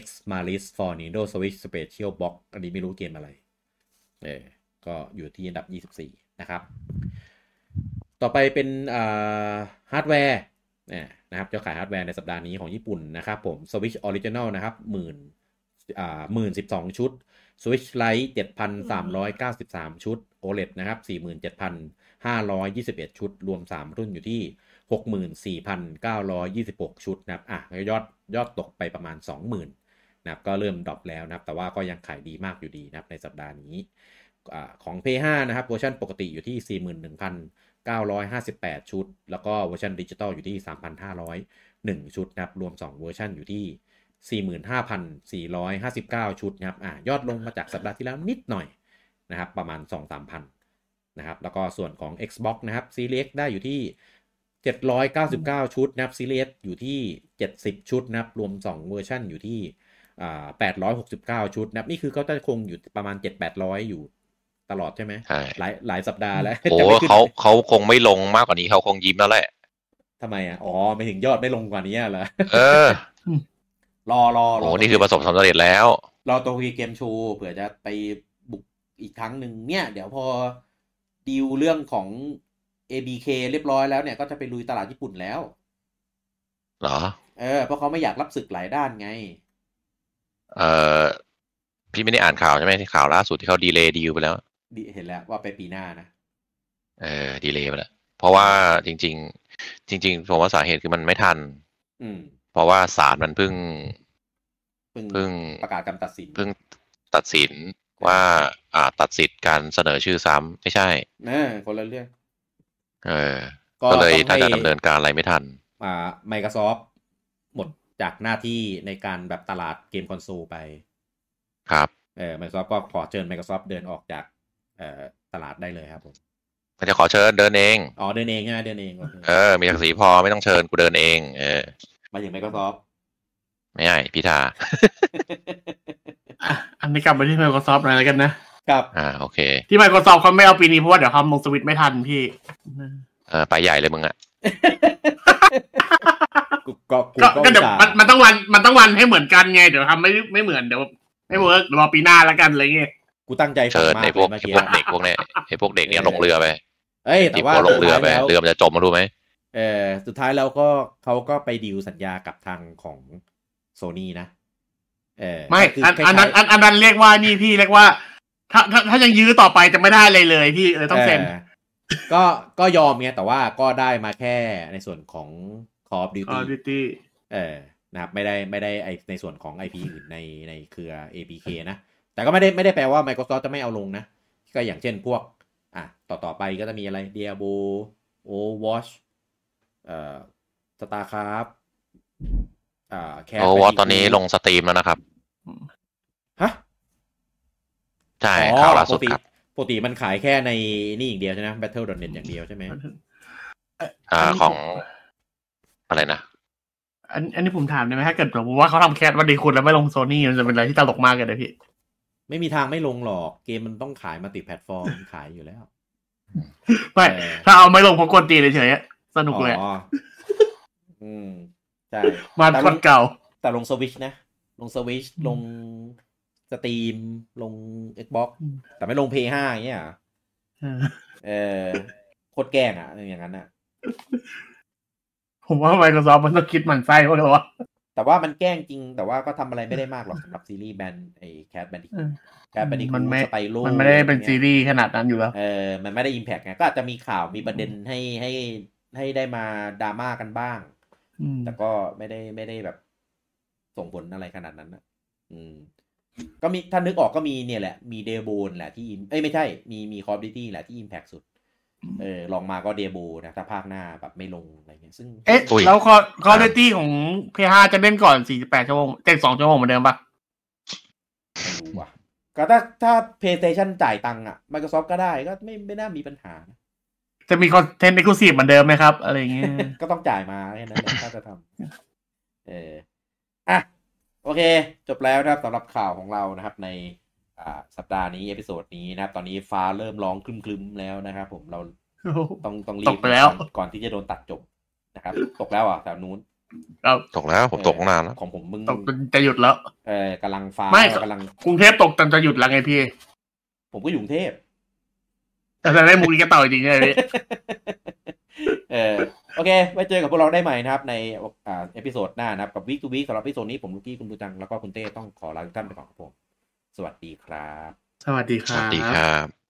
X Malis for Nintendo Switch Special Box อันนี้ไม่รู้เกมอะไรเออก็อยู่ที่อันดับ 24 นะครับ ต่อไปเป็นอ่าฮาร์ดแวร์เนี่ยนะครับจะขายฮาร์ดแวร์ในสัปดาห์นี้ของญี่ปุ่นนะครับผม Switch Original นะครับหมื่นอ่าหมื่นสิบสองชุด Switch Lite 7,393 ชุด OLED นะครับ 47,521 ชุด รวม 3 รุ่นอยู่ที่ 64,926 ชุดนะครับอะยอดยอดตกไปประมาณ 20,000นะครับก็เริ่ม drop แล้วนะครับ แต่ว่าก็ยังขายดีมากอยู่ดีนะครับในสัปดาห์นี้อของ P5 นะครับเวอร์ชันปกติอยู่ที่ 41,958 ชุด แล้วก็เวอร์ชันดิจิตอลอยู่ที่ 3,501 ชุดนะครับรวม 2 เวอร์ชันอยู่ที่ 45,459 ชุดนะครับอะยอดลงมาจากสัปดาห์ที่แล้วนิดหน่อยนะครับประมาณ 2-3,000นะครับแล้วก็ส่วนของ Xbox นะครับ Series X ได้อยู่ที่ 799 ชุดนะครับ Series S อยู่ที่ 70 ชุดนะครับรวม 2 เวอร์ชันอยู่ที่อ่า869 ชุดนะครับนี่คือเขาจะคงอยู่ประมาณ 7-800 อยู่ตลอดใช่ไหมใช่หลายหลายสัปดาห์แล้วโอ้จะไม่ขึ้นเขาเขาคงไม่ลงมากกว่านี้เขาคงยิ้มแล้วแหละทำไมอะ อ๋อไม่ถึงยอดไม่ลงกว่านี้เหรอเออ รอรอรโอ้นี่คือประสบความสำเร็จแล้ว รอตัววีเกมโชว์เผื่อจะไปบุกอีกครั้งหนึ่งเนี่ย เดี๋ยวพอดีลเรื่องของ ABK เรียบร้อยแล้วเนี่ยก็จะไปลุยตลาดญี่ปุ่นแล้วเหรอ เออเพราะเขาไม่อยากรับศึกหลายด้านไง เออพี่ไม่ได้อ่านข่าวใช่ไหมที่ข่าวล่าสุดที่เขาดีเลย์ดีลไปแล้วดิเห็นแล้วว่าไปปีหน้านะ เออ ดีเลย์ไปแล้ว เพราะว่าจริง ๆ จริง ๆ ผมว่าสาเหตุคือมันไม่ทัน อืมเพ ราะว่าศาลมันเพิ่งเพิ่งเพิ่งประกาศคำตัดสินเพิ่งตัดสินว่าอ่าตัดสิทธิ์การเสนอชื่อซ้ำไม่ใช่เออคนละเรื่องเออ ก็ก็เลยต้องให้น่าจะดำเนินการอะไรไม่ทัน อ่า Microsoft หมดจากหน้าที่ในการแบบตลาดเกมคอนโซลไป ครับเออ Microsoft ก็ขอเชิญ Microsoft เดินออกจากเอ่อตลาดได้เลยครับผมมันจะขอเชิญเดินเอง อ๋อเดินเองใช่ไหมเดินเองโอเคเออ มีศักดิ์ศรีพอไม่ต้องเชิญกูเดินเอง เออ มาถึง Microsoft ไม่ใช่พิธาอะอันนี้กลับไปที่ Microsoft หน่อยแล้วกันนะกับอ่าโอเค ที่ Microsoft เขาไม่เอาปีนี้เพราะว่าเดี๋ยวทำลงสวิตช์ไม่ทันพี่เออไปใหญ่เลยมึงอะกูก็กูก็ก็ก็เดี๋ยวอุตส่าห์มันมันต้องวันมันต้องวันให้เหมือนกันไงเดี๋ยวทำไม่ไม่เหมือนเดี๋ยวไม่เวิร์กรอปีหน้าแล้วกันอะไรเงี้ยกูตั้งใจฟัเชิงญมากไอ้พวกเลยไอ้เมื่อพกี้วกเด็กพวกเนี้ยไอ้พวกเด็กเนี่ยลงเรือไปเอ้ยแต่ที่ว่าพวกลงเรือไปสุดท้ายแล้วเรือมันจะจมมารู้ไหม เออสุดท้ายแล้วก็เขาก็ไปดีลสัญญากับทางของโซนี่นะเออไม่คือันคล้ายๆอันนั้นอันอันนั้นเรียกว่านี่พี่เรียกว่า ถ้าถ้าถ้ายังยื้อต่อไปจะไม่ได้เลยเลยพี่เลยต้องเซ็นก็ก็ยอมไงแต่ว่าก็ได้มาแค่ในส่วนของ Call of ออ Duty ดิตี้เออนะครับไม่ได้ไม่ได้ไอในส่วนของ IP อื่นในในเครือ APK นะ แต่ก็ไม่ได้ไม่ได้แปลว่า Microsoft จะไม่เอาลงนะ ก็อย่างเช่นพวก อะ ต่อต่อไปก็จะมีอะไร Diablo Overwatch เอ่อ StarCraft อ่า Call โอ้ว่าตอนนี้ลงสตรีมแล้วนะครับ ฮะใช่อ๋อข่าวล่าสุดปกติครับปกติมันขายแค่ในนี่อย่างเดียวใช่ไหม Battle.net อย่างเดียวใช่ไหมอ่าของอะไรนะอันอันนี้ผมถามได้ไหมถ้าเกิดผมว่าเขาทำ Crash Bandicoot แล้วไม่ลงโซนี่มันจะเป็นอะไรที่ตลกมากเลยนะพี่ ไม่มีทางไม่ลงหรอกเกมมันต้องขาย multi-platformขายอยู่แล้ว ไม่เออถ้าเอาไม่ลงเพราะกวนตีนเฉยๆอะ สนุกเลยอะอ๋ออืมใช่มาแต่คลนงเก่า แต่ลงสวิชนะ ลงสวิชลงสตรีมลง Xbox อืมแต่ไม่ลง p 5อย่างเงี้ยเหรอเออเออโคตรแกล้งอะ อย่างนั้นอะ ผมว่า Microsoft มันต้องคิดหมันไส้ว่าเลยว่าแต่ว่ามันแกล้งจริง แต่ว่าก็ทำอะไรไม่ได้มากหรอกสำหรับซีรีส์แบนไอ้แคทแบนดิเออCrash Bandi มันไม่ Spyro มันไม่ได้เป็นซีรีส์ขนาดนั้นอยู่แล้ว เออ มันไม่ได้ impact ไง ก็อาจจะมีข่าวมีประเด็นให้ให้ ให้ได้มาดราม่ากันบ้างอืมแต่ก็ไม่ได้ไม่ได้แบบ ส่งผลอะไรขนาดนั้นนะอืม ก็มีถ้านึกออกก็มีเนี่ยแหละ มี Diablo แหละที่ Im- เอ้ยไม่ใช่ มีมี Call of Duty แหละที่ impact สุด เออลองมาก็ Diablo นะถ้าภาคหน้าแบบไม่ลงอะไรเงี้ยซึ่ง เอ๊ะอุ้ยแล้วคอ Call of Duty ของ P5 จะเล่นก่อน48ชั่วโมงเจ็ดสองชั่วโมงเหมือนเดิมปะไม่รู้ว่ะก็ถ้าถ้า PlayStation จ่ายตังค์อะ Microsoft ก็ได้ก็ไม่ไม่น่ามีปัญหานะ จะมี content exclusive เหมือนเดิมไหมครับ อะไรอย่างเงี้ยก็ต้องจ่ายมาแค่นั้นแหละถ้าจะทำเอออะโอเค จบแล้วนะครับสำหรับข่าวของเรานะครับ ในอ่าสัปดาห์นี้ episode นี้นะครับ ตอนนี้ฟ้าเริ่มร้องคลึมๆแล้วนะครับ ผมเราต้องต้องรีบจบกันไปแล้วก่อนก่อนที่จะโดนตัดจบนะครับ ตกแล้วอะแถวนู้นเราตกแล้วผมตกตั้งนานแล้วของผมมึงตกจนจะหยุดแล้ว เออกำลังฟ้าไม่กำลังกรุงเทพตกจนจะหยุดแล้วไงพี่ ผมก็อยู่กรุงเทพ แต่จะได้มูลนิธิต่อจริงๆเลยพี่เออโอเค ไว้เจอกับพวกเราได้ใหม่นะครับ ในอ่า episode หน้านะครับ กับวิก to วิกสำหรับ episode นี้ผมลูกี้คุณบูจัง แล้วก็คุณเต้ต้องขอลาทุกท่านไปก่อนครับผม สวัสดีครับ สวัสดีครับสวัสดีครับ